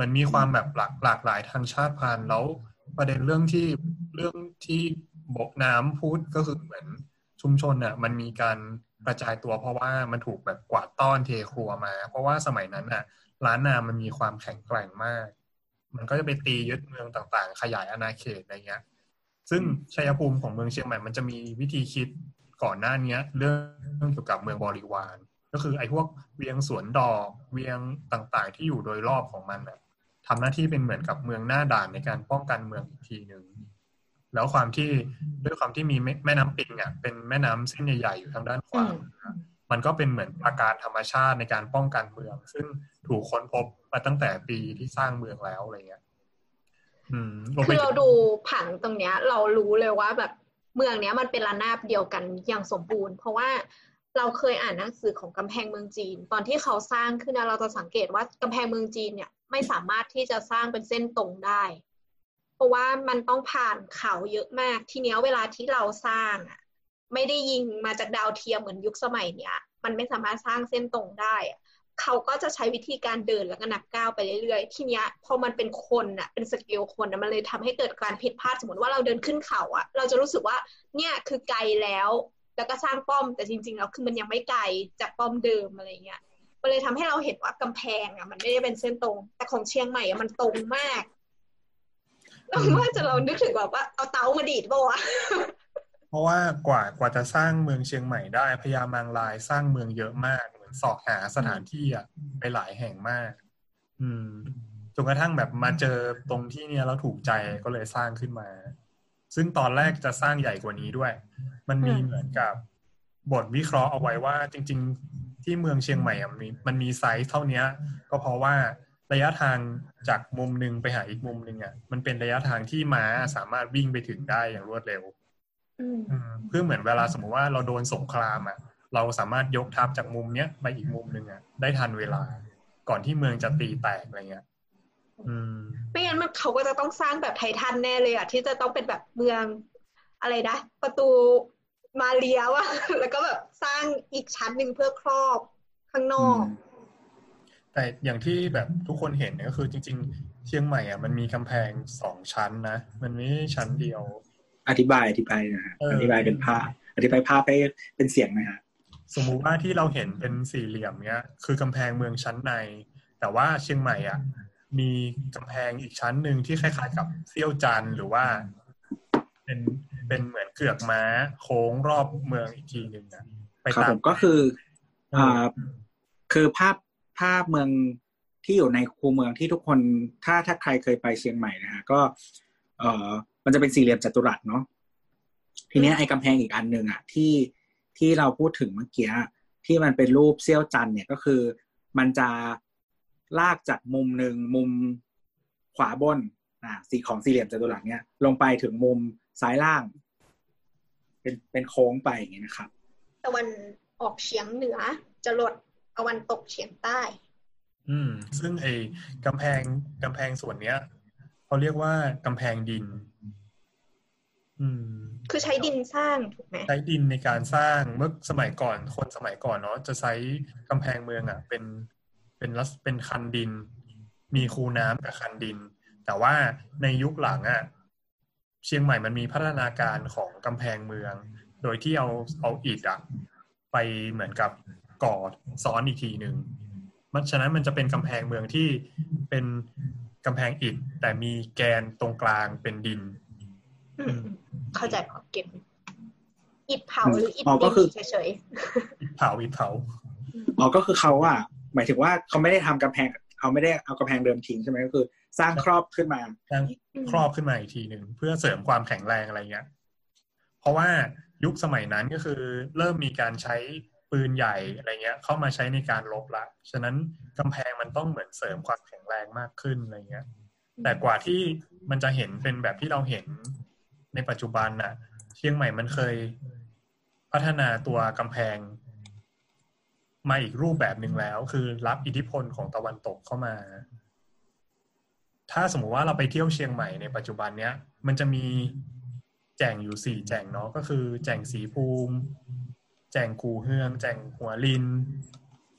มันมีความแบบหลากหลากหลายทางชาติพันธุ์แล้วประเด็นเรื่องที่เรื่องที่บกน้ำพูดก็คือเหมือนชุมชนอะ มันมีการ กระจายตัวเพราะว่ามันถูกแบบกวาดต้อนเทครัวมา เพราะว่าสมัยนั้นอะ ล้านนามันมีความแข็งแกร่งมาก มันก็จะไปตียึดเมืองต่างๆ ขยายอาณาเขตอะไรเงี้ย ซึ่งชัยภูมิของเมืองเชียงใหม่มันจะมีวิธีคิดก่อนหน้าเนี้ยเรื่องเกี่ยวกับเมืองบริวาร ก็คือไอ้พวกเวียงสวนดอกเวียงต่างๆ ที่อยู่โดยรอบของมันแบบทำหน้าที่เป็นเหมือนกับเมืองหน้าด่านในการป้องกันเมืองอีกทีหนึ่ง แล้วความที่ด้วยความที่มีแม่แม่น้ำปิงอะเป็นแม่น้ำเส้นใหญ่ๆอยู่ทางด้านขวาอืมมันก็เป็นเหมือนอาการธรรมชาติในการป้องกันเมือง ซึ่งถูกค้นพบมาตั้งแต่ปีที่สร้างเมืองแล้วอะไรเงี้ยอืมรวมคืไปอถึเรางดูผังตรงเนี้ย เรารู้เลยว่าแบบเมืองเนี้ยมันเป็นระนาบเดียวกันอย่างสมบูรณ์ เพราะว่าเราเคยอ่านหนังสือของกำแพงเมืองจีน ตอนที่เขาสร้างขึ้นนะเราจะสังเกตว่ากำแพงเมืองจีนเนี่ยไม่สามารถที่จะสร้างเป็นเส้นตรงได้ เพราะว่ามันต้องผ่านเขาเยอะมาก ทีเนี้ยเวลาที่เราสร้างอะ ไม่ได้ยิงมาจากดาวเทียมเหมือนยุคสมัยเนี้ย มันไม่สามารถสร้างเส้นตรงได้อะเขาก็จะใช้วิธีการเดินแล้วก็นับก้าวไปเรื่อยๆ ทีเนี้ยพอมันเป็นคนอะเป็นสเกลคนอะมันเลยทำให้เกิดการผิดพลาดสมมติว่าเราเดินขึ้นเขาอะเราจะรู้สึกว่าเนี่ยคือไกลแล้ว แล้วก็สร้างป้อมแต่จริงๆแล้วคือมันยังไม่ไกลจากป้อมเดิมอะไรเงี้ยมันเลยทำให้เราเห็นว่ากำแพงอะมันไม่ได้เป็นเส้นตรง แต่ของเชียงใหม่อะมันตรงมาก เราว่าจะเรานึกถึงแบบว่าเอาเตามาดีดป่วะเพราะว่ากว่ากว่าจะสร้างเมืองเชียงใหม่ได้พญามางลายสร้างเมืองเยอะมากเหมือนสอบหาสถานที่อะไปหลายแห่งมาก อืมจนกระทั่งแบบมาเจอตรงที่เนี้ยแล้วถูกใจก็เลยสร้างขึ้นมา ซึ่งตอนแรกจะสร้างใหญ่กว่านี้ด้วย มันมีเหมือนกับบทวิเคราะห์เอาไว้ว่าจริง ๆ ที่เมืองเชียงใหม่มันมีมันมีไซส์เท่าเนี้ยก็เพราะว่า ระยะทางจากมุมหนึ่งไปหาอีกมุมหนึ่งอะมันเป็นระยะทางที่ม้าสามารถวิ่งไปถึงได้อย่างรวดเร็วอืมอืมเพื่อเหมือนเวลาสมมติว่าเราโดนสงครามอะ เราสามารถยกทัพจากมุมเนี้ยไปอีกมุมหนึ่งอะได้ทันเวลา ก่อนที่เมืองจะตีแตกอะไรเงี้ยอืมไม่งั้นมันเขาก็จะต้องสร้างแบบไททันแน่เลยอะที่จะต้องเป็นแบบเมืองอะไรนะประตูมาเรียวะแล้วก็แบบสร้างอีกชั้นหนึ่งเพื่อครอบข้างนอก แต่อย่างที่แบบทุกคนเห็นเนี่ยก็คือจริง ๆ เชียงใหม่อะมันมีกำแพงสองชั้นนะ มันไม่ใช่ชั้นเดียว อธิบายอธิบายนะฮะเออออธิบายเป็นภาพ อธิบายภาพให้เป็นเสียงนะฮะสมมุติว่าที่เราเห็นเป็นสี่เหลี่ยมเนี้ย คือกำแพงเมืองชั้นใน แต่ว่าเชียงใหม่อะมีกำแพงอีกชั้นหนึ่งที่คล้ายๆกับเซี่ยวจันทร์หรือว่า เป็นเป็นเหมือนเกือกม้า โค้งรอบเมืองอีกทีหนึ่งอะไปครับตาผมมก็คือเอออ่อ่าคือภาพ ภาพเมืองที่อยู่ในคูเมืองที่ทุกคนถ้าถ้าใครเคยไปเชียงใหม่นะฮะก็เอ่อมันจะเป็นสี่เหลี่ยมจัตุรัสเนาะทีเนี้ยไอ้กำแพงอีกอันหนึ่งอะที่ที่เราพูดถึงเมื่อกี้ที่มันเป็นรูปเซี่ยวจันทร์เนี่ยก็คือ มันจะลากจากมุมหนึ่งมุมขวาบนอ่าสีของสี่เหลี่ยมจัตุรัสเนี่ยลงไปถึงมุมซ้ายล่าง เป็นเป็นโค้งไปอย่างเงี้ยนะครับตะวันออกเฉียงเหนือจะลด ตะวันตกเฉียงใต้ อืม ซึ่งไอ้กำแพงกำแพงส่วนเนี้ยเขาเรียกว่ากำแพงดิน อืม คือใช้ดินสร้างถูกไหมใช้ดินในการสร้างเมื่อสมัยก่อนคนสมัยก่อนเนาะจะใช้กำแพงเมืองอะ เป็นเป็นลักษเป็นคันดิน มีคูน้ำกับคันดิน แต่ว่าในยุคหลังอะเชียงใหม่มันมีพัฒนาการของกำแพงเมือง โดยที่เอาเอาอิฐอะไปเหมือนกับ ก่อซ้อนอีกทีหนึ่งมันฉะนั้นมันจะเป็นกำแพงเมืองที่เป็นกำแพงอิฐแต่มีแกนตรงกลางเป็นดินอืมเข้าใจพอเก็บอิฐเผาหรืออิฐอ๋อก็คือดินเฉยอิฐเผาอิฐเผาอ๋อก็คือเขาอะหมายถึงว่าเขาไม่ได้ทำกำแพงเขาไม่ได้เอากำแพงเดิมทิ้งใช่ไหมก็คือ สร้างครอบขึ้นมาสร้างครอบขึ้นมาอีกทีหนึ่งเพื่อเสริมความแข็งแรงอะไรเงี้ยเพราะว่ายุคสมัยนั้นก็คือเริ่มมีการใช้ ปืนใหญ่อะไรเงี้ย เข้ามาใช้ในการรบละ ฉะนั้นกำแพงมันต้องเหมือนเสริมความแข็งแรงมากขึ้นอะไรเงี้ย แต่กว่าที่มันจะเห็นเป็นแบบที่เราเห็นในปัจจุบันน่ะ เชียงใหม่มันเคยพัฒนาตัวกำแพง มาอีกรูปแบบหนึ่งแล้ว คือรับอิทธิพลของตะวันตกเข้ามา ถ้าสมมุติว่าเราไปเที่ยวเชียงใหม่ในปัจจุบันเนี้ย มันจะมีแจ่งอยู่สี่แจ่งเนาะก็คือ แจ่งสีภูมิ แจงกูเฮืองแจงหัวลิน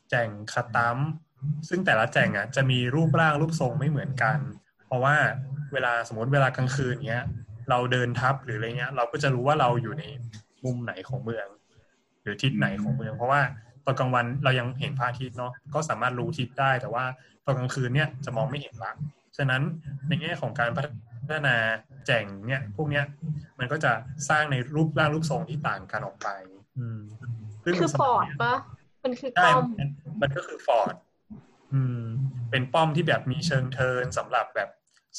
แจงคาตัมซึ่งแต่ละแจงอะจะมีรูปร่างรูปทรงไม่เหมือนกัน เพราะว่าเวลาสมมติเวลากลางคืนเนี้ย เราเดินทับหรืออะไรเงี้ย เราก็จะรู้ว่าเราอยู่ในมุมไหนของเมือง หรือทิศไหนของเมือง เพราะว่าตอนกลางวันเรายังเห็นพระอาทิตย์เนาะก็สามารถรู้ทิศได้แต่ว่าตอนกลางคืนเนี่ยจะมองไม่เห็นละฉะนั้นในแง่ของการพัฒนาแจ่งเนี่ยพวกเนี้ยมันก็จะสร้างในรูปร่างรูปทรงที่ต่างกันออกไป คือสฟมัอยร์ดเนี้ยปะมันคือใช่ป้อมมันมันก็คือฟอร์ดอืม เป็นป้อมที่แบบมีเชิงเทินสำหรับแบบ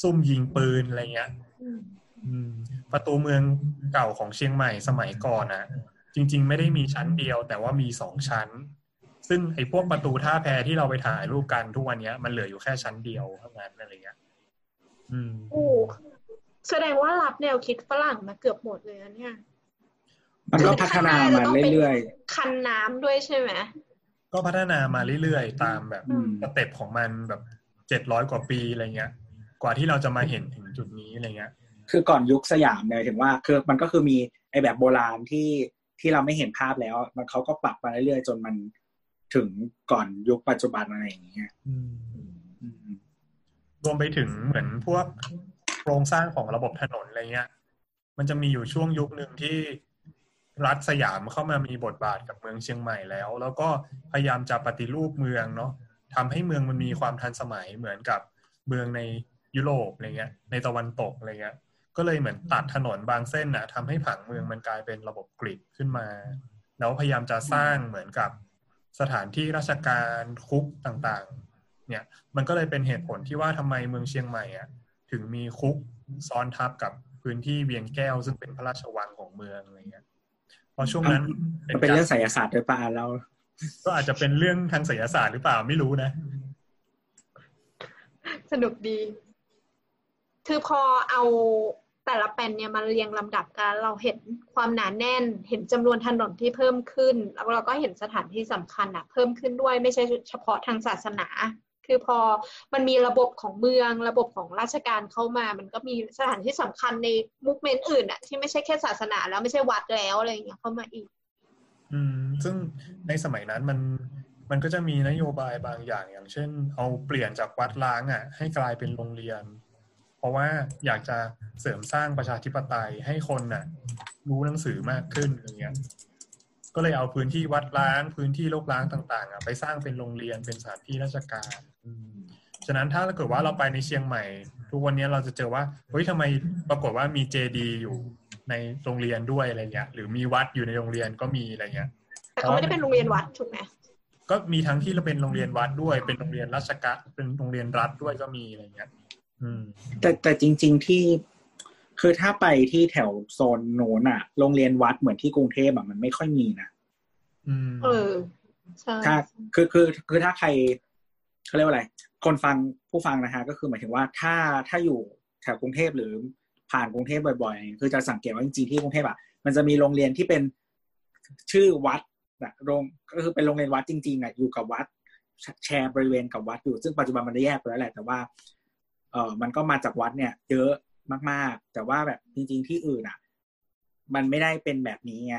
ซุ่มยิงปืนอะไรเงี้ยอืมอืมประตูเมืองเก่าของเชียงใหม่สมัยก่อนอะจริง ๆ ไม่ได้มีชั้นเดียว แต่ว่ามีสองชั้น ซึ่งไอ้พวกประตูท่าแพที่เราไปถ่ายรูปกันทุกวันเนี้ยมันเหลืออยู่แค่ชั้นเดียวเท่านั้นอะไรเงี้ยอืมโอ้แสดงว่ารับแนวคิดฝรั่งมาเกือบหมดเลยนะเนี่ย มันก็พัฒนามาเรื่อยคันน้ำด้วยใช่ไหม ก็พัฒนามาเรื่อยๆ ตามแบบๆอืม step ของมันแบบเจ็ดร้อยกว่าปีอะไรเงี้ย กว่าที่เราจะมาเห็นถึงจุดนี้อะไรเงี้ย คือก่อนยุคสยามเนี่ยถึงว่าคือมันก็คือมีไอ้แบบโบราณที่ที่เราไม่เห็นภาพแล้ว มันเขาก็ปรับมาเรื่อยๆ จนมันถึงก่อนยุคปัจจุบันอะไรอย่างเงี้ยอืมอืมรวมไปถึงเหมือนพวกโครงสร้างของระบบถนนอะไรเงี้ย มันจะมีอยู่ช่วงยุคหนึ่งที่ รัฐสยามเข้ามามีบทบาทกับเมืองเชียงใหม่แล้ว แล้วก็พยายามจะปฏิรูปเมืองเนาะทำให้เมืองมันมีความทันสมัยเหมือนกับเมืองในยุโรปอะไรเงี้ย ในตะวันตกอะไรเงี้ย ก็เลยเหมือนตัดถนนบางเส้นนะทำให้ผังเมืองมันกลายเป็นระบบกริดขึ้นมา แล้วพยายามจะสร้างเหมือนกับสถานที่ราชการคุกต่างๆ เนี่ย มันก็เลยเป็นเหตุผลที่ว่าทำไมเมืองเชียงใหม่อะถึงมีคุกซ้อนทับกับพื้นที่เวียงแก้วซึ่งเป็นพระราชวังของเมืองอะไรเงี้ย ราะช่วงนั้นมันเป็นเรื่องไสยศาสตร์ด้วยป่ะเรา ก็อาจจะเป็นเรื่องทางไสยศาสตร์หรือเปล่าไม่รู้นะ สนุกดี คือพอเอาแต่ละแปลนเนี่ยมาเรียงลำดับกัน เราเห็นความหนาแน่น เห็นจำนวนถนนที่เพิ่มขึ้น แล้วเราก็เห็นสถานที่สำคัญอะเพิ่มขึ้นด้วยไม่ใช่เฉพาะทางศาสนา คือพอมันมีระบบของเมืองระบบของราชการเข้ามา มันก็มีสถานที่สำคัญในมุกเมนต์อื่นอะที่ไม่ใช่แค่ศาสนาแล้วไม่ใช่วัดแล้วอะไรอย่างเงี้ยเข้ามาอีก อืม ซึ่งในสมัยนั้นมันมันก็จะมีนโยบายบางอย่างอย่างเช่น เอาเปลี่ยนจากวัดล้างอะ ให้กลายเป็นโรงเรียน เพราะว่าอยากจะเสริมสร้างประชาธิปไตยให้คนน่ะ รู้หนังสือมากขึ้นอย่างเงี้ย ก็เลยเอาพื้นที่วัดล้าง พื้นที่โลกล้างต่างๆอะไปสร้างเป็นโรงเรียนเป็นสถานที่ราชการอืมฉะนั้นถ้าเกิดว่าเราไปในเชียงใหม่ ทุกวันนี้เราจะเจอว่าเฮ้ยทำไมปรากฏว่ามีเจดีอยู่ในโรงเรียนด้วยอะไรเงี้ย หรือมีวัดอยู่ในโรงเรียนก็มีอะไรเงี้ยแต่เขาไม่ได้เป็นโรงเรียนวัดถูกไหมก็มีทั้งที่เราเป็นโรงเรียนวัดด้วย เป็นโรงเรียนราชการเป็นโรงเรียนรัฐด้วยก็มีอะไรเงี้ยอืมแต่แต่จริง ๆที่ คือถ้าไปที่แถวโซนโน้นอะโรงเรียนวัดเหมือนที่กรุงเทพอะมันไม่ค่อยมีนะอืมเออใช่ถ้าคือคือคือถ้าใครเขาเรียกว่าอะไร คนฟังผู้ฟังนะฮะ ก็คือหมายถึงว่าถ้าถ้าอยู่แถวกรุงเทพหรือผ่านกรุงเทพบ่อยๆ คือจะสังเกตว่าจริงๆที่กรุงเทพอะมันจะมีโรงเรียนที่เป็นชื่อวัดนะโรงก็คือเป็นโรงเรียนวัดจริงๆอะอยู่กับวัด แชร์บริเวณกับวัดอยู่ ซึ่งปัจจุบันมันได้แยกไปแล้วแหละ แต่ว่า เออมันก็มาจากวัดเนี่ย เยอะ มาก ๆ แต่ว่าแบบจริง ๆ ที่อื่นอะมันไม่ได้เป็นแบบนี้ไง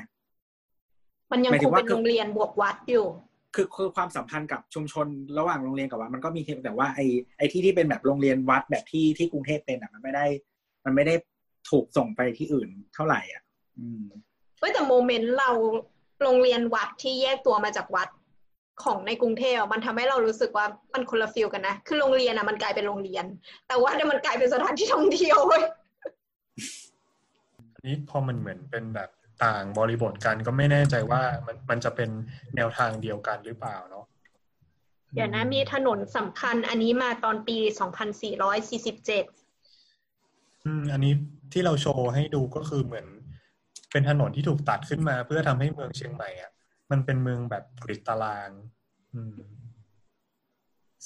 มันยังหมายคถึงงว่าเป็นโรงเรียนบวกวัดอยู่ คือคือความสัมพันธ์กับชุมชนระหว่างโรงเรียนกับวัดมันก็มีแต่ว่าไอ้ไอ้ที่ที่เป็นแบบโรงเรียนวัดแบบที่ที่กรุงเทพเป็นอะ มันไม่ได้ มันไม่ได้ถูกส่งไปที่อื่นเท่าไหร่อะ อืมเฮ้ยแต่โมเมนต์เราโรงเรียนวัดที่แยกตัวมาจากวัด ของในกรุงเทพอะมันทำให้เรารู้สึกว่ามันคนละฟิลกันนะ คือโรงเรียนอะมันกลายเป็นโรงเรียน แต่ว่าเนี่ยมันกลายเป็นสถานที่ท่องเที่ยวเว้ยอันนี้พอมันเหมือนเป็นแบบต่างบริบทกันก็ไม่แน่ใจว่ามันมันจะเป็นแนวทางเดียวกันหรือเปล่าเนาะเดี๋ยวนะมีถนนสำคัญอันนี้มาตอนปี 2447 อืม อันนี้ที่เราโชว์ให้ดูก็คือเหมือนเป็นถนนที่ถูกตัดขึ้นมาเพื่อทำให้เมืองเชียงใหม่อะ มันเป็นเมืองแบบกริดตารางอืม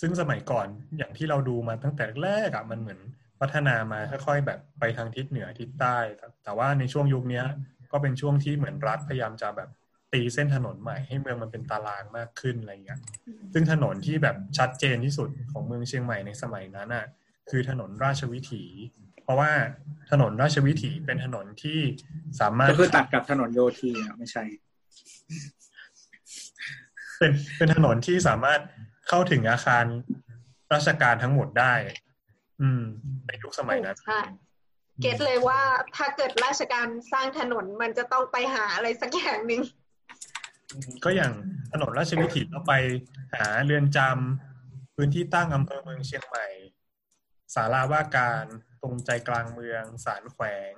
ซึ่งสมัยก่อนอย่างที่เราดูมาตั้งแต่แรกอะมันเหมือนพัฒนามาค่อยๆแบบไปทางทิศเหนือทิศใต้ แต่แต่ว่าในช่วงยุคเนี้ยก็เป็นช่วงที่เหมือนรัฐพยายามจะแบบตีเส้นถนนใหม่ให้เมืองมันเป็นตารางมากขึ้นอะไรเงี้ย ซึ่งถนนที่แบบชัดเจนที่สุดของเมืองเชียงใหม่ในสมัยนั้นน่ะคือถนนราชวิถี เพราะว่าถนนราชวิถีเป็นถนนที่สามารถก็คือตัดกับถนนโยธีอะไม่ใช่ เป็นเป็นถนนที่สามารถเข้าถึงอาคารราชการทั้งหมดได้ อืม ในยุคสมัยนั้นใช่เก็ตเลยว่าถ้าเกิดราชการสร้างถนนมันจะต้องไปหาอะไรสักอย่างหนึ่งก็อย่างถนนราชวิถีเราไปหาเรือนจำพื้นที่ตั้งอำเภอเมืองเชียงใหม่ศาลาว่าการตรงใจกลางเมืองศาลแขวง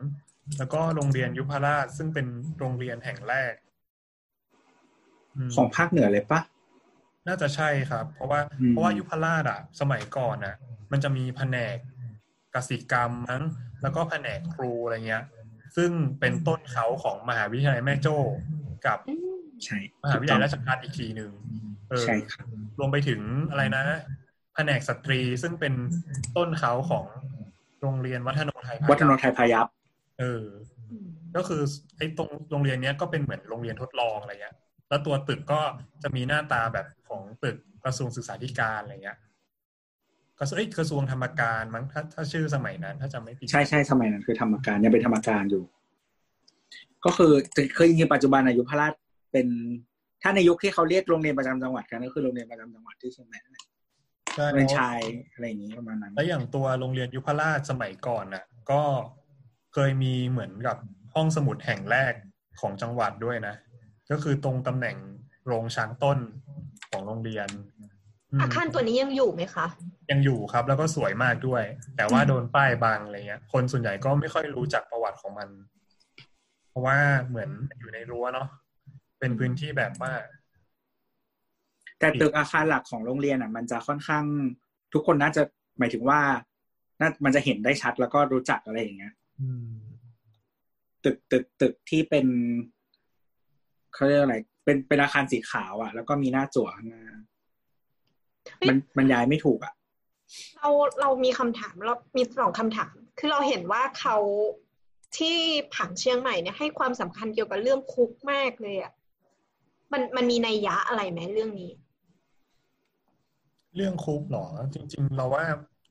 แล้วก็โรงเรียนยุพราชซึ่งเป็นโรงเรียนแห่งแรกม ของภาคเหนือเลยปะน่าจะใช่ครับ เพราะว่าอืมเพราะว่ายุพราชอะสมัยก่อนอะมันจะมีแผนกกสิกรรมมั้งแล้วก็แผนกครูอะไรเงี้ย ซึ่งเป็นต้นเขาของมหาวิทยาลัยแม่โจ้กับใช่มหาวิทยาลัยราชภัฏอีกทีหนึ่งเออใช่ครับรวมไปถึงอะไรนะ แผนกสตรีซึ่งเป็นต้นเขาของโรงเรียนวัฒนไทยพายัพวัฒนไทยพายัพเออ ก็คือไอ้ตรงโรงเรียนเนี้ยก็เป็นเหมือนโรงเรียนทดลองอะไรเงี้ย แล้วตัวตึกก็จะมีหน้าตาแบบของตึกกระทรวงศึกษาธิการอะไรเงี้ยกระทรวงเอ้ยกระทรวงธรรมการมั้งถ้าถ้าชื่อสมัยนั้น ถ้าจำไม่ผิดใช่ใช่สมัยนั้นคือธรรมการยังเป็นธรรมการอยู่ ก็คือคือจริงๆปัจจุบันอายุพราชเป็นถ้าในยุคที่เขาเรียกโรงเรียนประจำจังหวัดกันก็คือโรงเรียนประจำจังหวัดที่เชียงใหม่นั่นแหละใช่โรงเรียนชายอะไรอย่างนี้ประมาณนั้น แล้วอย่างตัวโรงเรียนยุพราชสมัยก่อนน่ะ ก็เคยมีเหมือนกับห้องสมุดแห่งแรกของจังหวัดด้วยนะ ก็คือตรงตำแหน่งโรงช้างต้นของโรงเรียนอืมอาคารตัวนี้ยังอยู่ไหมคะ ยังอยู่ครับแล้วก็สวยมากด้วย แต่ว่าโดนป้ายบังอะไรเงี้ย คนส่วนใหญ่ก็ไม่ค่อยรู้จักประวัติของมัน เพราะว่าเหมือนอยู่ในรั้วเนาะเป็นพื้นที่แบบว่า แต่ตึกอาคารหลักของโรงเรียนอะ มันจะค่อนข้าง ทุกคนน่าจะหมายถึงว่าน่ามันจะเห็นได้ชัดแล้วก็รู้จักอะไรอย่างเงี้ยอืมตึกตึกตึกที่เป็น เขาเรียกอะไรเป็นเป็นอาคารสีขาวอะ แล้วก็มีหน้าจั่วข้างหน้าเฮ้ยมันมันย้ายไม่ถูกอะ เราเรามีคำถามเรามีสองคำถาม คือเราเห็นว่าเขาที่ผังเชียงใหม่เนี่ยให้ความสำคัญเกี่ยวกับเรื่องคุกมากเลยอะมันมันมีนัยยะอะไรไหมเรื่องนี้ เรื่องคุกเหรอ จริง ๆ เราว่า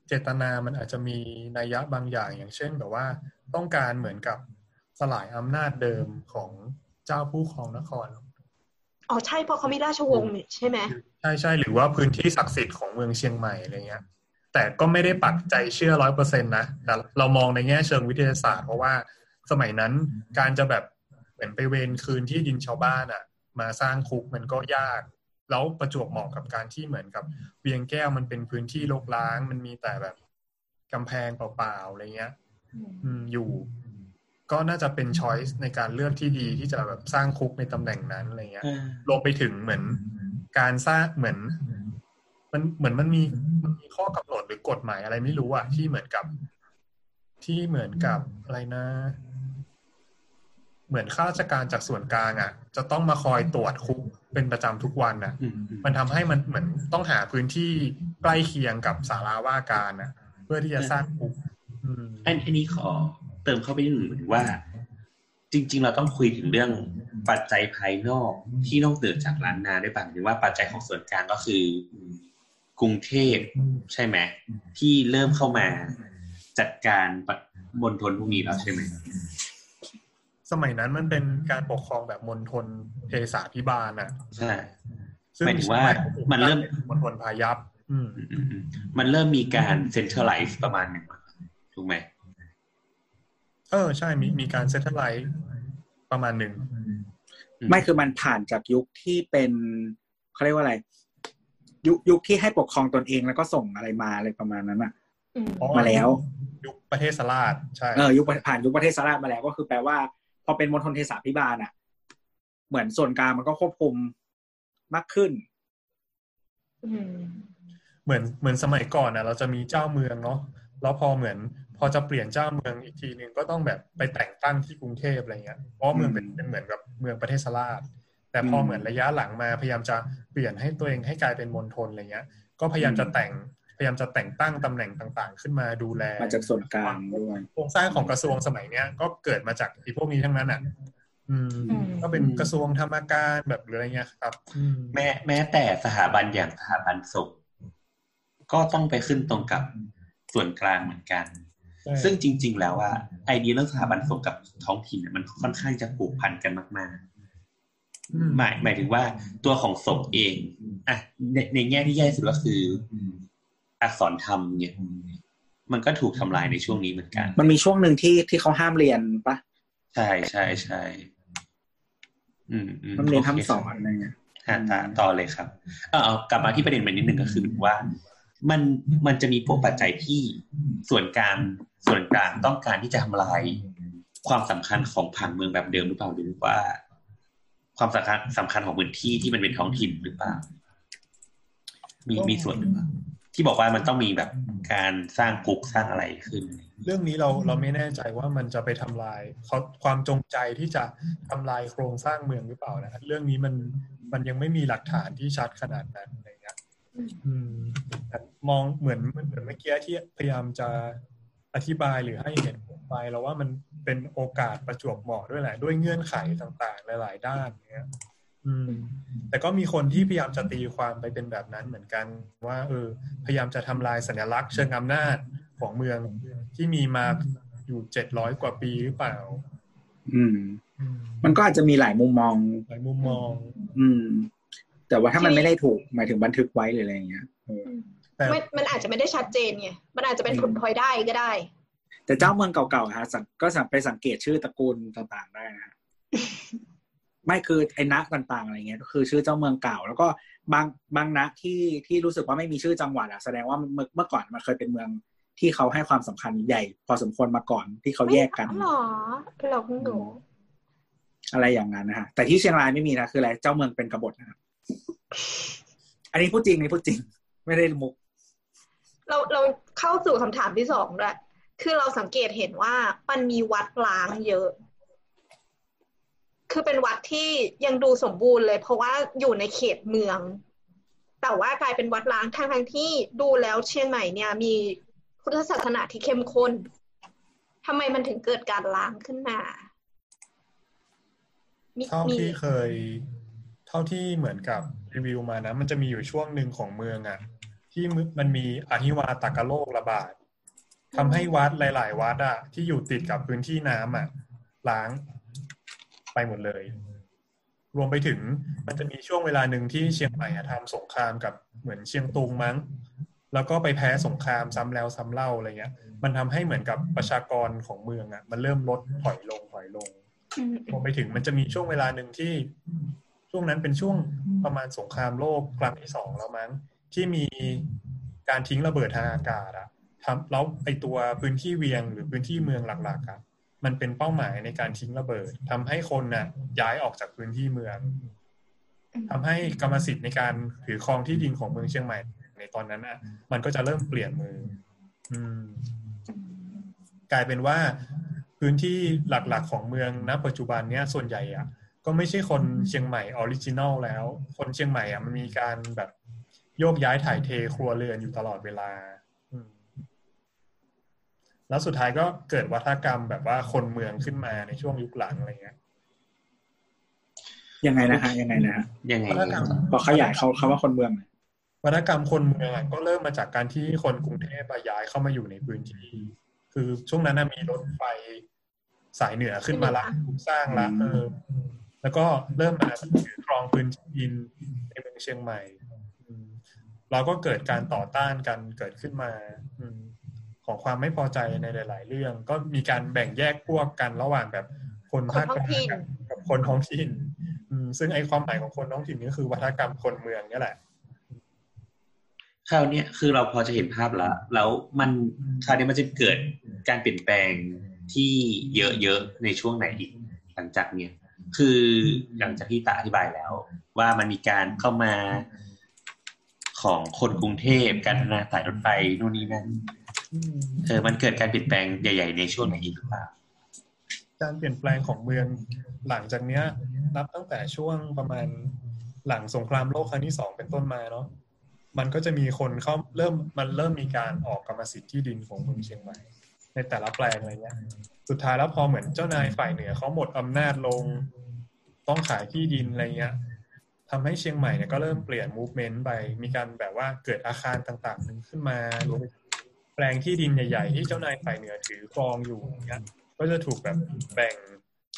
เจตนามันอาจจะมีนัยยะบางอย่างอย่างเช่นแบบว่า ต้องการเหมือนกับสลายอำนาจเดิมของ เจ้าผู้ครองนครอ๋อใช่เพราะเขามีราชวงศ์นี่ใช่ไหมใช่ใช่หรือว่าพื้นที่ศักดิ์สิทธิ์ของเมืองเชียงใหม่อะไรเงี้ย แต่ก็ไม่ได้ปักใจเชื่อร้อยเปอร์เซ็นต์นะแต่เรามองในแง่เชิงวิทยาศาสตร์ เพราะว่าสมัยนั้นการจะแบบเหมือนไปเวรคืนที่ดินชาวบ้านอะ มาสร้างคุกมันก็ยาก แล้วประจวบเหมาะกับการที่เหมือนกับ เวียงแก้วมันเป็นพื้นที่รกร้าง มันมีแต่แบบกำแพงเปล่าๆอะไรเงี้ย อืมอยู่ ก็น่าจะเป็นช้อยส์ในการเลือกที่ดีที่จะแบบสร้างคุกในตำแหน่งนั้นอะไรเงี้ยรวมไปถึงเหมือนการสร้างเหมือน มันเหมือนมันมีมันมีข้อกำหนดหรือกฎหมายอะไรไม่รู้อะที่เหมือนกับ ที่เหมือนกับอะไรนะ เหมือนข้าราชการจากส่วนกลางอะจะต้องมาคอยตรวจคุกเป็นประจำทุกวันอะอืมอืมมันทำให้มันเหมือนต้องหาพื้นที่ใกล้เคียงกับสาราว่าการอะเพื่อที่จะสร้างคุกอืมอันอันนี้ขอ เติมเข้าไปนิดหนึ่งเหมือนว่า จริง ๆ เราต้องคุยถึงเรื่องปัจจัยภายนอกที่ต้องเกิดจากล้านนาด้วยป่ะหรือว่าปัจจัยของส่วนกลางก็คือกรุงเทพใช่ไหมที่เริ่มเข้ามาจัดการปะมณฑลพวกนี้แล้วใช่ไหมสมัยนั้นมันเป็นการปกครองแบบมณฑลเทสาพิบาลอะใช่ซึ่งหมายถึงว่ามันเริ่มมณฑลพายัพอืมอืมอืมอืมมันเริ่มมีการเซ็น t ร a ไลซ์ประมาณหนึ่งถูกไหม เออใช่มีมีการเซตไลท์ประมาณหนึ่งไม่คือมันผ่านจากยุคที่เป็นเขาเรียกว่าอะไร ยุคยุคที่ให้ปกครองตนเองแล้วก็ส่งอะไรมาอะไรประมาณนั้นอะอืมอ๋อมาแล้ว ยุคประเทศสลาดใช่เออยุคผ่านยุคประเทศสาราชมาแล้ว ก็คือแปลว่า พอเป็นมณฑลเทศาพิบาลอะเหมือนส่วนกลางมันก็ควบคุมมากขึ้นอืมเหมือนเหมือนสมัยก่อนนะเราจะมีเจ้าเมืองเนาะแล้วพอเหมือน พอจะเปลี่ยนเจ้าเมืองอีกทีหนึ่งก็ต้องแบบไปแต่งตั้งที่กรุงเทพอะไรเงี้ยเพราะเมืองเป็นเป็นเหมือนกับเมืองประเทศสลาดแต่พออืมเหมือนระยะหลังมาพยายามจะเปลี่ยนให้ตัวเองให้กลายเป็นมณฑลอะไรเงี้ย ก็พยายามจะแต่งพยายามจะแต่งตั้งตำแหน่งต่างๆ ขึ้นมาดูแลมาจากส่วนกลางด้วยโครงสร้างของกระทรวงสมัยเนี้ยก็เกิดมาจากไอีพวกนี้ทั้งนั้นอะอืมอืมก็เป็นกระทรวงธรรมการแบบหรืออะไรเงี้ยครับอืมแม้แม้แต่สถาบันอย่างสถาบันศพก็ต้องไปขึ้นตรงกับส่วนกลางเหมือนกันใช่ ซึ่งจริง ๆ แล้วว่าไอเดียเรื่องสถาบันศพกับท้องถิ่นเนี่ยมันค่อนข้างจะผูกพันกันมากอืมๆหมายหมายถึงว่าตัวของศพเองอะในในแง่ที่แย่สุดก็คืออักษรธรรมเนี่ย มันก็ถูกทำลายในช่วงนี้เหมือนกัน มันมีช่วงหนึ่งที่ที่เขาห้ามเรียนปะใช่ใช่ใช่อืมอืมห้ามเรียนโคห้ามสคอบนอะไรเงี้ยฮะต่อต่อเลยครับ เออเอากลับมาที่ประเด็นมันนิดนึงก็คือว่า มันมันจะมีพวกปัจจัยที่ส่วนกลางส่วนกลางต้องการที่จะทำลายความสำคัญของผังเมืองแบบเดิมหรือเปล่าหรือว่า ความสำคัญสำคัญของพื้นที่ที่มันเป็นท้องถิ่นหรือเปล่า มีมีส่วนหรือเปล่าที่บอกว่ามันต้องมีแบบการสร้างกุ๊กสร้างอะไรขึ้น เรื่องนี้เราเราไม่แน่ใจว่ามันจะไปทำลายเขาความจงใจที่จะทำลายโครงสร้างเมืองหรือเปล่านะครับเรื่องนี้มันมันยังไม่มีหลักฐานที่ชัดขนาดนั้นอะไรเงี้ยอื มแต่มองเหมือนเหมือนเมื่อกี้ที่พยายามจะอธิบายหรือให้เห็นผลไปเราว่ามันเป็นโอกาสประจวบเหมาะด้วยแหละ ด้วยเงื่อนไขต่างๆ หลาย ๆ ด้านเนี้ย อืม แต่ก็มีคนที่พยายามจะตีความไปเป็นแบบนั้นเหมือนกัน ว่าเออ พยายามจะทำลายสัญลักษณ์เชิงอำนาจของเมืองที่มีมาอยู่เจ็ดร้อยกว่าปีหรือเปล่า อืม มันก็อาจจะมีหลายมุมมอง หลายมุมมอง อืม แต่ว่าถ้ามันไม่ได้ถูกหมายถึงบันทึกไว้หรืออะไรอย่างเงี้ยเออแต่ไม่มันอาจจะไม่ได้ชัดเจนไงมันอาจจะเป็นผลพลอยได้ก็ได้ แต่เจ้าเมืองเก่าๆฮะสังก็สังไปสังเกตชื่อตระกูลต่างๆได้นะฮะไม่คือไอ้นะต่างๆอะไรเงี้ยก็คือชื่อเจ้าเมืองเก่า แล้วก็บางบางนะที่ที่รู้สึกว่าไม่มีชื่อจังหวัดอะแสดงว่าเมื่อเมื่อก่อนมันเคยเป็นเมืองที่เขาให้ความสำคัญใหญ่ พอสมควรมาก่อนที่เขาแยกกันไม่หรอเราเพิ่งรู้อะไรอย่างนั้นนะฮะแต่ที่เชียงรายไม่มีนะคืออะไรเจ้าเมืองเป็นกบฏนะครับ อันนี้พูดจริงอันนี่พูดจริง ไม่ได้มุก เราเราเข้าสู่คำถามที่สองด้วยคือเราสังเกตเห็นว่ามันมีวัดล้างเยอะ คือเป็นวัดที่ยังดูสมบูรณ์เลย เพราะว่าอยู่ในเขตเมือง แต่ว่ากลายเป็นวัดล้างทั้งทั้งๆที่ดูแล้วเชียงใหม่เนี่ย มีพุทธศาสนาที่เข้มข้นทำไมมันถึงเกิดการล้างขึ้นมามีเท่ามีที่เคยเท่าที่เหมือนกับรีวิวมานะ มันจะมีอยู่ช่วงหนึ่งของเมืองอะ ที่มันมีอหิวาตากโรคระบาดทำให้วัดหลาย ๆ วัดอะที่อยู่ติดกับพื้นที่น้ำอะล้างไปหมดเลย รวมไปถึงมันจะมีช่วงเวลาหนึ่งที่เชียงใหม่อะทำสงครามกับเหมือนเชียงตุงมั้ง แล้วก็ไปแพ้สงครามซ้ำแล้วซ้ำเล่าอะไรเงี้ย มันทำให้เหมือนกับประชากรของเมืองอะมันเริ่มลดถอยลงถอยลงอืมรวมไปถึงมันจะมีช่วงเวลาหนึ่งที่ ช่วงนั้นเป็นช่วงประมาณสงครามโลกครั้งที่สองแล้วมั้งที่มีการทิ้งระเบิดทางอากาศอะทำแล้วไอตัวพื้นที่เวียงหรือพื้นที่เมืองหลักๆอะมันเป็นเป้าหมายในการทิ้งระเบิดทำให้คนน่ะ ย้ายออกจากพื้นที่เมืองทำให้กรรมสิทธิ์ในการถือครองที่ดินของเมืองเชียงใหม่ ในตอนนั้นอะมันก็จะเริ่มเปลี่ยนมือ อืม กลายเป็นว่าพื้นที่หลักๆของเมืองณปัจจุบันเนี้ยส่วนใหญ่อะ ก็ไม่ใช่คนเชียงใหม่ original แล้ว คนเชียงใหม่อะมันมีการแบบโยกย้ายถ่ายเทครัวเรือนอยู่ตลอดเวลาอืมแล้วสุดท้ายก็เกิดวัฒนธรรมแบบว่าคนเมืองขึ้นมาในช่วงยุคหลังอะไรเงี้ยยังไงนะฮะยังไงนะฮะยังไงวัฒนธรรมฒกรรมพอขยายเขาคาว่าคนเมืองหน่อยวัฒนธรรมคนเมืองอะก็เริ่มมาจากการที่คนกรุงเทพอะย้ายเข้ามาอยู่ในพื้นที่ คือช่วงนั้นนะมีรถไฟสายเหนือขึ้นมาละถูกสร้างละเออ แล้วก็เริ่มมาถือครองพื้นที่ดินในเมืองเชียงใหม่อืมเราก็เกิดการต่อต้านกันเกิดขึ้นมาอืมของความไม่พอใจในหลาย ๆ เรื่อง ก็มีการแบ่งแยกพวกกันระหว่างแบบคนภาคกลางกับกับคนท้องถิ่นอืมซึ่งไอความหมายของคนท้องถิ่นก็คือวัฒกรรมคนเมืองนี่แหละคราวเนี้ยคือเราพอจะเห็นภาพแล้วแล้วมันคราวนี้มันจะเกิดการเปลี่ยนแปลงที่เยอะๆในช่วงไหนอีกหลังจากเนี้ย คือหลังจากที่ตาอธิบายแล้ว ว่ามันมีการเข้ามาของคนกรุงเทพการพัฒนาสายรถไฟนู่นนี่นั่นเออมันเกิดการเปลี่ยนแปลงใหญ่ ๆ ในช่วงไหนอีกหรือเปล่าการเปลี่ยนแปลงของเมืองหลังจากเนี้ย นับตั้งแต่ช่วงประมาณหลังสงครามโลกครั้งที่สองเป็นต้นมาเนาะมันก็จะมีคนเข้าเริ่มมันเริ่มมีการออกกรรมสิทธิ์ที่ดินของเมืองเชียงใหม่ ในแต่ละแปลงอะไรเงี้ย สุดท้ายแล้วพอเหมือนเจ้านายฝ่ายเหนือเขาหมดอำนาจลง ต้องขายที่ดินอะไรเงี้ยทำให้เชียงใหม่เนี่ยก็เริ่มเปลี่ยนมูฟเมนต์ไป มีการแบบว่าเกิดอาคารต่างๆหนึ่งขึ้นมารวมแปลงที่ดินใหญ่ ๆ ที่เจ้านายฝ่ายเหนือถือครองอยู่เงี้ยก็จะถูกแบบแบ่ง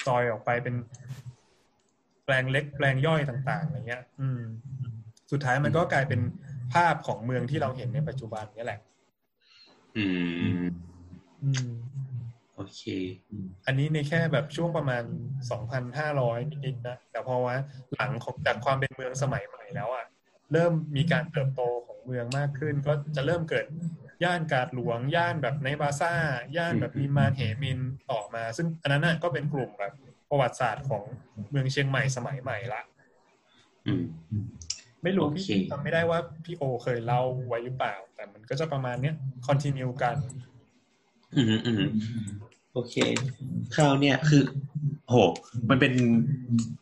ซอยออกไปเป็น แปลงเล็กแปลงย่อยต่างๆอะไรเงี้ย อืม สุดท้ายมันก็กลายเป็นภาพของเมืองที่เราเห็นในปัจจุบันนี่แหละ อืม อืม โอเค อันนี้ในแค่แบบช่วงประมาณ 2,500 นิดๆนะ แต่พอว่าหลังของจากความเป็นเมืองสมัยใหม่แล้วอะ่ะ เริ่มมีการเติบโตของเมืองมากขึ้น ก็จะเริ่มเกิดย่านกาดหลวง ย่านแบบในบาซ่า ย่านแบบนิมานเหมินต่อมา ซึ่งอันนั้นน่ะก็เป็นกลุ่มแบบประวัติศาสตร์ของเมืองเชียงใหม่สมัยใหม่ละอืมไม่รู้โอเคพี่จำไม่ได้ว่าพี่โอเคยเล่าไว้หรือเปล่า แต่มันก็จะประมาณเนี้ยคอนติเนียกัน อืมอืม โอเคคราวเนี่ยคือโหมันเป็น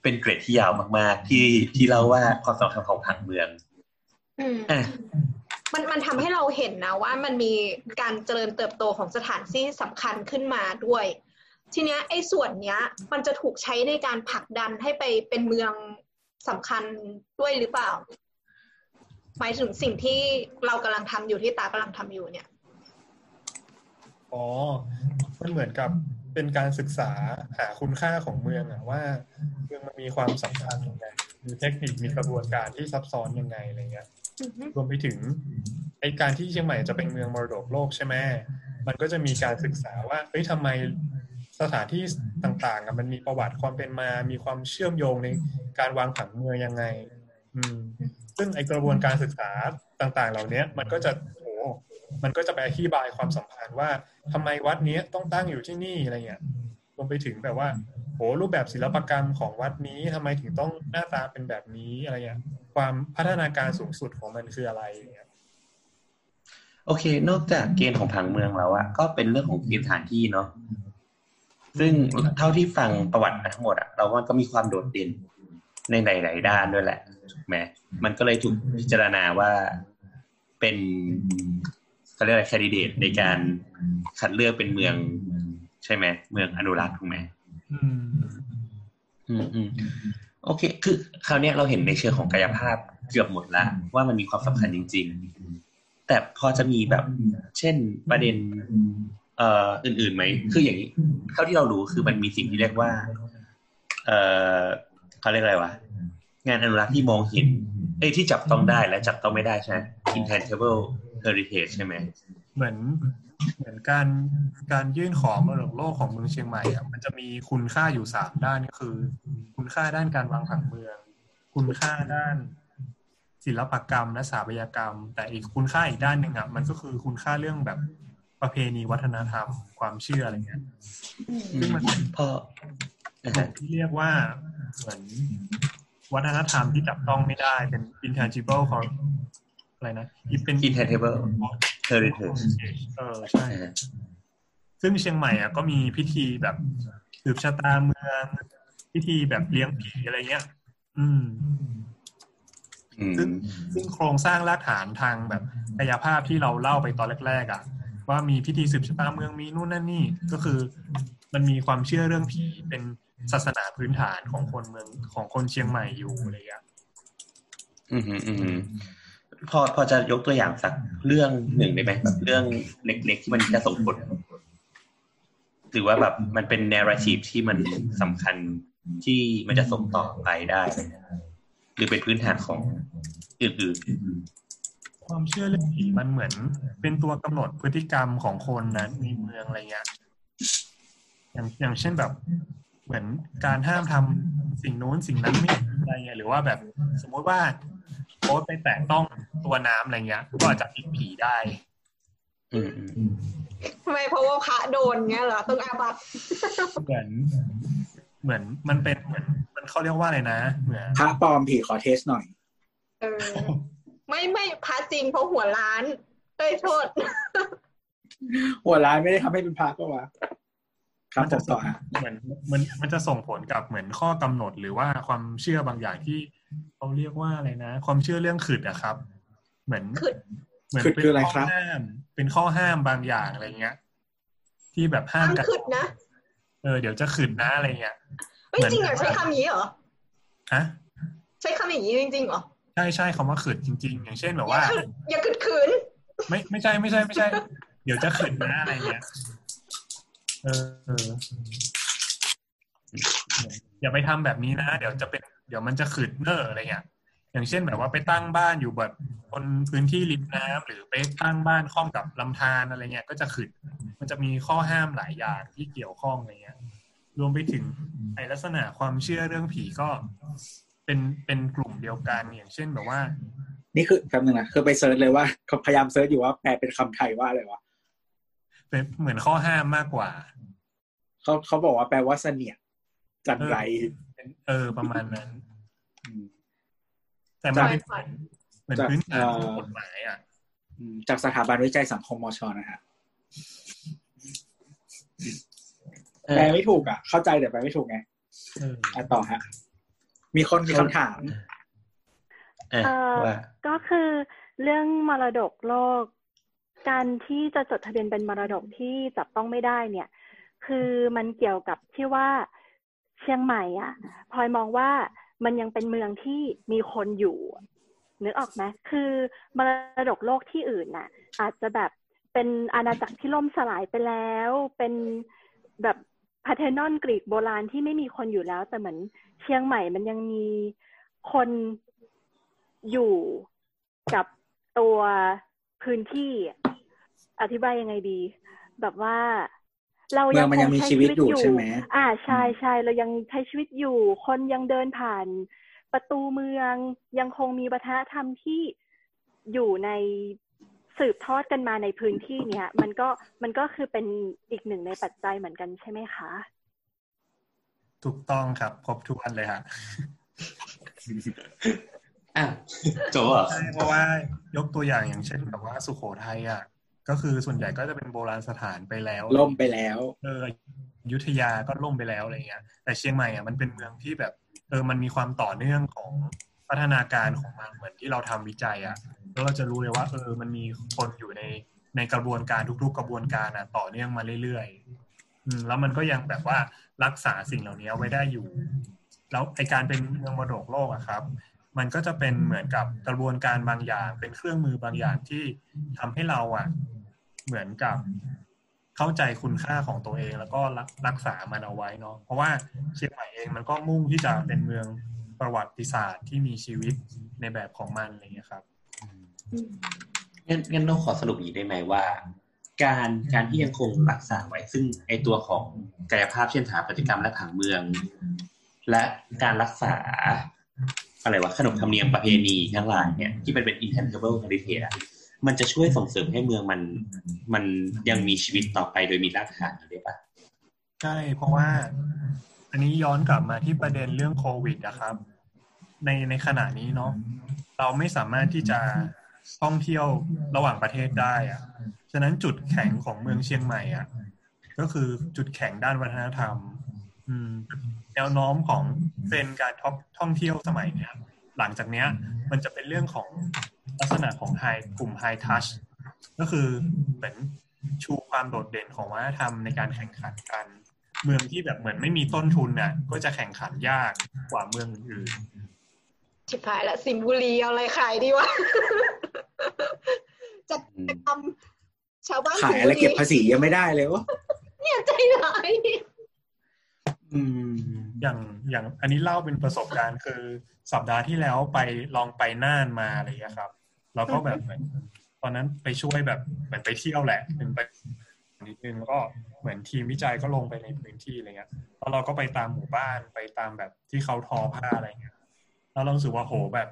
เป็นเกรดที่ยาวมาก ๆ ที่ที่เล่าว่าความสำคัญของผังเมืองอืมอะมันมันทำให้เราเห็นนะว่ามันมีการเจริญเติบโตของสถานที่สำคัญขึ้นมาด้วย ทีเนี้ยไอ้ส่วนเนี้ย มันจะถูกใช้ในการผลักดันให้ไปเป็นเมืองสำคัญด้วยหรือเปล่าหมายถึงสิ่งที่เรากำลังทำอยู่ที่ตากำลังทำอยู่เนี่ย อ๋อ มันเหมือนกับเป็นการศึกษาหาคุณค่าของเมืองอะว่าเมืองมันมีความสำคัญยังไงมีเทคนิคมีกระบวนการที่ซับซ้อนยังไงอะไรเงี้ยรวมไปถึงไอการที่เชียงใหม่จะเป็นเมืองมรดกโลกใช่ไหมมันก็จะมีการศึกษาว่าเฮ้ยทำไมสถานที่ต่างๆอะมันมีประวัติความเป็นมา มีความเชื่อมโยงในการวางผังเมืองยังไง อืม ซึ่งไอกระบวนการศึกษาต่างๆ เหล่านี้มันก็จะโห มันก็จะไปอธิบายความสัมพันธ์ว่าทำไมวัดนี้ต้องตั้งอยู่ที่นี่อะไรเงี้ยรวมไปถึงแบบว่าโหรูปแบบศิลปกรรมของวัดนี้ทำไมถึงต้องหน้าตาเป็นแบบนี้อะไรเงี้ยความพัฒนาการสูงสุดของมันคืออะไรเงี้ยโอเค นอกจากเกณฑ์ของผังเมืองแล้วอะก็เป็นเรื่องของเกณฑ์สถานที่เนาะซึ่งเท่าที่ฟังประวัติมาทั้งหมดอะเราว่าก็มีความโดดเด่นในหลายๆด้านด้วยแหละถูกไหมมันก็เลยถูกพิจารณาว่าเป็น เขาเรียกอะไรแคนดิเดตในการคัดเลือกเป็นเมือง ใช่ไหมเมืองอนุรักษ์ถูกไหมอืมอืมอืมโอเค คือคราวเนี้ยเราเห็นในเชิงของกายภาพเกือบหมดละว่ามันมีความสำคัญจริง ๆ แต่พอจะมีแบบ เช่นประเด็น เอ่ออื่นๆไหมคืออย่างนี้เท่าที่เรารู้คือมันมีสิ่งที่เรียกว่า เอ่อเขาเรียกอะไรวะงานอนุรักษ์ที่มองเห็นเอ้ยที่จับต้องได้และจับต้องไม่ได้ใช่ไหม intangible heritage ใช่ไหมเหมือนเหมือนการการยื่นขอมรดกโลกของเมืองเชียงใหม่อะมันจะมีคุณค่าอยู่สามด้านก็คือ คุณค่าด้านการวางผังเมือง คุณค่าด้านศิลปกรรม และสถาปัตยกรรม แต่อีกคุณค่าอีกด้านหนึ่งอะมันก็คือคุณค่าเรื่องแบบประเพณีวัฒนธรรมความเชื่ออะไรเงี้ยซึ่งมันเป็นพออ่ากลุ่ฮะมที่เรียกว่าเหมือนวัฒนธรรมที่จับต้องไม่ได้เป็น intangible ของ อะไรนะเป็น intangible heritage เออใช่อ่าฮะซึ่งเชียงใหม่อะก็มีพิธีแบบสืบชะตาเมืองพิธีแบบเลี้ยงผีอะไรเงี้ย อืมอืซึ่งมซึ่งโครงสร้างรากฐานทางแบบกายภาพที่เราเล่าไปตอนแรกๆอะ ว่ามีพิธีสืบชะตาเมืองมีนู่นนั่นนี่ ก็คือ มันมีความเชื่อเรื่องผีเป็นศาสนาพื้นฐานของคนเมืองของคนเชียงใหม่อยู่อะไรอย่างเงี้ยอืมอืมอืม พอพอจะยกตัวอย่างสักเรื่องหนึ่งได้ไหมแบบเรื่องเล็กๆที่มันจะส่งผลหรือว่าแบบมันเป็น narrative ที่มันสำคัญที่มันจะส่งต่อไปได้ หรือเป็นพื้นฐานของอื่นๆความเชื่อเรื่องผีมันเหมือน เป็นตัวกำหนดพฤติกรรมของคนนั้นในเมืองอะไรเงี้ยอย่างอย่างเช่นแบบ เหมือนการห้ามทำสิ่งนู้นสิ่งนั้นไม่อะไรเงี้ยหรือว่าแบบสมมติว่า โอ๊ตไปแตะต้องตัวน้ำอะไรเงี้ย ก็อาจจะผิดผีได้ๆอืมอืมอืมทำไมเพราะว่าพระโดนเงี้ยเหรอต้องอาบัตเหมือน เหมือนมันเป็นเหมือนมันเขาเรียกว่าอะไรนะเหมือนพระปลอมผีขอเทสหน่อยเออไม่ไม่พระจริงเพราะหัวล้านเอ้ยโทษ หัวร้ายไม่ได้ทำให้เป็นพระก็วะครับผมต่อฮะเหมือนมันมันจะส่งผลกับเหมือนข้อกำหนดหรือว่าความเชื่อบางอย่างที่ เขาเรียกว่าอะไรนะ ความเชื่อเรื่องขึดอะครับ เหมือนขึดเหมือนขึดเป็นคืออะไรข้ครับห้าม เป็นข้อห้ามบางอย่างอะไรเงี้ย ที่แบบห้ามห้ามกันขึ้นนะเออเดี๋ยวจะขึดนะอะไรเงี้ยเฮ้ยจริงเหรอใช้คำนี้เหรอฮะใช้คำอย่างนี้จริงๆเหรอใช่ใช่คำว่าขึดจริง ๆ อย่างเช่นแบบอย่าว่าขึดอย่าขึดขืนไม่ไม่ใช่ไม่ใช่ไม่ใช่ เดี๋ยวจะขึดนะอะไรเงี้ยเออเอออย่าไปทำแบบนี้นะ เดี๋ยวจะเป็น เดี๋ยวมันจะขึดเนออะไรเงี้ยอย่างเช่นแบบว่าไปตั้งบ้านอยู่แบบบนพื้นที่ริมน้ำหรือไปตั้งบ้านค่อมกับลำธารอะไรเงี้ยก็จะขึดมันจะมีข้อห้ามหลายอย่างที่เกี่ยวข้องอะไรเงี้ยรวมไปถึงไอลักษณะความเชื่อเรื่องผีก็เป็นเป็นกลุ่มเดียวกันอย่างเช่นแบบว่า นี่คือแป๊บนึงนะคือไป search เลยว่าเขาพยายาม search อยู่ว่าแปลเป็นคำไทยว่าอะไรวะเป็นเหมือนข้อห้ามมากกว่า เขาเขาบอกว่าแปลว่าเสนียดจัญไร เป็นเออประมาณนั้นมแต่มันใช่เป็นใช่เหมือนจากพื้นฐานของเอ่อกฎหมายอะอืมจากสถาบันวิจัยสังคมมชนะฮะเออแปลไม่ถูกอะ เข้าใจแต่แปลไม่ถูกไงเอออะต่อฮะ มีคนมีคำถามอะเอ่อว่าก็คือเรื่องมรดกโลก การที่จะจดทะเบียนเป็นมรดกที่จับต้องไม่ได้เนี่ย คือมันเกี่ยวกับที่ว่า เชียงใหม่อะพลอยมองว่ามันยังเป็นเมืองที่มีคนอยู่นึกออกไหมคือมรดกโลกที่อื่นน่ะ อาจจะแบบเป็นอาณาจักรที่ล่มสลายไปแล้ว เป็นแบบพาเทนอนกรีกโบราณที่ไม่มีคนอยู่แล้ว แต่เหมือนเชียงใหม่มันยังมีคนอยู่กับตัวพื้นที่อธิบายยังไงดี แบบว่า เราเมืองมันยังมีชีวิตอยู่ใช่ไหมอ่าใช่ใช่เรายังใช้ชีวิตอยู่ คนยังเดินผ่านประตูเมืองยังคงมีวัฒนธรรมที่อยู่ในสืบทอดกันมาในพื้นที่เนี้ยมันก็มันก็คือเป็นอีกหนึ่งในปัจจัยเหมือนกันใช่ไหมคะ ถูกต้องครับ ครบทุกอันเลยฮะอะโจเหรอใช่เพราะว่ายกตัวอย่างอย่างเช่นแบบว่าสุโขทัยอะ ก็คือส่วนใหญ่ก็จะเป็นโบราณสถานไปแล้ว ล่มไปแล้ว เอออยุธยาก็ล่มไปแล้วอะไรเงี้ย แต่เชียงใหม่อะมันเป็นเมืองที่แบบ เออมันมีความต่อเนื่องของพัฒนาการของมันเหมือนที่เราทำวิจัยอะแล้วเราจะรู้เลยว่า เออมันมีคนอยู่ในในกระบวนการทุก ๆ กระบวนการอะ ต่อเนื่องมาเรื่อยๆอืมแล้วมันก็ยังแบบว่ารักษาสิ่งเหล่านี้เอาไว้ได้อยู่ แล้วไอการเป็นเมืองมรดกโลกอะครับ มันก็จะเป็นเหมือนกับกระบวนการบางอย่าง เป็นเครื่องมือบางอย่างที่ทำให้เราอะ เหมือนกับเข้าใจคุณค่าของตัวเอง แล้วก็รักรักษามันเอาไว้เนาะเพราะว่าเชียงใหม่เองมันก็มุ่งที่จะเป็นเมืองประวัติศาสตร์ที่มีชีวิตในแบบของมันอะไรอย่างเงี้ยครับงั้นงั้นเราขอสรุปงี้ได้ไหมว่า การการที่ยังคงรักษาไว้ ซึ่งไอตัวของกายภาพเช่นสถาปัตยกรรมและผังเมือง และการรักษาอะไรวะขนบธรรมเนียมประเพณีทั้งหลายเนี่ยที่มันเป็น intangible heritage มันจะช่วยส่งเสริมให้เมืองมัน มันยังมีชีวิตต่อไปโดยมีรากฐานได้ปะใช่ เพราะว่า อันนี้ย้อนกลับมาที่ประเด็นเรื่องโควิดนะครับ ในในขณะนี้เนาะเราไม่สามารถที่จะท่องเที่ยวระหว่างประเทศได้อะฉะนั้นจุดแข็งของเมืองเชียงใหม่อะ ก็คือจุดแข็งด้านวัฒนธรรม อืมแนวโน้มของเป็นการท่องท่องเที่ยวสมัยเนี้ยหลังจากเนี้ย มันจะเป็นเรื่องของ ลักษณะของไฮกลุ่มไฮทัชก็คือเหมือนชูความโดดเด่นของวัฒนธรรมในการแข่งขันกัน เมืองที่แบบเหมือนไม่มีต้นทุนน่ะ ก็จะแข่งขันยากกว่าเมืองอื่นชิบหายละสิงห์บุรีเอาอะไรขายดีวะจะอืมทำชาวบ้านขายอะไรเก็บภาษียังไม่ได้เลยวะเนี่ยใจร้ายอืมอย่างอย่างอันนี้เล่าเป็นประสบการณ์คือสัปดาห์ที่แล้วไปลองไปน่านมาอะไรอย่างเงี้ยครับ เราก็แบบเหมือนตอนนั้นไปช่วยแบบเหมือนไปเที่ยวแหละหนึ่งไปนิดนึงแล้วก็เหมือนทีมวิจัยก็ลงไปในพื้นที่อะไรเงี้ยแล้วเราก็ไปตามหมู่บ้านไปตามแบบที่เขาทอผ้าอะไรเงี้ยแล้วเรารู้สึกว่าโหแบบ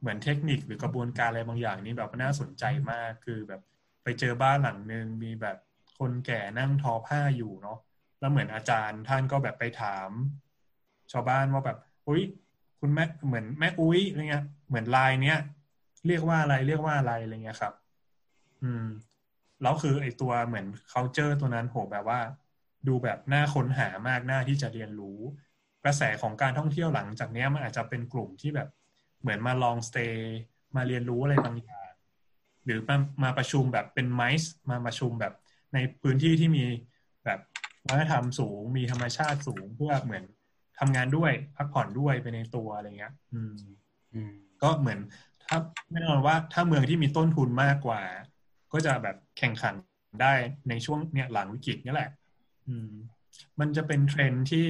เหมือนเทคนิคหรือกระบวนการอะไรบางอย่างนี่แบบน่าสนใจมากคือแบบไปเจอบ้านหลังนึงมีแบบคนแก่นั่งทอผ้าอยู่เนาะแล้วเหมือนอาจารย์ท่านก็แบบไปถาม ชาวบ้านว่าแบบอุ้ยคุณแม่เหมือนแม่อุ้ยอะไรเงี้ยเหมือนลายเนี้ย เรียกว่าอะไรเรียกว่าอะไรอะไรเงี้ยครับ อืมแล้วคือไอตัวเหมือน culture ตัวนั้นโหแบบว่า ดูแบบน่าค้นหามากน่าที่จะเรียนรู้ กระแสของการท่องเที่ยวหลังจากเนี้ยมันอาจจะเป็นกลุ่มที่แบบเหมือนมาลองสเตย์มาเรียนรู้อะไรบางอย่างหรือมามาประชุมแบบเป็นไมซ์มาประชุมแบบในพื้นที่ที่มีแบบวัฒนธรรมสูง มีธรรมชาติสูงเพื่อเหมือนทำงานด้วยพักผ่อนด้วยไปในตัวอะไรเงี้ย อืมอืมก็เหมือน ถ้าแน่นอนว่าถ้าเมืองที่มีต้นทุนมากกว่า ก็จะแบบแข่งขันได้ในช่วงเนี่ยหลังวิกฤตนี่แหละ อืม มันจะเป็นเทรนด์ที่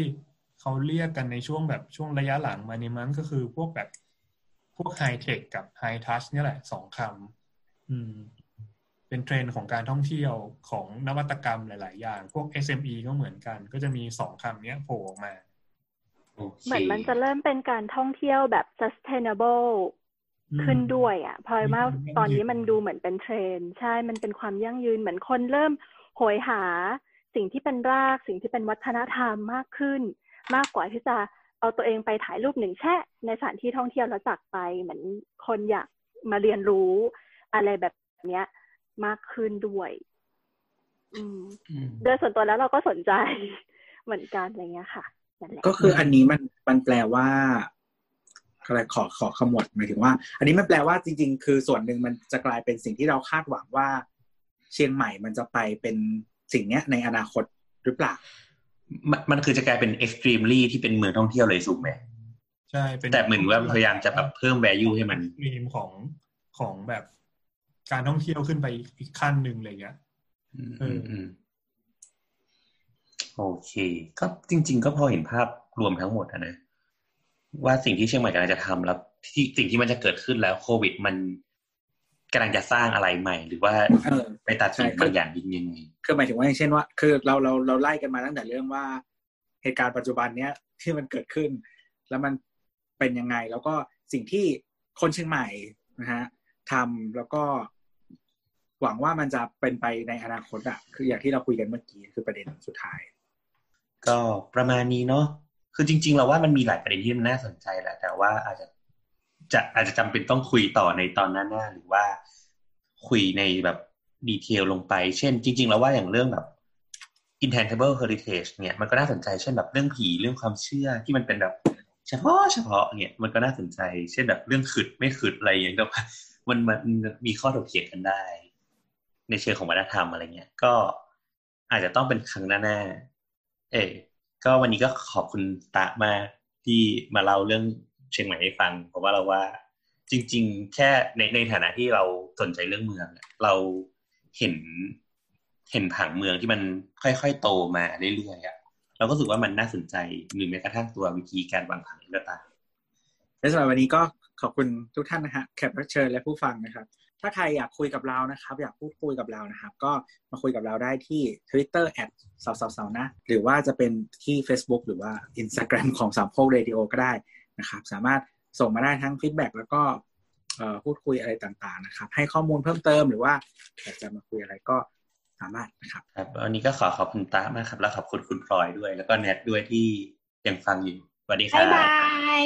เขาเรียกกันในช่วงแบบช่วงระยะหลังมานี้มั้งก็คือพวกแบบพวก high tech กับ high touch เนี่ยแหละสองคำอืม เป็นเทรนด์ของการท่องเที่ยวของนวัตกรรมหลาย ๆ อย่าง พวก SME ก็เหมือนกัน ก็จะมีสองคำเนี้ยโผล่ออกมาโอเคเหมือนมันจะเริ่มเป็นการท่องเที่ยวแบบ sustainable ขึ้นด้วยอะเพราะว่าตอนนี้มันดูเหมือนเป็นเทรนด์ใช่มันเป็นความยั่งยืนเหมือนคนเริ่มโหยหาสิ่งที่เป็นรากสิ่งที่เป็นวัฒนธรรมมากขึ้น มากกว่าที่จะเอาตัวเองไปถ่ายรูปหนึ่งแช่ในสถานที่ท่องเที่ยวแล้วจากไปเหมือนคนอยากมาเรียนรู้อะไรแบบเนี้ย มากขึ้นด้วยอืมอืมโดยส่วนตัวแล้วเราก็สนใจเหมือนกันอะไรเงี้ยค่ะนั่นแหละก็คืออันนี้มันมันแปลว่า อะไรขอขอขมวดหมายถึงว่า อันนี้มันแปลว่าจริง ๆ คือส่วนหนึ่งมันจะกลายเป็นสิ่งที่เราคาดหวังว่า เชียงใหม่มันจะไปเป็นสิ่งเนี้ยในอนาคตหรือเปล่า มันมันคือจะกลายเป็น extremely ที่เป็นเมืองท่องเที่ยวเลยถูกไหมใช่เป็นแต่เหมือนว่าพยายามจะแบบเพิ่ม value ให้มันมีมของของแบบการท่องเที่ยวขึ้นไปอีกขั้นหนึ่งอะไรเงี้ยอืมเอออืมโอโอเค ก็จริง ๆ ก็พอเห็นภาพรวมทั้งหมดอะนะ ว่าสิ่งที่เชียงใหม่กำลังจะทำแล้วที่สิ่งที่มันจะเกิดขึ้นแล้วโควิดมันกำลังจะสร้างอะไรใหม่ หรือว่าเออไปตัดสินใช่บางอย่างยังไงคือหมายถึงว่าอย่างเช่นว่า คือเราเราเราไล่กันมาตั้งแต่เรื่องว่าเหตุการณ์ปัจจุบันเนี้ยที่มันเกิดขึ้น แล้วมันเป็นยังไง แล้วก็สิ่งที่คนเชียงใหม่นะฮะทำแล้วก็หวังว่ามันจะเป็นไปในอนาคตอะคืออย่างที่เราคุยกันเมื่อกี้คือประเด็นสุดท้าย ก็ประมาณนี้เนาะ คือจริง ๆ เราว่ามันมีหลายประเด็นที่มันน่าสนใจแหละ แต่ว่าอาจจะจะอาจจะจำเป็นต้องคุยต่อในตอนหน้าๆหรือว่าคุยในแบบดีเทลลงไป เช่น จริง ๆ แล้วว่าอย่างเรื่องแบบ intangible heritage เนี่ยมันก็น่าสนใจเช่นแบบเรื่องผีเรื่องความเชื่อที่มันเป็นแบบ เฉพาะเฉพาะเนี่ยมันก็น่าสนใจ เช่นแบบเรื่องขึดไม่ขึดอะไรอย่างเงี้ยแต่ว่ามันมันมีข้อถกเถียงกันได้ ในเชิงของวัฒนธรรมอะไรเงี้ยก็อาจจะต้องเป็นครั้งหน้าๆเออ ก็วันนี้ก็ขอบคุณตะมากที่มาเล่าเรื่องเชียงใหม่ให้ฟัง เพราะว่าเราว่า จริง ๆ แค่ในในฐานะที่เราสนใจเรื่องเมือง เราเห็นเห็นผังเมืองที่มันค่อยๆโตมาเรื่อยๆอะเราก็รู้สึกว่ามันน่าสนใจหรือแม้กระทั่งตัววิธีการวางผังก็ตามและสำหรับวันนี้ก็ขอบคุณทุกท่านนะฮะแขกรับเชิญและผู้ฟังนะครับ ถ้าใครอยากคุยกับเรานะครับ อยากพูดคุยกับเรานะครับ ก็มาคุยกับเราได้ที่ Twitter แอดเสาเสาเสานะ หรือว่าจะเป็นที่ Facebook หรือว่า Instagram ของสามโคกเรดิโอก็ได้นะครับ สามารถส่งมาได้ทั้ง feedback แล้วก็เอ่อพูดคุยอะไรต่างๆนะครับ ให้ข้อมูลเพิ่มเติมหรือว่าอยากจะมาคุยอะไรก็สามารถนะครับครับวันนี้ก็ขอขอบคุณตามากครับ แล้วขอบคุณคุณพลอยด้วย แล้วก็แนทด้วยที่ยังฟังอยู่สวัสดีครับ๊ายบบาย